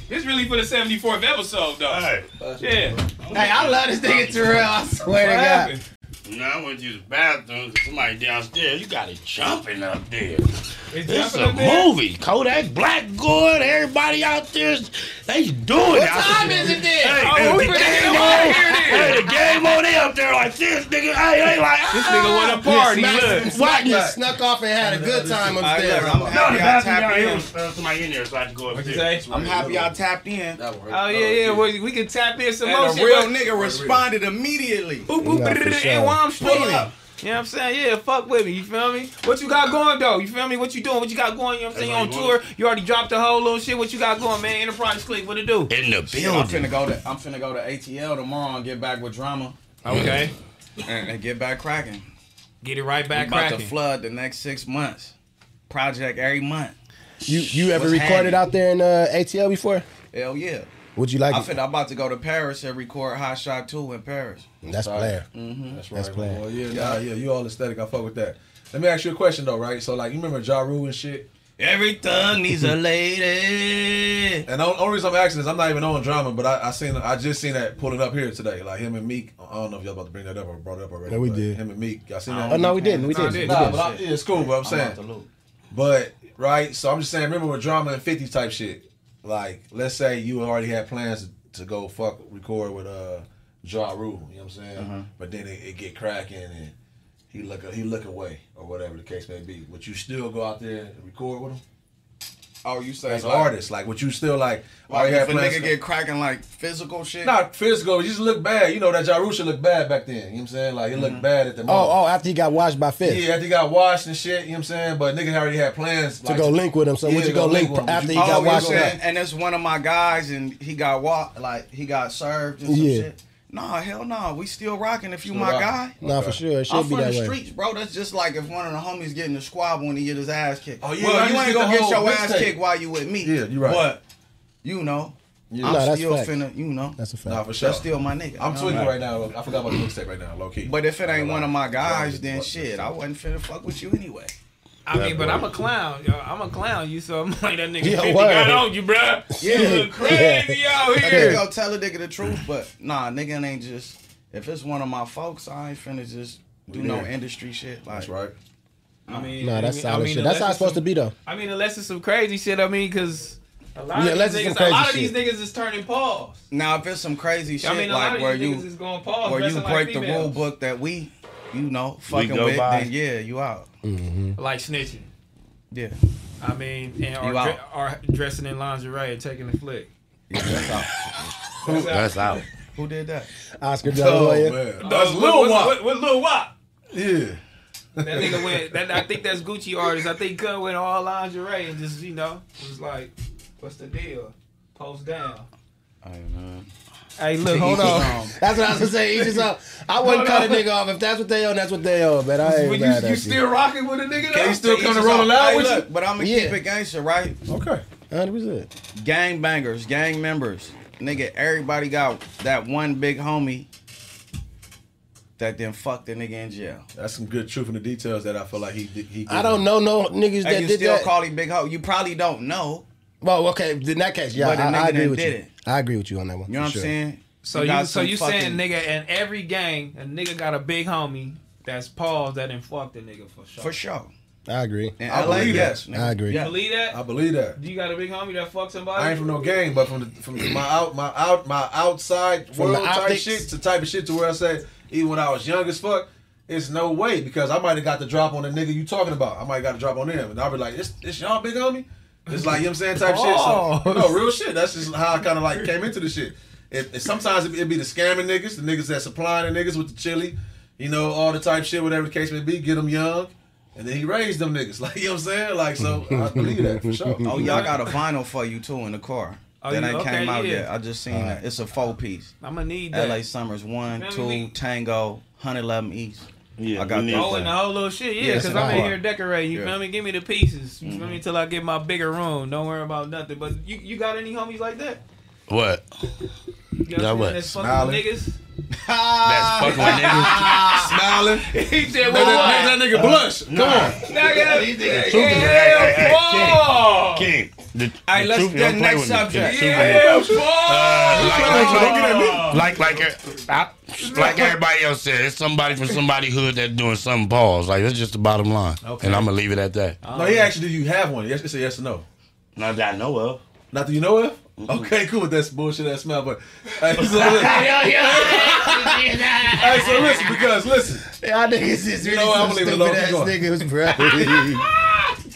It's really for the 74th episode, though. Hey, Yeah. Hey, I love this nigga Terrell. I swear to God. happened? now I went to the bathroom. Somebody downstairs. You got it jumping up there. It's It's jumping a up there? movie. Kodak Black going. Everybody out there, they doing What it. I time is it then? Hey, Oh, hey, the finna get game him on. out of here then. Hey, the game on. They up there like this, nigga. Hey, they like This ah. nigga want a party. Smack- Look. Smack What? just snuck off and had a good time All right, upstairs. I'm No, the happy I bathroom down tapped in. was uh, somebody in there, so I had to go What'd you upstairs. say? I'm happy I tapped in. Oh, yeah, yeah. We, we can tap in some more a real nigga responded immediately. Boop, boop, and while I'm Pull streaming. Up. You know what I'm saying? Yeah, fuck with me. You feel me? What you got going though? You feel me? What you doing? What you got going? You know what I'm saying? You on That's what tour. You already dropped the whole little shit. What you got going, man? Enterprise Click. What it do? In the Shit, I'm building. finna go to I'm finna go to ATL tomorrow and get back with drama Okay. and, and get back cracking. Get it right back about cracking. to flood the next six months. Project every month. You you ever What's recorded happening? out there in uh, ATL before? Hell yeah. Would you like I it? finna, I'm about to go to Paris and record Hot Shot 2 in Paris. That's player. Mm-hmm. That's That's right. playing. Well, yeah, nah, yeah, you all aesthetic. I fuck with that. Let me ask you a question though, right? So like, you remember Ja Rule and shit? Every thug needs a lady. <laughs> And the only reason I'm asking is I'm not even on drama, but I, I seen I just seen that pulling up here today. Like him and Meek. I don't know if y'all about to bring that up or brought it up already. Yeah, we did. Him and Meek. Y'all seen that? Oh no, we didn't. We Nah, did. did. Nah, did. but I, yeah, it's cool. But I'm I'm saying, out. But right, so I'm just saying, remember with drama and 50 type shit. Like, let's say you already had plans to go fuck record with uh Ja Rule, you know what I'm saying? Uh-huh. But then it, it get cracking and he look he look away or whatever the case may be. Would you still go out there and record with him? Oh, you say As an like- artist, like would you still like Like already if have a plans nigga to- get cracking like physical shit. not physical, you just look bad. You know that Ja Rule should look bad back then. You know what I'm saying? Like it Mm-hmm. looked bad at the Oh, moment. oh, after he got washed by Fifth. Yeah, after he got washed and shit, you know what I'm saying? But nigga already had plans To go link with him. So would to you go link with him. after Would he you- got oh, washed saying, up? and it's one of my guys, and he got wa- like he got served and some Yeah. shit. Nah, hell no, we still rocking. If you Still my rocking. guy, Nah, for sure. It should I'm be from that the way. streets, bro. That's just like if one of the homies getting the squab when he get his ass kicked. Oh, yeah, well, used you ain't gonna get your ass mixtape. kicked while you with me. Yeah, you right. But you know, Yeah. I'm Nah, that's still fact. finna, you know, That's a fact. Nah, for sure. that's still my nigga. I'm you tweaking right now. I forgot about the mixtape right now, low key. But if it ain't one of my guys, then shit, I wasn't finna fuck with you anyway. I mean, but I'm a clown, yo. I'm a clown. You so I'm <laughs> like that nigga Yeah, 50 word. got on you, bruh. Yeah. You look <laughs> crazy out I here. can go tell a nigga the truth, but nah, nigga ain't just. If it's one of my folks, I ain't finna just do no industry shit. Like, That's right. I mean, Nah, that's I solid mean, shit. That's how it's supposed to be though. I mean, unless it's some crazy shit. I mean, because a lot Yeah, of these niggas, some a lot of these niggas is turning paws. Now, if it's some crazy shit I mean, a lot like of where these you niggas is going paws, where you break like the rule book that we, you know, fucking with, by. then yeah, you out. Mm-hmm. like snitching. Yeah, I mean, and or, You dre- out. or dressing in lingerie and taking a flick. yeah, that's out. That's out. Who did that? Oscar De La Hoya. man. Oh, that's what, Lil what, Wop. What, what Lil Wop? Yeah. That nigga went. That, I think that's Gucci artist. I think Cut went all lingerie and just you know was like, "What's the deal? Post down." I don't know. Hey, look, To hold on. <laughs> That's what I was gonna say. Each his own. I wouldn't cut a nigga off. If that's what they own, that's what they own. But I ain't But you, mad you at still rocking with a nigga? Can though? you still To come each to his rolling own. loud Hey, with look, But I'm gonna Yeah. keep it gangster, right? Okay. Hundred percent. Gang bangers, gang members, nigga. Everybody got that one big homie that then fucked the nigga in jail. That's some good truth in the details that I feel like he he. I don't know no niggas that And you did still that. call him big hoe. You probably don't know. Well, okay. In that case, yeah, But the I, nigga I agree done with did you. it. I agree with you on that one. You know what for I'm sure. saying? So you, got so some you fucking- saying nigga in every gang, a nigga got a big homie that's paused that done fucked the nigga for sure. For sure. I agree. In I LA, believe yes. that. nigga. I agree. You Yeah. believe that? I believe that. Do you got a big homie that fucked somebody? I ain't from no gang, but from the, from my out my out my outside From the world type optics. shit to type of shit to where I say even when I was young as fuck, it's no way because I might have got the drop on the nigga you talking about. I might have got the drop on them, and I'll be like, "It's it's y'all big homie." It's like you know what I'm saying type shit. So, Oh. no real shit. That's just how I kind of like came into the shit. It, it- sometimes it, it be the scamming niggas, the niggas that supplying the niggas with the chili, you know, all the type shit, whatever the case may be. Get them young. And then he raised them niggas, <laughs> like you know what I'm saying, like so. I <laughs> believe that for sure. Oh, y'all got a vinyl for you too in the car. Oh, that you- ain't okay, came out yeah. yet. I just seen that. It's a four piece. I'm gonna need that. LA Summers one, Man, two, we- Tango, 111 East. Yeah, I got we that. Oh, and the whole little shit, yeah, Yeah, because it's I'm in in here the decorating. You Yeah. feel me? Give me the pieces. You feel mm-hmm. me? Till I get my bigger room. Don't worry about nothing. But you, you got any homies like that? What? You Got what? That's fucking Smiling. niggas. <laughs> That's fucking with niggas. <laughs> Smiling. he said, "Well, that, what?" make that nigga blush. Come on. Nigga, The truth is, yeah, hey, hey, Paul. King, King. The, Hey, the let's truth, get next with me. subject. The truth Yeah, is- Paul. like like I, uh, uh, like everybody else said, it's somebody from somebody hood that's doing something pause. Like that's just the bottom line, Okay. and I'm gonna leave it at that. No, he actually, do you have one? Yes, it's a yes or no. Not that I know of. Not that you know of? Okay, cool with that bullshit that smell, but <laughs> hey, so listen, <laughs> hey, so listen, because listen, Y'all niggas is You really know I'm some gonna leave it alone. stupid ass going. niggas, <laughs> bro.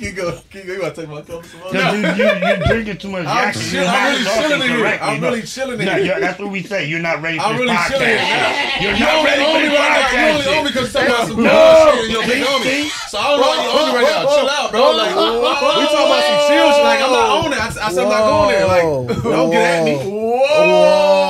Keep going, keep going. You to take my cup? some more? Cause you, you, you're drinking too much I'm chill- I'm really chilling in here. I'm really chilling in No, here. That's what we say. You're not ready for I'm really podcast. chilling here now. You're not only ready on for me this now. You podcast. only on me because you're talking about some No. bullshit and your big homie. So I don't know you on me right now. Chill out, bro. Like, we talking about some chill shit. Like, I'm not on it. I said I'm not going there. Like, <laughs> don't get at me. Whoa.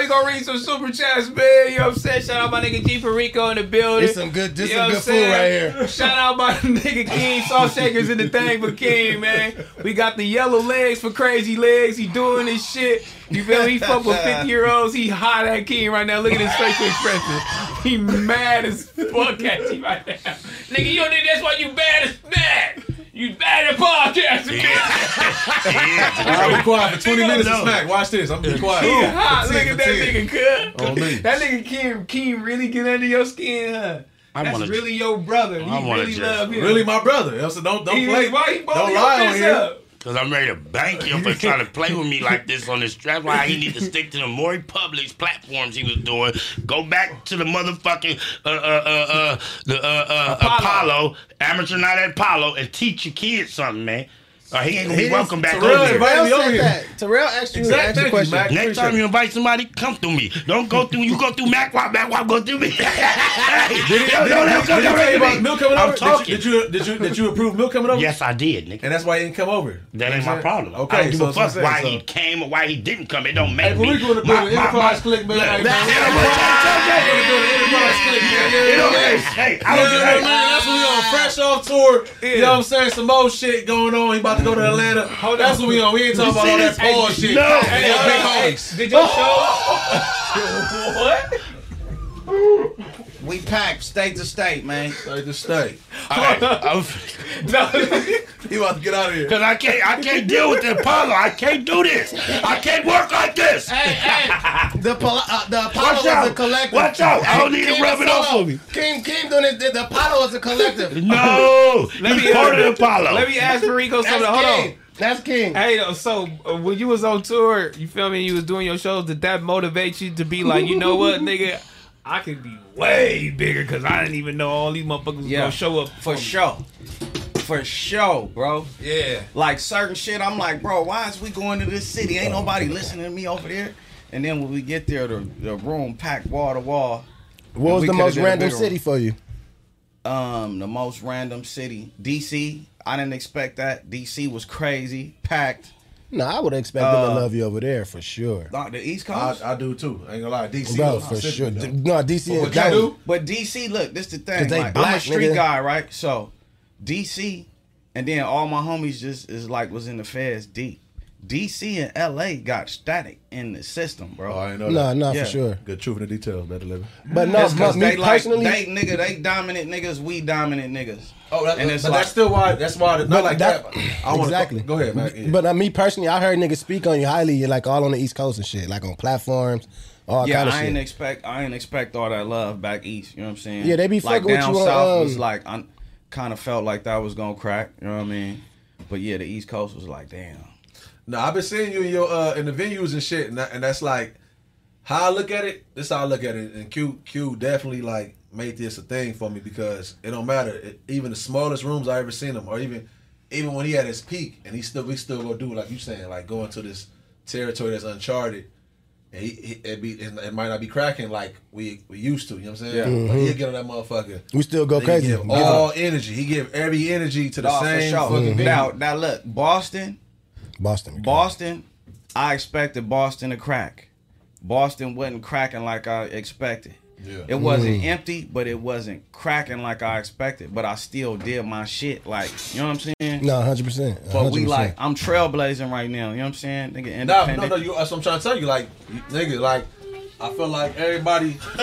You gonna read some super chats, man? You know what I'm saying? Shout out my nigga G Perico in the building. This some good, this You some good food right here. <laughs> Shout out my <laughs> nigga King Salt Shakers in the thing for King, man. We got the yellow legs for crazy legs. He doing his shit. You feel me? He fuck with <laughs> 50 year olds. He hot at King right now. Look at his facial expression. He mad as fuck at you right now. Nigga, you don't think that's why you bad as mad. You bad at podcasting, <laughs> man. I'll be quiet for 20 minutes and smack. Watch this. I'm gonna be quiet. He hot. For Look 10, at that 10. nigga, cuz. On oh, me. That nigga Keem, Keem really get under your skin, huh? I That's wanna- really your brother. You I wanna really just- love him. Really my brother. So don't don't He- play. why he blowing Don't lie on fist here. up? Cause I'm ready to bank him for trying to play with me like this on this strap. Why he need to stick to the Maury Publix platforms he was doing. Go back to the motherfucking uh uh uh uh the uh uh Apollo, amateur night at Apollo, and teach your kids something, man. Or he ain't gonna be welcome back Terrell over here. invited Terrell over said here. that. Terrell asked you, Exact- asked you a question. Mac. Next time you invite somebody, come through me. Don't go through. You go through Mac Wop, Mac Wop, go through me. Did he, Hey, did, don't- did, don't- did, don't did he come tell you to about Milk coming I'm over? talking. Did you, did you did you did you approve Milk coming over? Yes, I did, nigga. And that's why he didn't come over. That ain't my problem. Okay, I don't give so a that's what fuck saying, why so- he came or why he didn't come. It don't make Hey, but me. we going to do my- the my- enterprise click, man. Look, Hey, that- man. that- We're gonna do the enterprise click, man. It don't- hey, hey, I don't Yeah, hey. man, that's when we on fresh off tour. You know what I'm saying? Some more shit going on. He about to go to Atlanta. Hold That's what we on. We ain't talking about all that this? Hey, Paul shit. no. Hey, Hey, y'all big hey. Did your show? <laughs> what? <laughs> We packed state to state, man. State to state. Alright, I'm- <laughs> No. He <laughs> about to get out of here. Cause I can't, I can't deal with the Apollo. I can't do this. I can't work like this. Hey, hey, <laughs> the, Pol- uh, the Apollo Watch was out. a collective. Watch out. I don't need to rub it off on me. King, King doing it. The, the Apollo was a collective. No, Let he's me part of the Apollo. Let me ask Perico That's something. Hold on. That's King. Hey, so uh, when you was on tour, you feel me? You was doing your shows. Did that motivate you to be like, you know what, nigga? I could be way bigger because I didn't even know all these motherfuckers was Yeah. gonna show up For me. sure. For sure, bro. Yeah. Like certain shit, I'm like, bro, why is we going to this city? Ain't nobody listening to me over there. And then when we get there, the, the room packed wall to wall. What was the most random city for you? Um, the most random city, DC. I didn't expect that. DC was crazy, packed. No, I would expect them to Uh, love you over there for sure. Like the East I, Coast. I do too. I ain't gonna lie. DC, Bro, for sure. though. No, DC But and what do? But DC, look, this the thing. they Like, I'm a street nigga. guy, right? So DC, and then all my homies just is like was in the feds deep. DC and LA got static in the system, bro. Oh, I ain't know No, that. no, Yeah. for sure. Good truth in the details, better living. But no, That's but because me they like personally, they nigga, they dominant niggas, we dominant niggas. Oh, that, And it's but like- that's still why. That's why. Not like that- that. I wanna exactly. Go, go ahead, man. Yeah. But uh, me personally, I heard niggas speak on you highly. You're like all on the East Coast and shit, like on platforms, all yeah, kind of I shit. ain't expect I ain't expect all that love back east. You know what I'm saying? Yeah, they be like fucking with down you on, south was um, like I kind of felt like that was gonna crack. You know what I mean? But yeah, the East Coast was like, damn. No, I've been seeing you in your uh in the venues and shit, and, that, and that's like how I look at it. This how I look at it, and Q Q definitely like made this a thing for me because it don't matter. It, even the smallest rooms I ever seen him, or even even when he at his peak, and he still we still go do like you saying, like go into this territory that's uncharted. And he, he it be it, it might not be cracking like we we used to. You know what I'm saying? Yeah. But Mhm. he'll get on that motherfucker. We still go crazy. He crazy. Give all energy. He give every energy to the Nah, for same sure. fucking venue. Now, now look, Boston, Boston. Boston. I expected Boston to crack. Boston wasn't cracking like I expected. Yeah. It wasn't Mm. empty, but it wasn't cracking like I expected. But I still did my shit. Like, you know what I'm saying? No, hundred percent. But we like, I'm trailblazing right now. You know what I'm saying? Nigga, No, independent. no, no. You, that's what I'm trying to tell you. Like, nigga, like, I feel like everybody. <laughs>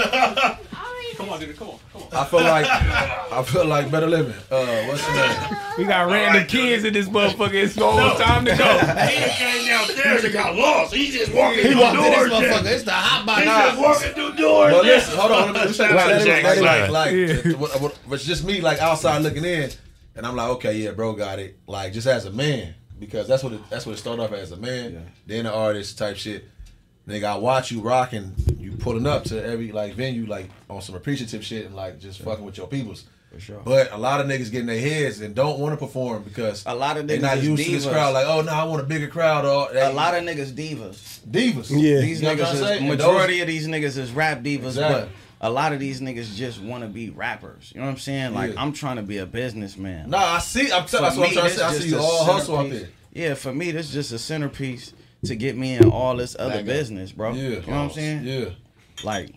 <laughs> Come on, dude. come on, come on. I feel like, I feel like better living. Uh, what's the name? We got random kids in this motherfucker. It's almost time to go. <laughs> He came downstairs and got lost. He just walking He through walked in this doors. motherfucker. It's the hot He box. just walking through doors. But listen, hold on. Let me, Shout let out me, to let me, Jack like, Slack. like, to- what- what- it's just me, like outside looking in, and I'm like, okay, yeah, bro, got it. Like, just as a man, because that's what it, that's what it started off as a man, then the artist type shit. Nigga, I watch you rocking, you pulling up to every like venue, like on some appreciative shit, and like just fucking with your peoples. For sure. But a lot of niggas get in their heads and don't want to perform because A lot of they're niggas not is used to this divas. crowd. Like, oh no, I want a bigger crowd. Or a lot of niggas divas. divas. Yeah. These You know what niggas I'm is saying? And majority of these niggas is rap divas, Exactly. but a lot of these niggas just want to be rappers. You know what I'm saying? Like Yeah. I'm trying to be a businessman. Nah, I see. I'm For t- that's what I'm me, trying to say. I see you all hustle out there. Yeah, for me, this just a centerpiece to get me in all this other business, bro. Yeah, you know what I'm saying? Yeah, Like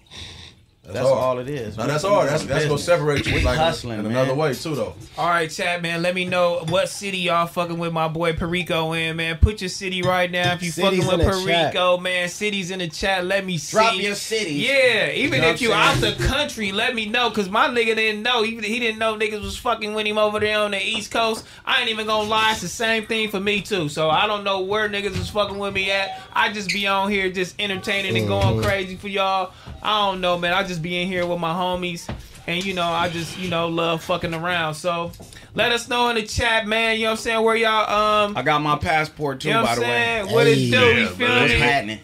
that's, that's, hard. all it is. Now We- that's all. hard. doing That's that's gonna separate you We like hustling, in man. another way too, though. All right, chat, man. Let me know what city y'all fucking with my boy Perico in, man. Put your city right now if you Cities fucking with in chat. Perico, man. Cities in the chat. Let me see. Drop your city. Yeah, even You know if you what out the country, let me know. Cause my nigga didn't know. He, he didn't know niggas was fucking with him over there on the East Coast. I ain't even gonna lie, it's the same thing for me too. So I don't know where niggas was fucking with me at. I just be on here just entertaining and Mm-hmm. going crazy for y'all. I don't know, man. I just be in here with my homies. and you know I just you know love fucking around. So let us know in the chat, man. You know what I'm saying? Where y'all um I got my passport too, You know by what the I'm way. saying? What it do? Yeah, you feel me? Happening.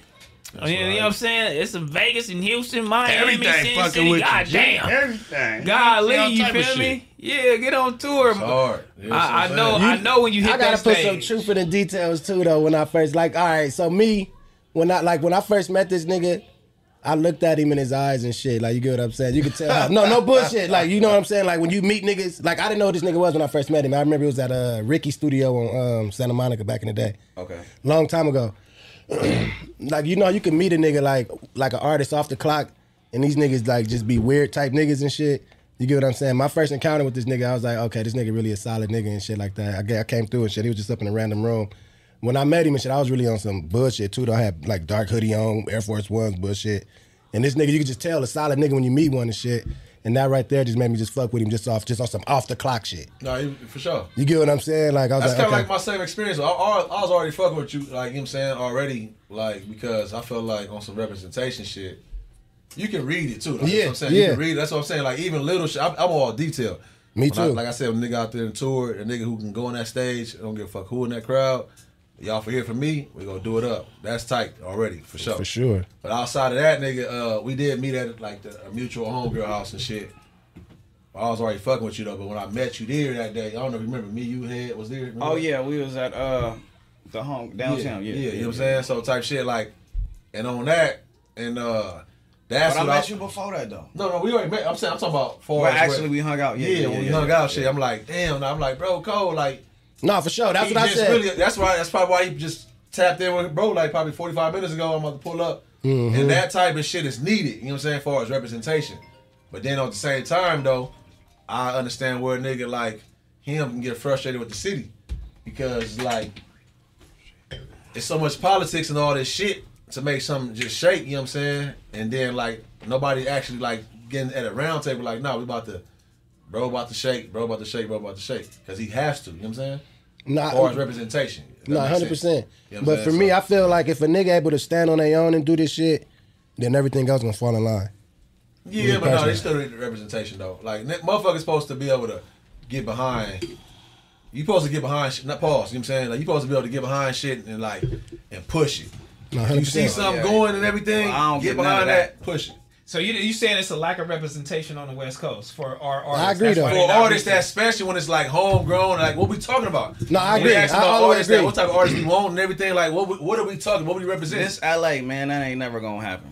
Oh, yeah, You know what I'm saying? It's in Vegas and Houston, Miami, Everything Sin fucking City. with. God G. damn. Everything. Golly, All you feel me? Yeah, get on tour. It's hard. You know what I, I I'm know, saying? I know when you hit I gotta that put some stage. truth in the details too, though. When I first, like, all right, so me, when I like when I first met this nigga, I looked at him in his eyes and shit. Like, you get what I'm saying? You could tell. How, no, no bullshit. Like, you know what I'm saying? Like when you meet niggas, like I didn't know who this nigga was when I first met him. I remember it was at uh, Ricky studio on um, Santa Monica back in the day, Okay. long time ago. <clears throat> like you know, you can meet a nigga like like an artist off the clock, and these niggas like just be weird type niggas and shit. You get what I'm saying? My first encounter with this nigga, I was like, okay, this nigga really a solid nigga and shit like that. I, I came through and shit. He was just up in a random room. When I met him and shit, I was really on some bullshit too. Though I had like dark hoodie on, Air Force Ones, bullshit. And this nigga, you could just tell a solid nigga when you meet one and shit. And that right there just made me just fuck with him just off, just on some off the clock shit. No, he- for sure. You get what I'm saying? Like I was That's like, kind of okay. like my same experience. I, I, I was already fucking with you, like you know what I'm saying, already, like because I felt like on some representation shit. You can read it too. That's Yeah, what I'm saying. You yeah. can read it. That's what I'm saying. Like even little shit. I'm, I'm all detail. Me When I- too. like I said, a nigga out there in tour, a nigga who can go on that stage, I don't give a fuck who in that crowd. Y'all for here for me, we gonna do it up. That's tight already for sure. For sure. But outside of that, nigga, uh, we did meet at like the, a mutual homegirl house and shit. I was already fucking with you though, but when I met you there that day, I don't know if you remember me, you had was there. remember Oh yeah, we was at uh the home downtown. Yeah, yeah, you know what I'm saying. So type shit like, and on that, and uh, that's But I what met you before that though. No, no, we already met. I'm saying I'm talking about far Well, actually, where- we hung out. Yeah, Yeah, yeah, when we yeah, hung yeah, out, shit. I'm like, damn. I'm like, bro, Cole, like, No, for sure. That's he what I said. Really, that's why. That's probably why he just tapped in with bro like probably 45 minutes ago. I'm about to pull up, Mhm. and that type of shit is needed. You know what I'm saying, as far as representation. But then at the same time, though, I understand where a nigga like him can get frustrated with the city because like it's so much politics and all this shit to make something just shake. You know what I'm saying? And then like nobody actually like getting at a round table like, no, we about to. Bro about to shake, bro about to shake, bro about to shake. Because he has to, you know what I'm saying? Nah, as far as representation. if that No, 100%. You know what I'm But saying? for So- me, I feel like if a nigga able to stand on their own and do this shit, then everything else gonna fall in line. Yeah, Me but no, they still need the representation though. Like motherfuckers supposed to be able to get behind. You supposed to get behind shit. Not pause. You know what I'm saying? Like you supposed to be able to get behind shit and like and push it. No, you see something Yeah. going and everything, Well, I don't get get behind that. that. push it. So you you saying it's a lack of representation on the West Coast for our artists? I agree, That's though. For artists, that especially when it's like homegrown, like what we talking about? No, I When we agree. ask I about always artists that- what type of artists we want and everything. Like what we, what are we talking? What we represent? This LA man, that ain't never gonna happen.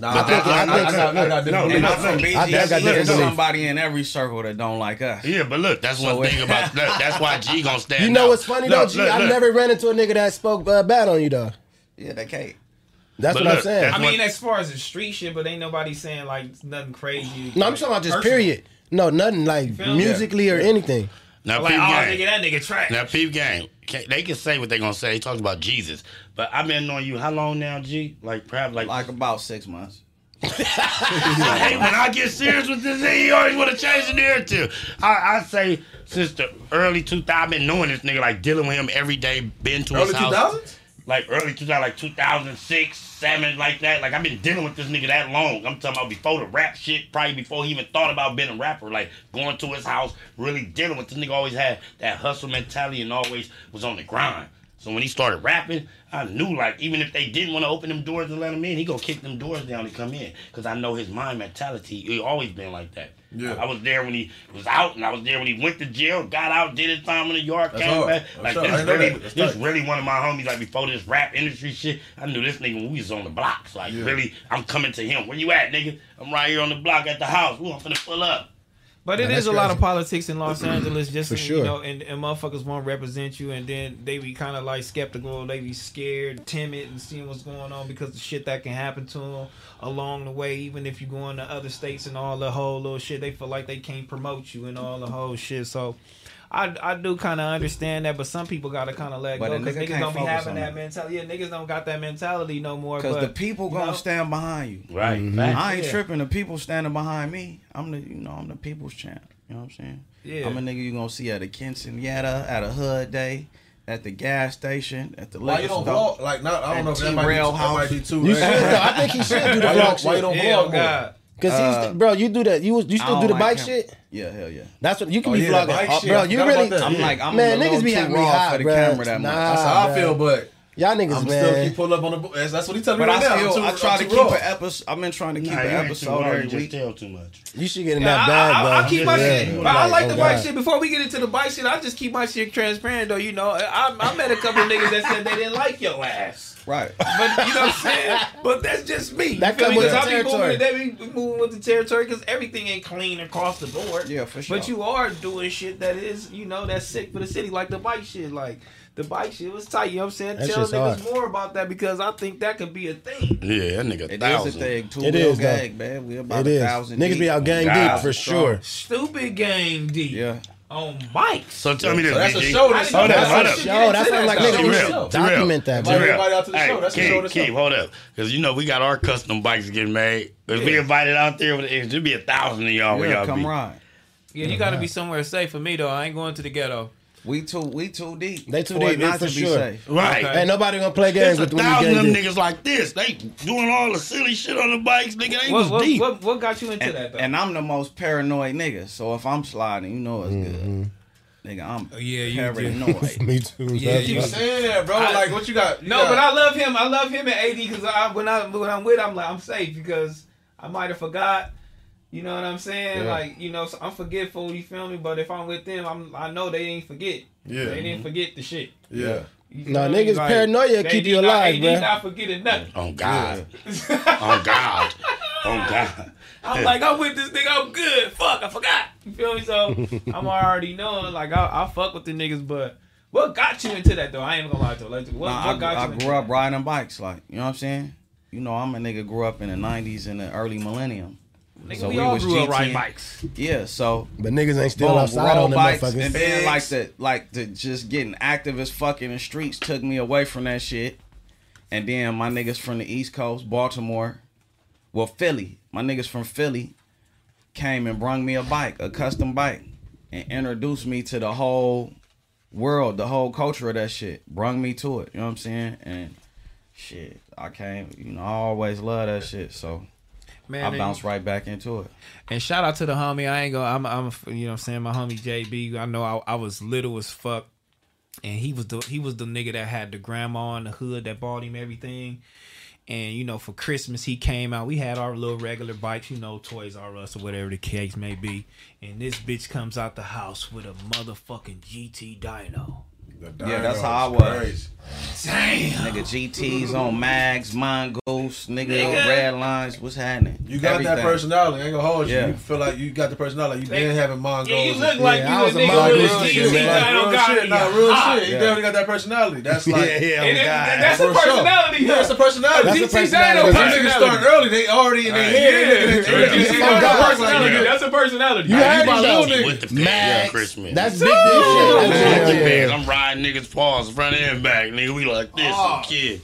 Nah, I think- I think- I got- I got No, different And and I'm I from think- BG. I I got There's different beliefs. somebody in every circle that don't like us. Yeah, but look, that's So one thing about that. <laughs> That's why G gonna stand. Up. You know out. what's funny Look, though, G? look, I never ran into a nigga that spoke uh, bad on you though. Yeah, they can't. That's But what I'm saying. I mean, as far as the street shit, but ain't nobody saying like nothing crazy. no, I'm like, talking about just personal. period. No, nothing like feel me? musically or anything. Now, Like, peep oh game. nigga, that nigga trash. Now, peep game. They can say what they gonna say. They talked about Jesus, but I've been knowing you how long now, G? Like perhaps like. Like about six months. <laughs> I hate when I get serious with this thing. You always want to change the narrative. I, I say since the early 2000s, I've been knowing this nigga, like dealing with him every day. Been to Early his house. 2000s? Like early 2000, like 2006, seven, like that. Like I've been dealing with this nigga that long. I'm talking about before the rap shit, probably before he even thought about being a rapper. Like going to his house, really dealing with this nigga. Always had that hustle mentality and always was on the grind. So when he started rapping, I knew like even if they didn't want to open them doors and let him in, he gonna kick them doors down and come in. Cause I know his mind mentality. He always been like that. Yeah. I was there when he was out, and I was there when he went to jail, got out, did his time in New York, That's came hard. back. That's Like this really, that. That's this really one of my homies. Like before this rap industry shit, I knew this nigga when we was on the blocks. Like Yeah. really, I'm coming to him. Where you at, nigga? I'm right here on the block at the house. Ooh, I'm finna pull up. But it is a lot of politics in Los Angeles, just For sure. you know, and, and motherfuckers won't represent you, and then they be kind of like skeptical, they be scared, timid, and seeing what's going on because the shit that can happen to them along the way. Even if you go into other states and all the whole little shit, they feel like they can't promote you and all the whole shit. So. I, I do kind of understand that, but some people gotta kind of let But go because nigga niggas don't be having that that. mentality. Yeah, niggas don't got that mentality no more. Because the people you gonna know, stand behind you. Right. Mm-hmm. Facts. I ain't Yeah. tripping. The people standing behind me. I'm the you know I'm the people's champ. You know what I'm saying? Yeah. I'm a nigga you gonna see at a quinceanera, at a hood day, at the gas station, at the Why you liquor don't store. vlog? Like, not, I don't know if that might, be, T-Rail that might be too. <laughs> You should. I think he should do the Why you vlog don't, why you don't Yeah, vlog oh more? God. Cause Uh, he's bro, you do that. You you still do the like bike him. shit. Yeah, hell yeah. That's what you can Oh, be yeah, the vlogging, Oh, shit. bro. You really. I'm like, I'm man, a niggas be too having me raw hot, for the bruh. camera that much. Nah, That's how I feel, but Y'all niggas, I'm man. still keep pulling up on the. That's, that's what he telling me right I now. still, I'm too, I try I'm to keep raw. an episode. I've been trying to keep Nah, an you ain't too episode raw, every you just week. tell too much. you should get in Yeah, that bag, I, bro. I, I keep my Yeah. shit, but I like the oh, bike God. shit. Before we get into the bike shit, I just keep my shit transparent though. You know, I, I met a couple niggas that said they didn't like your ass. Right. But you know what I'm saying? But that's just me. That You feel come me? the I be moving, territory. they be moving with the territory because everything ain't clean across the board. Yeah, for sure. But you are doing shit that is, you know, that's sick for the city, like the bike shit. Like the bike shit was tight. You know what I'm saying? That Tell niggas hard. more about that because I think that could be a thing. Yeah, that nigga It is a thousand. thing. Two It wheel is, though. gang, man. We about It a is. thousand. Niggas deep. be out gang deep for sure. Stupid gang D. Yeah. On bikes. So tell me this, So that's a show. That's Hold up, That's hold a up. show. That's what I'm like, nigga, real. should T-Real. document that, bro. everybody out to the Hey, show. That's the Keith, show. That's Keith, up. hold up. Because, you know, we got our custom bikes getting made. If we invited out there, it should be a thousand of y'all where Yeah, y'all come be. ride. Yeah, you got to be somewhere safe for me though. I ain't going to the ghetto. We too, we too deep. They too deep, not for to be sure. safe. Right. Okay. Ain't nobody gonna play games There's a with when you thousand of them niggas like this. They doing all the silly shit on the bikes, nigga. They What, was what, deep. what, what got you into And, that though? and I'm the most paranoid nigga. So if I'm sliding, you know it's good. Mm-hmm. Nigga, I'm Oh, yeah, you paranoid. <laughs> Me too. Yeah, you. Keep saying that, bro. I- like what you got? You No, got- but I love him. I love him and AD because I when I when I'm with, I'm like I'm safe because I might have forgot. You know what I'm saying? Yeah. Like you know, so I'm forgetful. You feel me? But if I'm with them, I'm I know they ain't forget. Yeah. they didn't mm-hmm. forget the shit. Yeah. You Nah, feel me? niggas paranoia keep you not- alive, AD bruh. not forgetting nothing. On God. <laughs> on God. On <laughs> God. I'm like, I'm with this nigga, I'm good. Fuck, I forgot. You feel me? So <laughs> I'm already knowing, like, I, I fuck with the niggas, but what got you into that though? I ain't gonna lie to you. Like, what, Nah, what I, got I you into grew up that? riding bikes, like you know what I'm saying. You know, I'm a nigga grew up in the '90s and the early millennium. Nigga, So we, we all was grew up GT. riding bikes. Yeah, so But niggas ain't still boom, outside on the bikes, motherfuckers. and then like the like the just getting active as fuck in the streets took me away from that shit. And then my niggas from the East Coast, Baltimore, well Philly, my niggas from Philly came and brung me a bike, a custom bike, and introduced me to the whole world, the whole culture of that shit. Brung me to it, you know what I'm saying? And shit, I came, you know, I always love that shit, so Man, I bounced right back into it. And shout out to the homie. I ain't gonna. I'm. I'm. You know. what I'm saying my homie JB. I know. I, I was little as fuck, and he was the. He was the nigga that had the grandma in the hood that bought him everything. And you know, for Christmas he came out. We had our little regular bikes, you know, Toys R Us or whatever the case may be. And this bitch comes out the house with a motherfucking GT dyno. Yeah, that's how I was. Damn. Nigga, GTs on mags, mongoose, nigga, Nigga. red lines. What's happening? You got that personality. I ain't gonna hold you. Yeah. You feel like you got the personality. You been having Mongos. Yeah, you look like Yeah, you I a was a nigga mongoose with a shit, man. real shit, me nah, real hot. shit. You Yeah. definitely got that personality. That's <laughs> like yeah, yeah, And oh that- God. that's a For sure. personality. Yeah, it's a personality. That's a GT personality. dyno Some niggas personality. start early. They already in their head. Personality. That's a personality. You heard my it little nigga. With the Max. Max. That's big shit. With the real. I'm riding niggas' paws front and back, nigga. We like this, Oh. kid.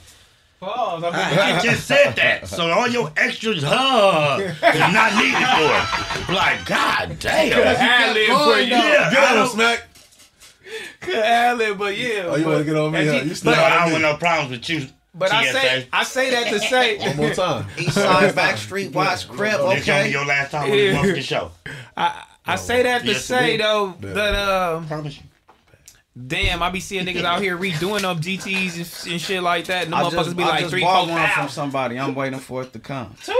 Pause. I'm I just said that. So all your extras, huh, is not needed for it. Like, god damn. ad lib for you. Yeah, Get I on him, smack. Could ad lib, but yeah. Oh, you but- want to get on me? Huh? he- You still no, I don't me. want no problems with you. But I say I say that to say <laughs> One more time. <laughs> East side, Backstreet, Watch, Crib, This gonna be okay. your last time on the motherfucking <laughs> show. I, I say that to Yes, say though Yeah. that uh Promise you. Damn I be seeing niggas out here redoing up GTs and, and shit like that and the I motherfuckers just, be I like just three bought one from somebody. I'm waiting for it to come. two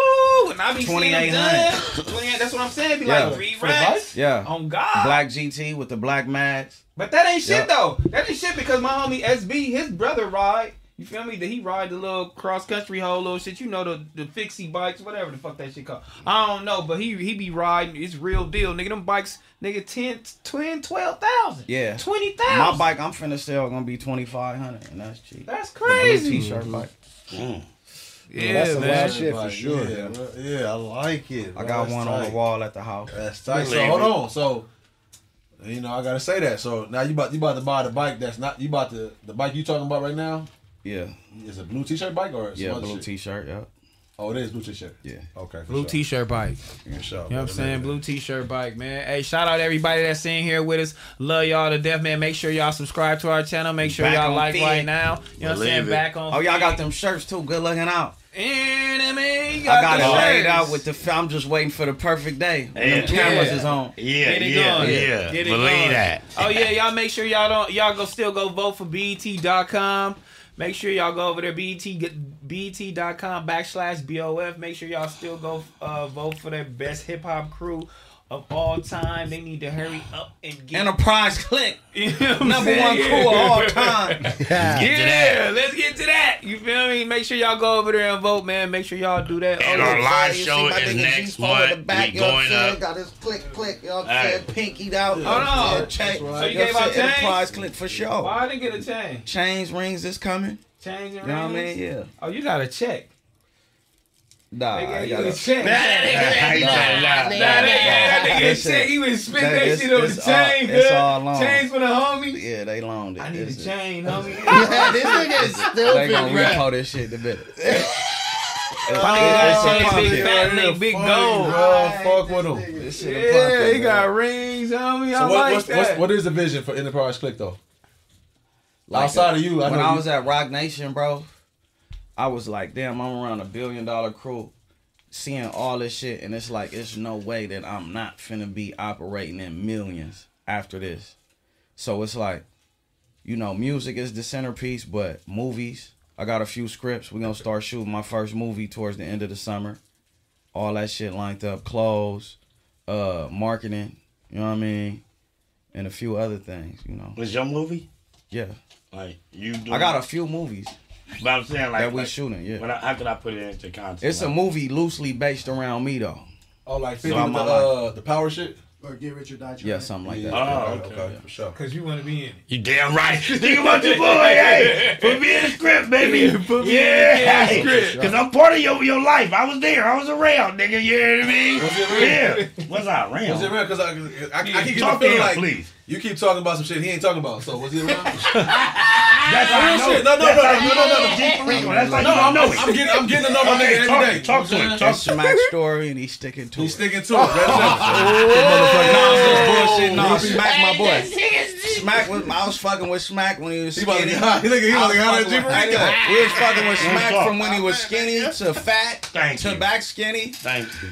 and I be seeing 2800. done. 28 that's what I'm saying be Yeah. like three For racks Yeah. on God Black GT with the black mags. but that ain't shit Yeah. though that ain't shit because my homie SB his brother ride you feel me? That he ride the little cross country whole little shit. You know the the fixie bikes, whatever the fuck that shit called. I don't know, but he he be riding. It's real deal, nigga. Them bikes, nigga, 10, 10 12,000. Yeah. 20,000. My bike I'm finna sell gonna be 2500 and that's cheap. That's The blue crazy. T-shirt bike. Mm. Yeah, that's some man. shit for sure. Yeah, bro. yeah, I like it. I got That's one on the wall at the house. That's tight. So hold on. So you know, I gotta say that. So now you about you about to buy the bike that's not you about to the bike you talking about right now Yeah. is a blue t-shirt bike or Yeah, blue shit? T-shirt. Yeah. Oh, it is blue t-shirt. Yeah. Okay. Blue sure. t-shirt bike. For sure. You know what I'm saying? Blue t-shirt bike, man. Hey, shout out everybody that's in here with us. Love y'all to death, man. Make sure y'all subscribe to our channel. Make sure Back y'all like feed. right now. You know what I'm saying? It. Back on Oh, y'all got them shirts too. Good looking out. Enemy. I got the it laid shirts. out with the. I'm just waiting for the perfect day. When Yeah. them cameras Yeah. is on. Yeah, Get it yeah, going. yeah. Get it Believe going. that. Oh yeah, y'all make sure y'all don't y'all go still go vote for BET.com. Make sure y'all go over there, BET, BET.com backslash BOF. Make sure y'all still go uh, vote for the best hip hop crew of all time. They need to hurry up and get Enterprise Click. <laughs> You know what I'm Number one saying? crew of all time. <laughs> Yeah, let's get to that. You feel me? Make sure y'all go over there and vote, man. Make sure y'all do that. And Oh, our yeah. live You show is next G4 the month. back, We you know what I'm going up. Got his click, click, you know what I'm Hey. Pinkied out. Hold on. Yeah, chain. So you know what gave I'm out saying? chains? Enterprise Click for sure. Why I didn't get a chain? Chains, rings is coming. Change and You know what I mean? Yeah. Oh, you got a check. Nah, They I gave you got a check. Nah, Nah, nah, that nigga- nah, that nigga That a check. shit- He was spit that- that it's- shit on the it's all- chain, it's good. all long. Chains for the homies. Yeah, they loaned it. I need It's- the chain, <laughs> homie. <laughs> this nigga is stupid, They gonna bro. repo this shit to bit. My nigga got It's a chains, big fat nigga, big gold. Bro, fuck with them. This shit Yeah, pumpkin, he bro. got rings, homie. I So what, like what's, that. what's, what is the vision for Enterprise Click though? Like Outside that. of you, I when know I you- was at Roc Nation, bro, I was like, damn, I'm around a billion dollar crew, seeing all this shit, and it's like, it's no way that I'm not finna be operating in millions after this. So it's like, you know, music is the centerpiece, but movies, I got a few scripts. We're gonna start shooting my first movie towards the end of the summer. All that shit lined up, clothes, uh, marketing, you know what I mean? And a few other things, you know. Was your movie? Yeah. Like you? Do I got a few movies. But I'm saying like that we like, shooting. Yeah. When I, how could I put it into context? It's a movie loosely based around me though. Oh, like So with the, my uh, the power shit? Or get rich or die trying. Yeah, something like that. Oh, okay, okay, for sure. Cause you want to be in it. You damn right. Think about your boy, hey. Put me in the script, baby. Put me yeah, in the script. Because I'm part of your, your life. I was there. I was around, nigga. You know what I mean? Was it real? Yeah. Was I around? Was it real? Because I, I, I, I keep getting the Talk feeling like please. You keep talking about some shit he ain't talking about. So was he around? <laughs> That's how Real know. shit. No, no, That's no, how no, no, no, no. G Perico. That's how No, I'm, know it. I'm getting, I'm getting to know my nigga talk- every day. talk to him, talk It's Smack story and he's sticking to it. He's sticking to it. Red Letter. No, I'm bullshit. No, Smack my boy. Smack was I was fucking with Smack when he was He about to skinny. get high. He think he about to get high I at was fucking with- We was fucking with Smack from when he was skinny to fat Thank to you. back skinny. Thank you.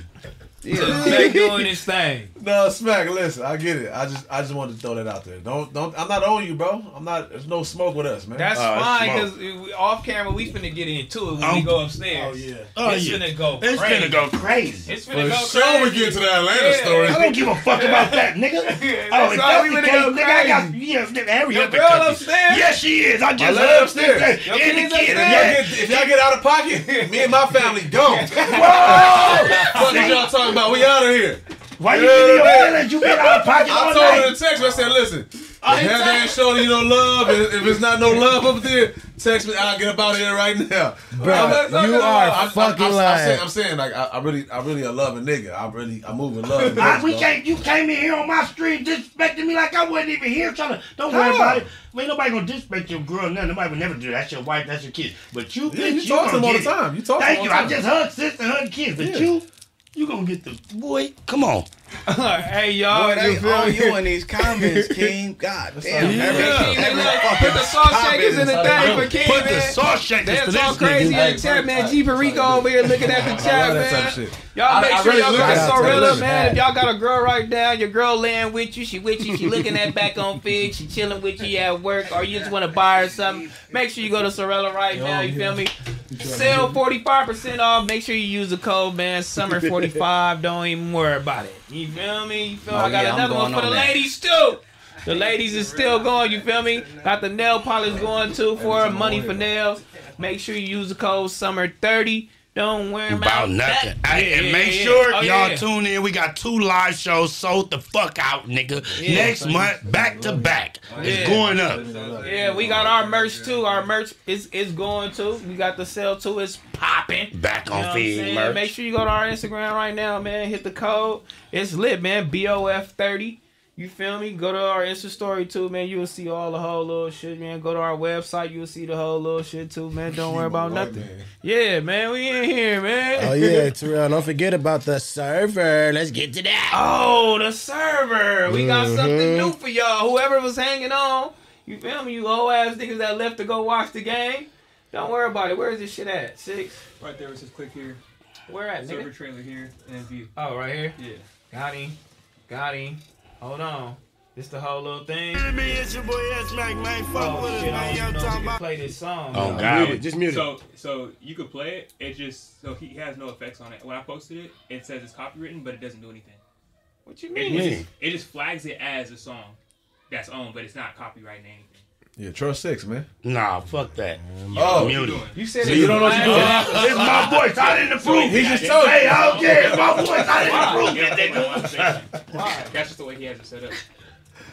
Yeah. They doing this thing. No, smack. Listen, I get it. I just, I just wanted to throw that out there. Don't, don't. I'm not on you, bro. I'm not. There's no smoke with us, man. That's it's fine because off camera we finna get into it when Um, we go upstairs. Oh yeah. Oh, it's yeah. finna go It's crazy. gonna go crazy. It's finna For go sure, crazy. we get to the Atlanta Yeah. story. I don't give a fuck about that, nigga. <laughs> That's oh, if why that's we the finna case, go nigga, I got crazy. yeah, nigga, hurry Your up and girl cut me. upstairs? Yes, she is. I just lady heard upstairs. Your In the kids kid. upstairs? Y'all Yeah. get, if y'all get out of pocket, me and my family gone. <laughs> Whoa! Fuck is y'all talking about? We out of here. Why you Yeah, give me your man. feelings? You been out of pocket I all told her in night. the text. I said, listen, I if Heather ain't showing you no love, and if it's not no love up there, text me. I'll get up out of here right now. Bro, I'm not talking you are I'm- I'm- fucking I'm, I'm, lying. saying, I'm saying, like, I, I really, I really a loving nigga. I really, I move in love. <laughs> I, we can't. You came in here on my street disrespecting me like I wasn't even here. Trying to. Don't worry about it. Ain't nobody gonna disrespect your girl. None. Nobody would never do that. That's your wife. That's your kid. But you, Yeah, bitch, you talk to them all the time. You talk to Thank them you. all the I time. just hug sister, hug kids. But Yeah. you, you gonna get the boy. Come on. Hey y'all, Boy, they you feel on you in these comments, King. God damn. Yeah. Every, Yeah. every Look, fucking put the sauce shakers in the comment thing is for King, Put the man. sauce shakers They for talk this crazy nigga. in the chat, man. G Perico over here looking at the chat, love that type man. shit. Y'all make I sure really y'all look got at. Sorella, man. If y'all got a girl right now, your girl laying with you, she with you, she looking at back on Figg, she chilling with you at work, or you just want to buy her something, make sure you go to Sorella right now, you feel me? Sell 45% off. Make sure you use the code, man. Summer 45. Don't even worry about it. You feel me? You feel Oh, I got yeah, another one for the that. ladies, too. The ladies is still going, you feel me? Got the nail polish going too for money for nails. Make sure you use the code summer30. Don't worry about, About nothing. Hey, Yeah, and make yeah. sure Oh, y'all yeah. tune in. We got two live shows sold the fuck out, nigga. Next month, back to back. It's Yeah. going up. Yeah, we got our merch too. Our merch is is going too. We got the sale too. It's popping. Back You know on feed merch. Make sure you go to our Instagram right now, man. Hit the code. It's lit, man. BOF thirty. You feel me? Go to our Insta story too, man. You will see all the whole little shit, man. Go to our website, you will see the whole little shit too, man. Don't worry about nothing. Yeah, man, we in here, man. Oh yeah, Terrell. Don't forget about the server. Let's get to that. Oh, the server. We got something Mhm. new for y'all. Whoever was hanging on, you feel me? You old ass niggas that left to go watch the game. Don't worry about it. Where is this shit at? Six. Right there, it says click here. Where at, Server nigga? trailer here, and view. Oh, right here. Yeah. Got him. Got him. Hold on. This the whole little thing. It's your boy S Mac, man. Fuck Oh with us, shit! I man. Y'all even know if talking about. play this song. Oh. God. Mute it. Just mute it. So, so you could play it. It just so he has no effects on it. When I posted it, it says it's copywritten, but it doesn't do anything. What you It, mean? it, just, it just flags it as a song that's owned, but it's not copyrighting anything. Yeah, trust six, man. Nah, fuck that. Oh, Mute it. doing? You said So you don't know what you're doing? flagged. It's my voice. I didn't approve. He just told you. Hey, I don't care. It's my voice. I didn't <laughs> <laughs> Why? approve It it. don't They play my do. station. That's just the way he has it set up.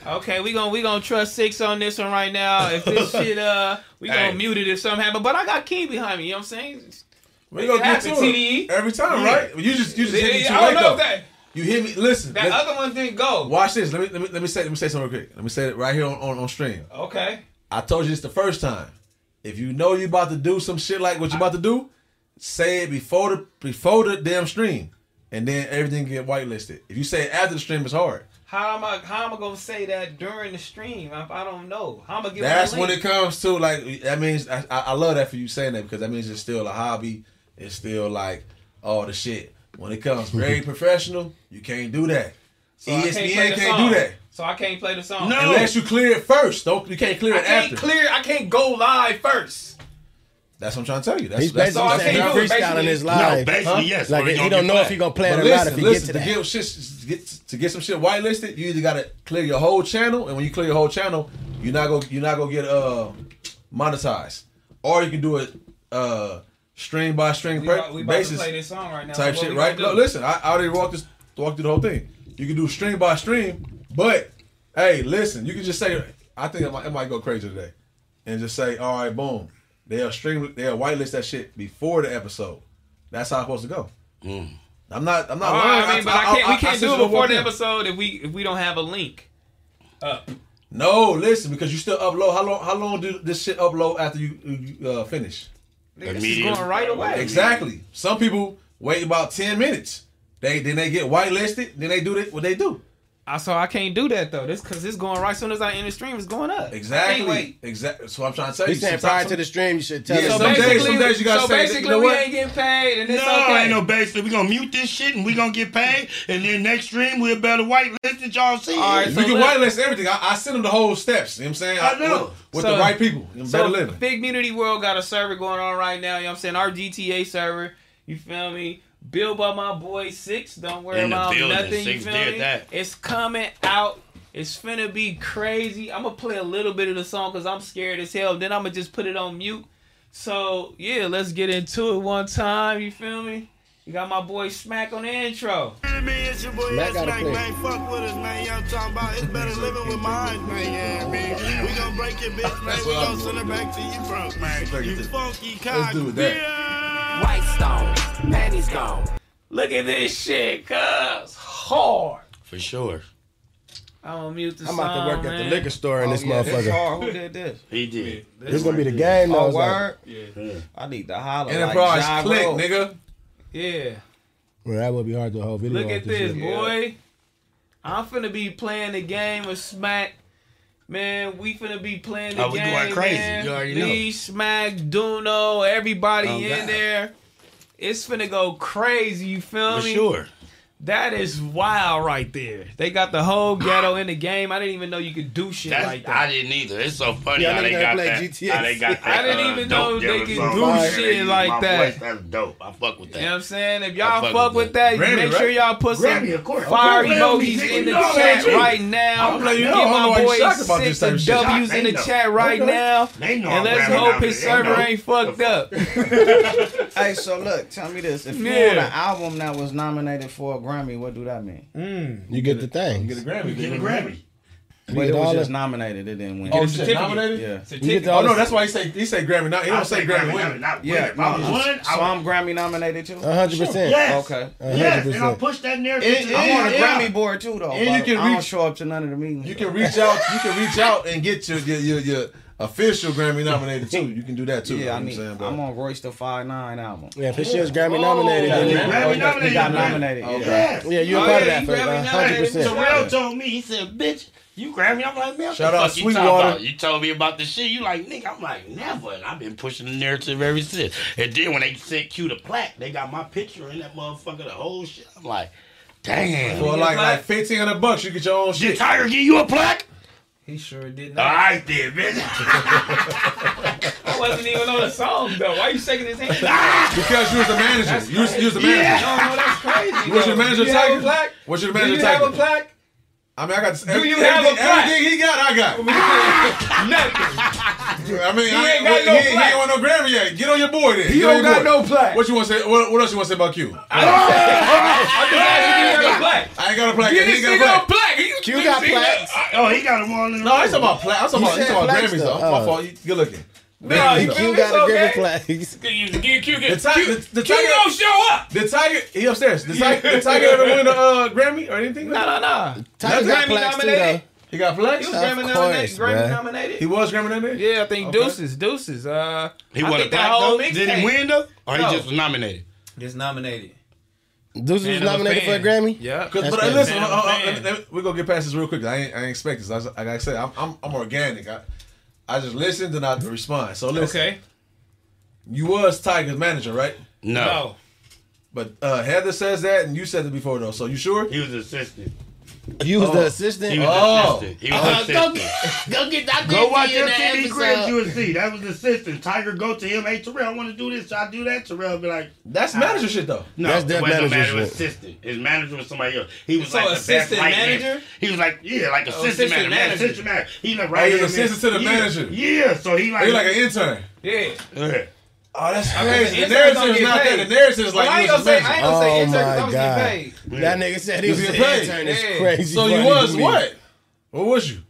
Okay, we gonna we gonna trust six on this one right now. If this <laughs> shit uh we gonna Hey. mute it if something happen. But I got King behind me, you know what I'm saying? We gonna it get happen, to TDE. it every time, Yeah. right? You just you just hit me too I don't late know though. if that You hear me. Listen, that other one didn't go. watch this. Let me let me let me say let me say something real quick. Let me say it right here on, on, on stream. Okay. I told you this the first time. If you know you about to do some shit like what you about to do, say it before the before the damn stream, and then everything get whitelisted. If you say it after the stream, it's hard. How am I how am I gonna say that during the stream if I don't know? How am I give That's when it comes to like that means I, I I love that for you saying that because that means it's still a hobby. It's still like all the shit. When it comes very professional, you can't do that. So I ESPN play can't, the do that So I can't play the song. No. unless you clear it first. Don't you can't clear I it can't after. clear I can't go live first. That's what I'm trying to tell you. That's, He's that's all I basically saying can't he's do is freestyling his live. No, basically, yes. Like he don't get know if flagged. he gonna play But it or not listen, if he listen, get to to that. get shit to get to get some shit whitelisted, you either gotta clear your whole channel, and when you clear your whole channel, you're not gonna you're not gonna get uh monetized, or you can do it uh stream by string We per- about, we about to basis play this song right now. type so what shit, right? gonna No, listen, I, I already walked this walked through the whole thing. You can do string by string, but hey, listen, you can just say I think it might, it might go crazy today, and just say all right, boom, they'll stream they'll whitelist that shit before the episode. That's how it's supposed to go. I'm not. I'm not. Oh, lying. I mean, but I, can't. we I- I can't sent do you it before the thing. episode if we if we don't have a link up. No, listen, because you still upload. How long? How long do this shit upload after you, you uh, finish? Nigga, This is going right away. Exactly. Some people wait about ten minutes. They then they get whitelisted. Then they do. What they do? I so I can't do that though. This because it's going right. As soon as I end the stream, it's going up. I Exactly. wait. Exactly. So I'm trying to tell you. He's saying prior to the stream, you should tell Yeah, us. So some days- basically, some days you gotta so say, basically you know we what? ain't getting paid, and it's No, okay. ain't no basically. We gonna mute this shit and we gonna get paid, and then next stream we'll better whitelist it. Y'all see? it. All right, We So can look- whitelist everything. I, I send them the whole steps. You know what I'm saying? I know. With, with So- the right people. And So better living. Big Community World got a server going on right now. You know what I'm saying? Our GTA server. You feel me? Built by my boy Six. Don't worry In about building. nothing. Six you feel did me? that. It's coming out. It's finna be crazy. I'm gonna play a little bit of the song because I'm scared as hell. Then I'm gonna just put it on mute. So yeah, let's get into it one time. You feel me? You got my boy Smack on the intro. Enemy, it's your boy Smack S gotta Mac, play. man. Fuck with us, man. Y'all talking about it's better living with mine, man. Yeah, man. We gonna break your bitch, man. We gonna send it back to you broke, man. You funky cock. Let's do that. Yeah. White stone, panties gone. Look at this shit, cuz hard. For sure. I'm gonna mute the I'm song, about to work at the liquor store in oh, this Oh, yeah, motherfucker. hard. Who did this? He did. This is gonna be the game though. Oh, It's like- Yeah. I need to holler. Enterprise like click, Gyro. nigga. Yeah. Well, that would be hard to hold video. Look at this, shit. boy. I'm finna be playing the game of Smack. Man, we finna be playing the Oh, we game. going crazy. Man. You already Lee, know. Smack, Duno, everybody Oh, in God. there. It's finna go crazy. You feel me? For me? sure. That is wild right there. They got the whole ghetto in the <gasps> game. I didn't even know you could do shit That's, like that. I didn't either. It's so funny Yeah, how they gotta got play that. GTA. How they got <laughs> that. I didn't uh, even dope know they dealer could do Fire, shit they like that. voice. That's dope. I fuck with that. You know what I'm saying? If y'all fuck fuck with with that, Grammy, make right? sure y'all put some Grammy, of course. fire Okay, emojis in the you know chat that, right now. I'm letting you Get know. I don't know my boy shocked about this six of of. W's in the chat right now. They know And let's hope his server ain't fucked up. Hey, so look, tell me this: if you Yeah. want an album that was nominated for a Grammy, what do that mean? Mm, you, get, the thing. You get a Grammy. You get a Grammy. But it was just nominated. It didn't win. Oh, oh it's nominated. Yeah. Oh no, that's why he say he say Grammy. Not, he don't say, Grammy. Grammy not yeah. I won. So I'm Grammy nominated too. hundred percent. Yes. Okay. 100%. Yes. And I push that narrative. I'm on a. Grammy board too, though. And you can reach, I don't show up to none of the meetings. You can reach out. You can reach out and get your your, your official Grammy <laughs> nominated too. You can do that too. Yeah, I mean, I'm, I'm, on Royce the Five Nine album. Yeah, if it's just Grammy nominated, oh, yeah, Grammy oh, nominated, got nominated. Okay. Yes. Yeah, you're oh, part yeah, of that. Hundred percent. Terrell told me he said, "Bitch." You Grammy, I'm like, man, shut up, you, about? you told me about the shit. You like, nigga, I'm like, never. And I've been pushing the narrative ever since. And then when they sent Q the plaque, they got my picture in that motherfucker, the whole shit. I'm like, damn. For like like fifteen hundred bucks, you get your own shit. Did Tyga give you a plaque? He sure did not. I did, bitch. <laughs> I wasn't even on the song though. Why you shaking his hand? Ah! because you was the manager. You was, you was the manager. Yeah. No, no, that's crazy. Was your manager you Tyga? Was your manager taking? Do you have a plaque? I mean, I got. Do every, you have everything, a everything he got, I got. <laughs> Nothing. I mean, he I, ain't got no he, plaque. He ain't on no Grammy yet. Get on your board then. He Get don't got boy. no plaque. What you want to say? What, what else you want to say about Q? <laughs> I, <laughs> I just asked you got a plaque. I ain't got a plaque. He ain't got a plaque. plaque. Q got plaques. Oh, he got one. No, it's about plaque. I'm talking about, talking about Grammys though. My fault. Good looking. No, you Q got the okay. different flags. Q, Q, the, ti- Q, the, the Tyga, don't show up. The Tyga, he upstairs. The, ti- the Tyga ever win a uh, Grammy or anything? No, no, no. Tyga got Grammy nominated. Too, he got flex. He was Grammy nominated. Grammy nominated. He was Grammy nominated. Yeah, I think okay. Deuces, Deuces. Uh, he won a black though. Did he win though, or no. he just was nominated? Just nominated. Deuces was nominated for a Grammy. Yeah, but listen, uh, uh, uh, we're gonna get past this real quick. I ain't, I expect this. Like I said, I'm, I'm, organic. I just listened and I respond. So listen. Okay. You was Tyga's manager, right? No. no. But uh, Heather says that, and you said it before though. So you sure? He was assistant. You was oh, the assistant. He was oh, assistant. He was oh. uh, assistant. Go, go get that. Go watch your TV cribs. You would see that was the assistant. Tyga go to him. Hey Terrell, I want to do this. Should I do that. Terrell be like, that's manager shit though. No, that's that manager, manager shit. assistant. His manager was somebody else. He was so like assistant manager. He was like yeah, like assistant, oh, assistant manager. manager. Assistant manager. He like right. Oh, he's assistant to the yeah. manager. Yeah, so he like he like an intern. Yeah. yeah. Oh, that's crazy. The narrative is not that. The narrative is like, I ain't gonna say, I ain't gonna say intern because I paid. That nigga said he was an intern. It's crazy. So you was what? What was you?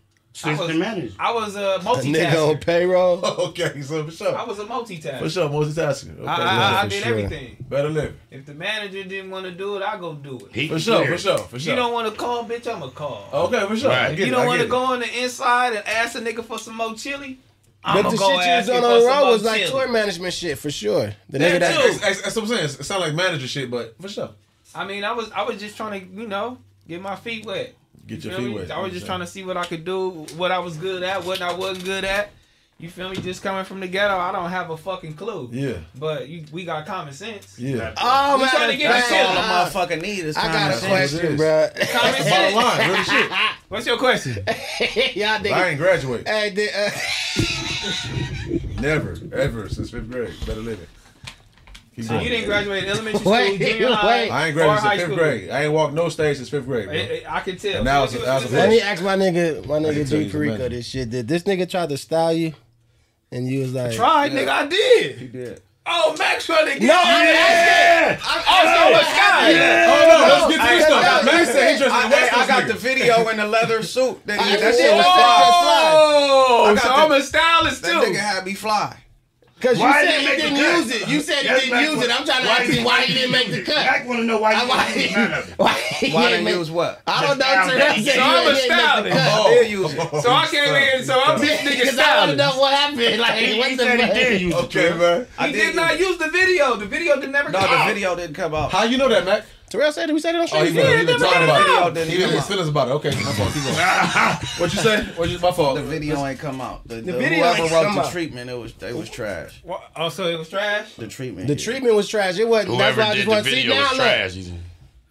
I was, manager. I was a multitasker. A nigga on payroll. <laughs> okay, so for sure. I was a multitasker. For sure, multitasker. Okay, I, I, I did sure. everything. Better live. If the manager didn't want to do it, I go do it. He for sure, for sure, for sure. You don't want to call, bitch, I'ma call. Okay, for sure. Right, if you don't want to go on the inside and ask a nigga for some more chili, I'm but the shit you was on on Raw was like tour management shit for sure. The nigga that that's, that's what I'm saying. It sound like manager shit, but for sure. I mean, I was I was just trying to you know get my feet wet. Get you your feet me? wet. I was just trying to see what I could do, what I was good at, what I wasn't good at. You feel me? Just coming from the ghetto, I don't have a fucking clue. Yeah. But you, we got common sense. Yeah. Oh, man. trying to get That's all a motherfucker need is I got a question, bro. Common sense. Bottom line, shit. <laughs> What's your question? <laughs> Y'all niggas. I ain't graduate. Hey, did, uh... Never, ever since fifth grade. Better living. So you didn't graduate elementary <laughs> school, wait, junior high. I ain't graduated since fifth school. grade. I ain't walked no stage since fifth grade. Bro. I, I, can tell. Now it's, it's, it's, Let me ask my nigga, my nigga D. Perico this shit. Did this nigga try to style you? And you was like, I tried, yeah. nigga, I did. You did. Oh, Maxwell didn't get no, I oh, yeah. I, I, I was Sky. Yeah. Oh, no, let's get to this stuff. Max said he's interested in West Coast. I got the video in the leather suit. That, he, that shit was fly. Oh, so I'm a stylist, too. That nigga had me fly. Because you said he didn't use it. You said he didn't use it. I'm trying to why ask you why he didn't make the cut. I want to know why you why, didn't use it. Why, he why didn't use what? I don't know. So I'm a stylist. So I came in, so I'm this nigga Because I don't know what happened. Like, he, the said he did use it. Okay, man. He did not use the video. The video did never come out. No, the video didn't come out. How you know that, Mac? Terrell said it. We said it on oh, stream. Oh, he, yeah, he, he been talking about it. He didn't his us about it. Okay, my fault. Keep going. <laughs> what you say? What you, my fault. The video ain't come out. The, the, the video whoever wrote the out. treatment, it was it was trash. What? Oh, so it was trash. The treatment. The yeah. treatment was trash. It wasn't. Whoever that's why I just want to see now. Trash.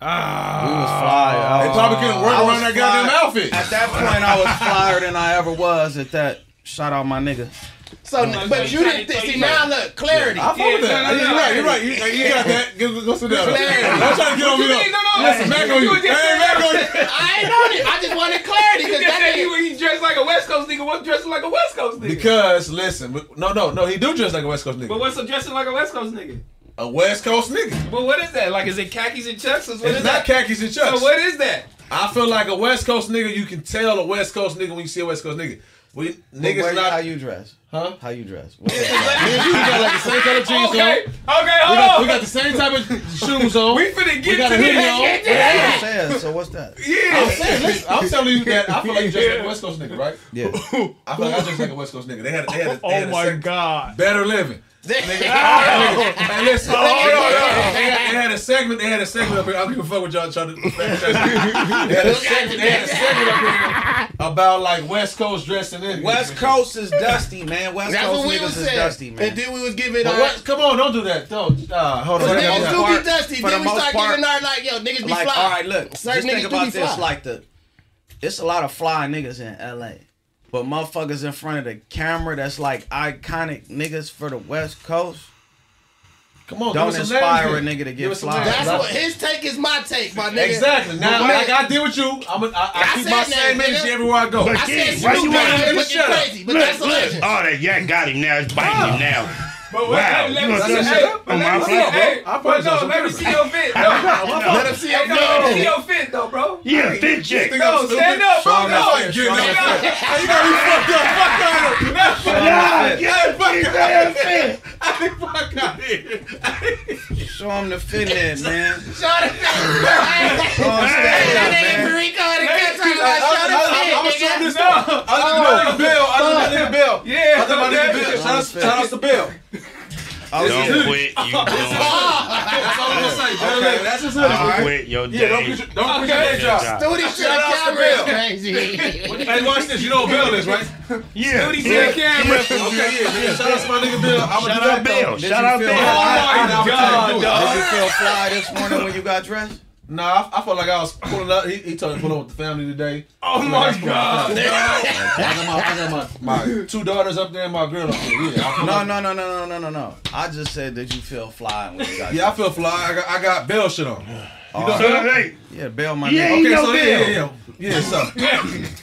Ah, we was fly. They probably couldn't work around that goddamn outfit. At that point, I was fired than I ever was. At that, shout out my nigga. So, no, but you didn't think. See, now look, clarity. I follow with that. You're right. You're right. You, you got that. Go, go sit down. Clarity. I'm trying to get on me. No, no, listen, back on you. Hey, back on you. <laughs> I ain't on it. I just wanted clarity because <laughs> that nigga he dressed like a West Coast nigga. What dressing like a West Coast nigga? Because listen, no, no, no, he do dress like a West Coast nigga. But what's up dressing like a West Coast nigga? A West Coast nigga. But what is that? Like, is it khakis and chucks? What it's is not that? khakis and chucks. So what is that? I feel like a West Coast nigga. You can tell a West Coast nigga when you see a West Coast nigga. We, niggas not how you dress. Huh? How you dress? What's Me and you got like the same color jeans Okay, on. okay, We hold got, on. we got the same type of shoes on. We finna get we got to a hoodie on. Get to That's that. I'm saying. So what's that? <laughs> Yeah. I'm saying, listen, I'm telling you that I feel like you dress like a West Coast nigga, right? Yeah. I feel like I dress like a West Coast nigga. They had, they had, they Oh had a oh my sec- god. better living. Nigga, <laughs> <laughs> hey, listen, Oh, no, no. They, had, they had a segment. They had a segment up here. I don't give a fuck what y'all trying to. They had a segment. They had a segment up here about like West Coast dressing in. West Coast is dusty, man. West That's Coast what we niggas was is dusty, man. And then we was giving But our. what, come on, don't do that. Don't. Uh, hold on. For the niggas most do part- be dusty. for Then the we most start part- giving our like, yo, niggas be like, fly. all right, look. Certain just niggas think about this. fly. Like the, it's a lot of fly niggas in L.A. But motherfuckers in front of the camera that's like iconic niggas for the West Coast. Come on, Don't give us some inspire a nigga to get us fly. That's what his take is my take, my nigga. Exactly. Now, But like I did with you, I'm a, I, I, I keep said my that, same nigga. energy everywhere I go. But I said why Snoop you Dogg wanna- is Just looking shut crazy, but Look, that's a look. legend. Oh, that yak got him now. It's biting him now. But Wow, let, you let, gonna let, say me- shut up? On my me see, bro. hey, I but no, <laughs> let me see your fit. No, Let him see Hey, your no, let me see fit. your fit though, bro. Yeah, fit check. No, stand up, bro. Show him No, you show him know, that fit. Hey, you got me fucked up. Fuck out of here. Nah, get fuck out of here. fit. Fuck out of here. Show him the fit in man. Show the fit. Show him stand That up, nigga man. Perico in the cut talking about show the I'm gonna show nigga. this stuff. I think my nigga Bill. I think my nigga Bill. Yeah, I think my nigga okay. Bill. Shout out, shout out to Bill. Don't quit. You don't <laughs> That's all I'm gonna say. Better living. That's his hoodie. don't quit your Yeah, don't quit your, don't quit your day job. Studio to Shout the out to camera is Bill. crazy. <laughs> Hey, watch this. You know what Bill is, right? <laughs> Yeah. Duty yeah. to the camera. Okay, yeah, yeah. Shout out to my nigga Bill. I'm Shout out Bill. though. Did Shout out Bill. like- I- I- I- God, dog. Did you feel fly this morning when you got dressed? Nah, I, I felt like I was pulling up. He, he told me to pull up with the family today. Oh my god. <laughs> I got, my, I got my, my two daughters up there and my girl up there. Yeah, No, like- no, no, no, no, no, no, no. I just said, did you feel fly when you got Yeah, I feel fly. I got, I got Bell shit on. You oh. So, hey, Yeah, Bill, my Yeah, nigga. okay, know so yeah, Bill. yeah, yeah, yeah. So,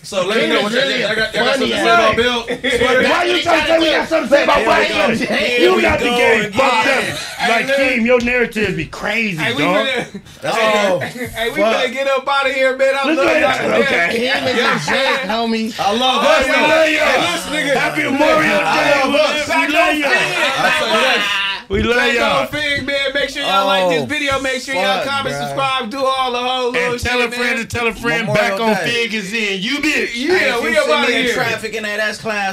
<laughs> so let me know what you really think. I got, I got something to say about Bill. Sweater. why you trying to say we got something to say about white folks? You got the game fucked up. Like, Keem, your narrative be crazy, Hey, dog. finna, Oh, <laughs> hey, we fuck. finna get up out of here, man. I Let's love y'all. Okay. Him is a jet, homie. I love Oh, us. we love you. Hey. Happy Memorial Day. I love. We love you. I say that. We love Back y'all. on Figg, man. Make sure y'all like this Oh, video. Make sure y'all comment, bruh. subscribe, do all the whole little And tell a friend man. to tell a friend Memorial back on Day. Figg is in. You bitch. Yeah, Hey, we you up see out of me in here. traffic in that S class.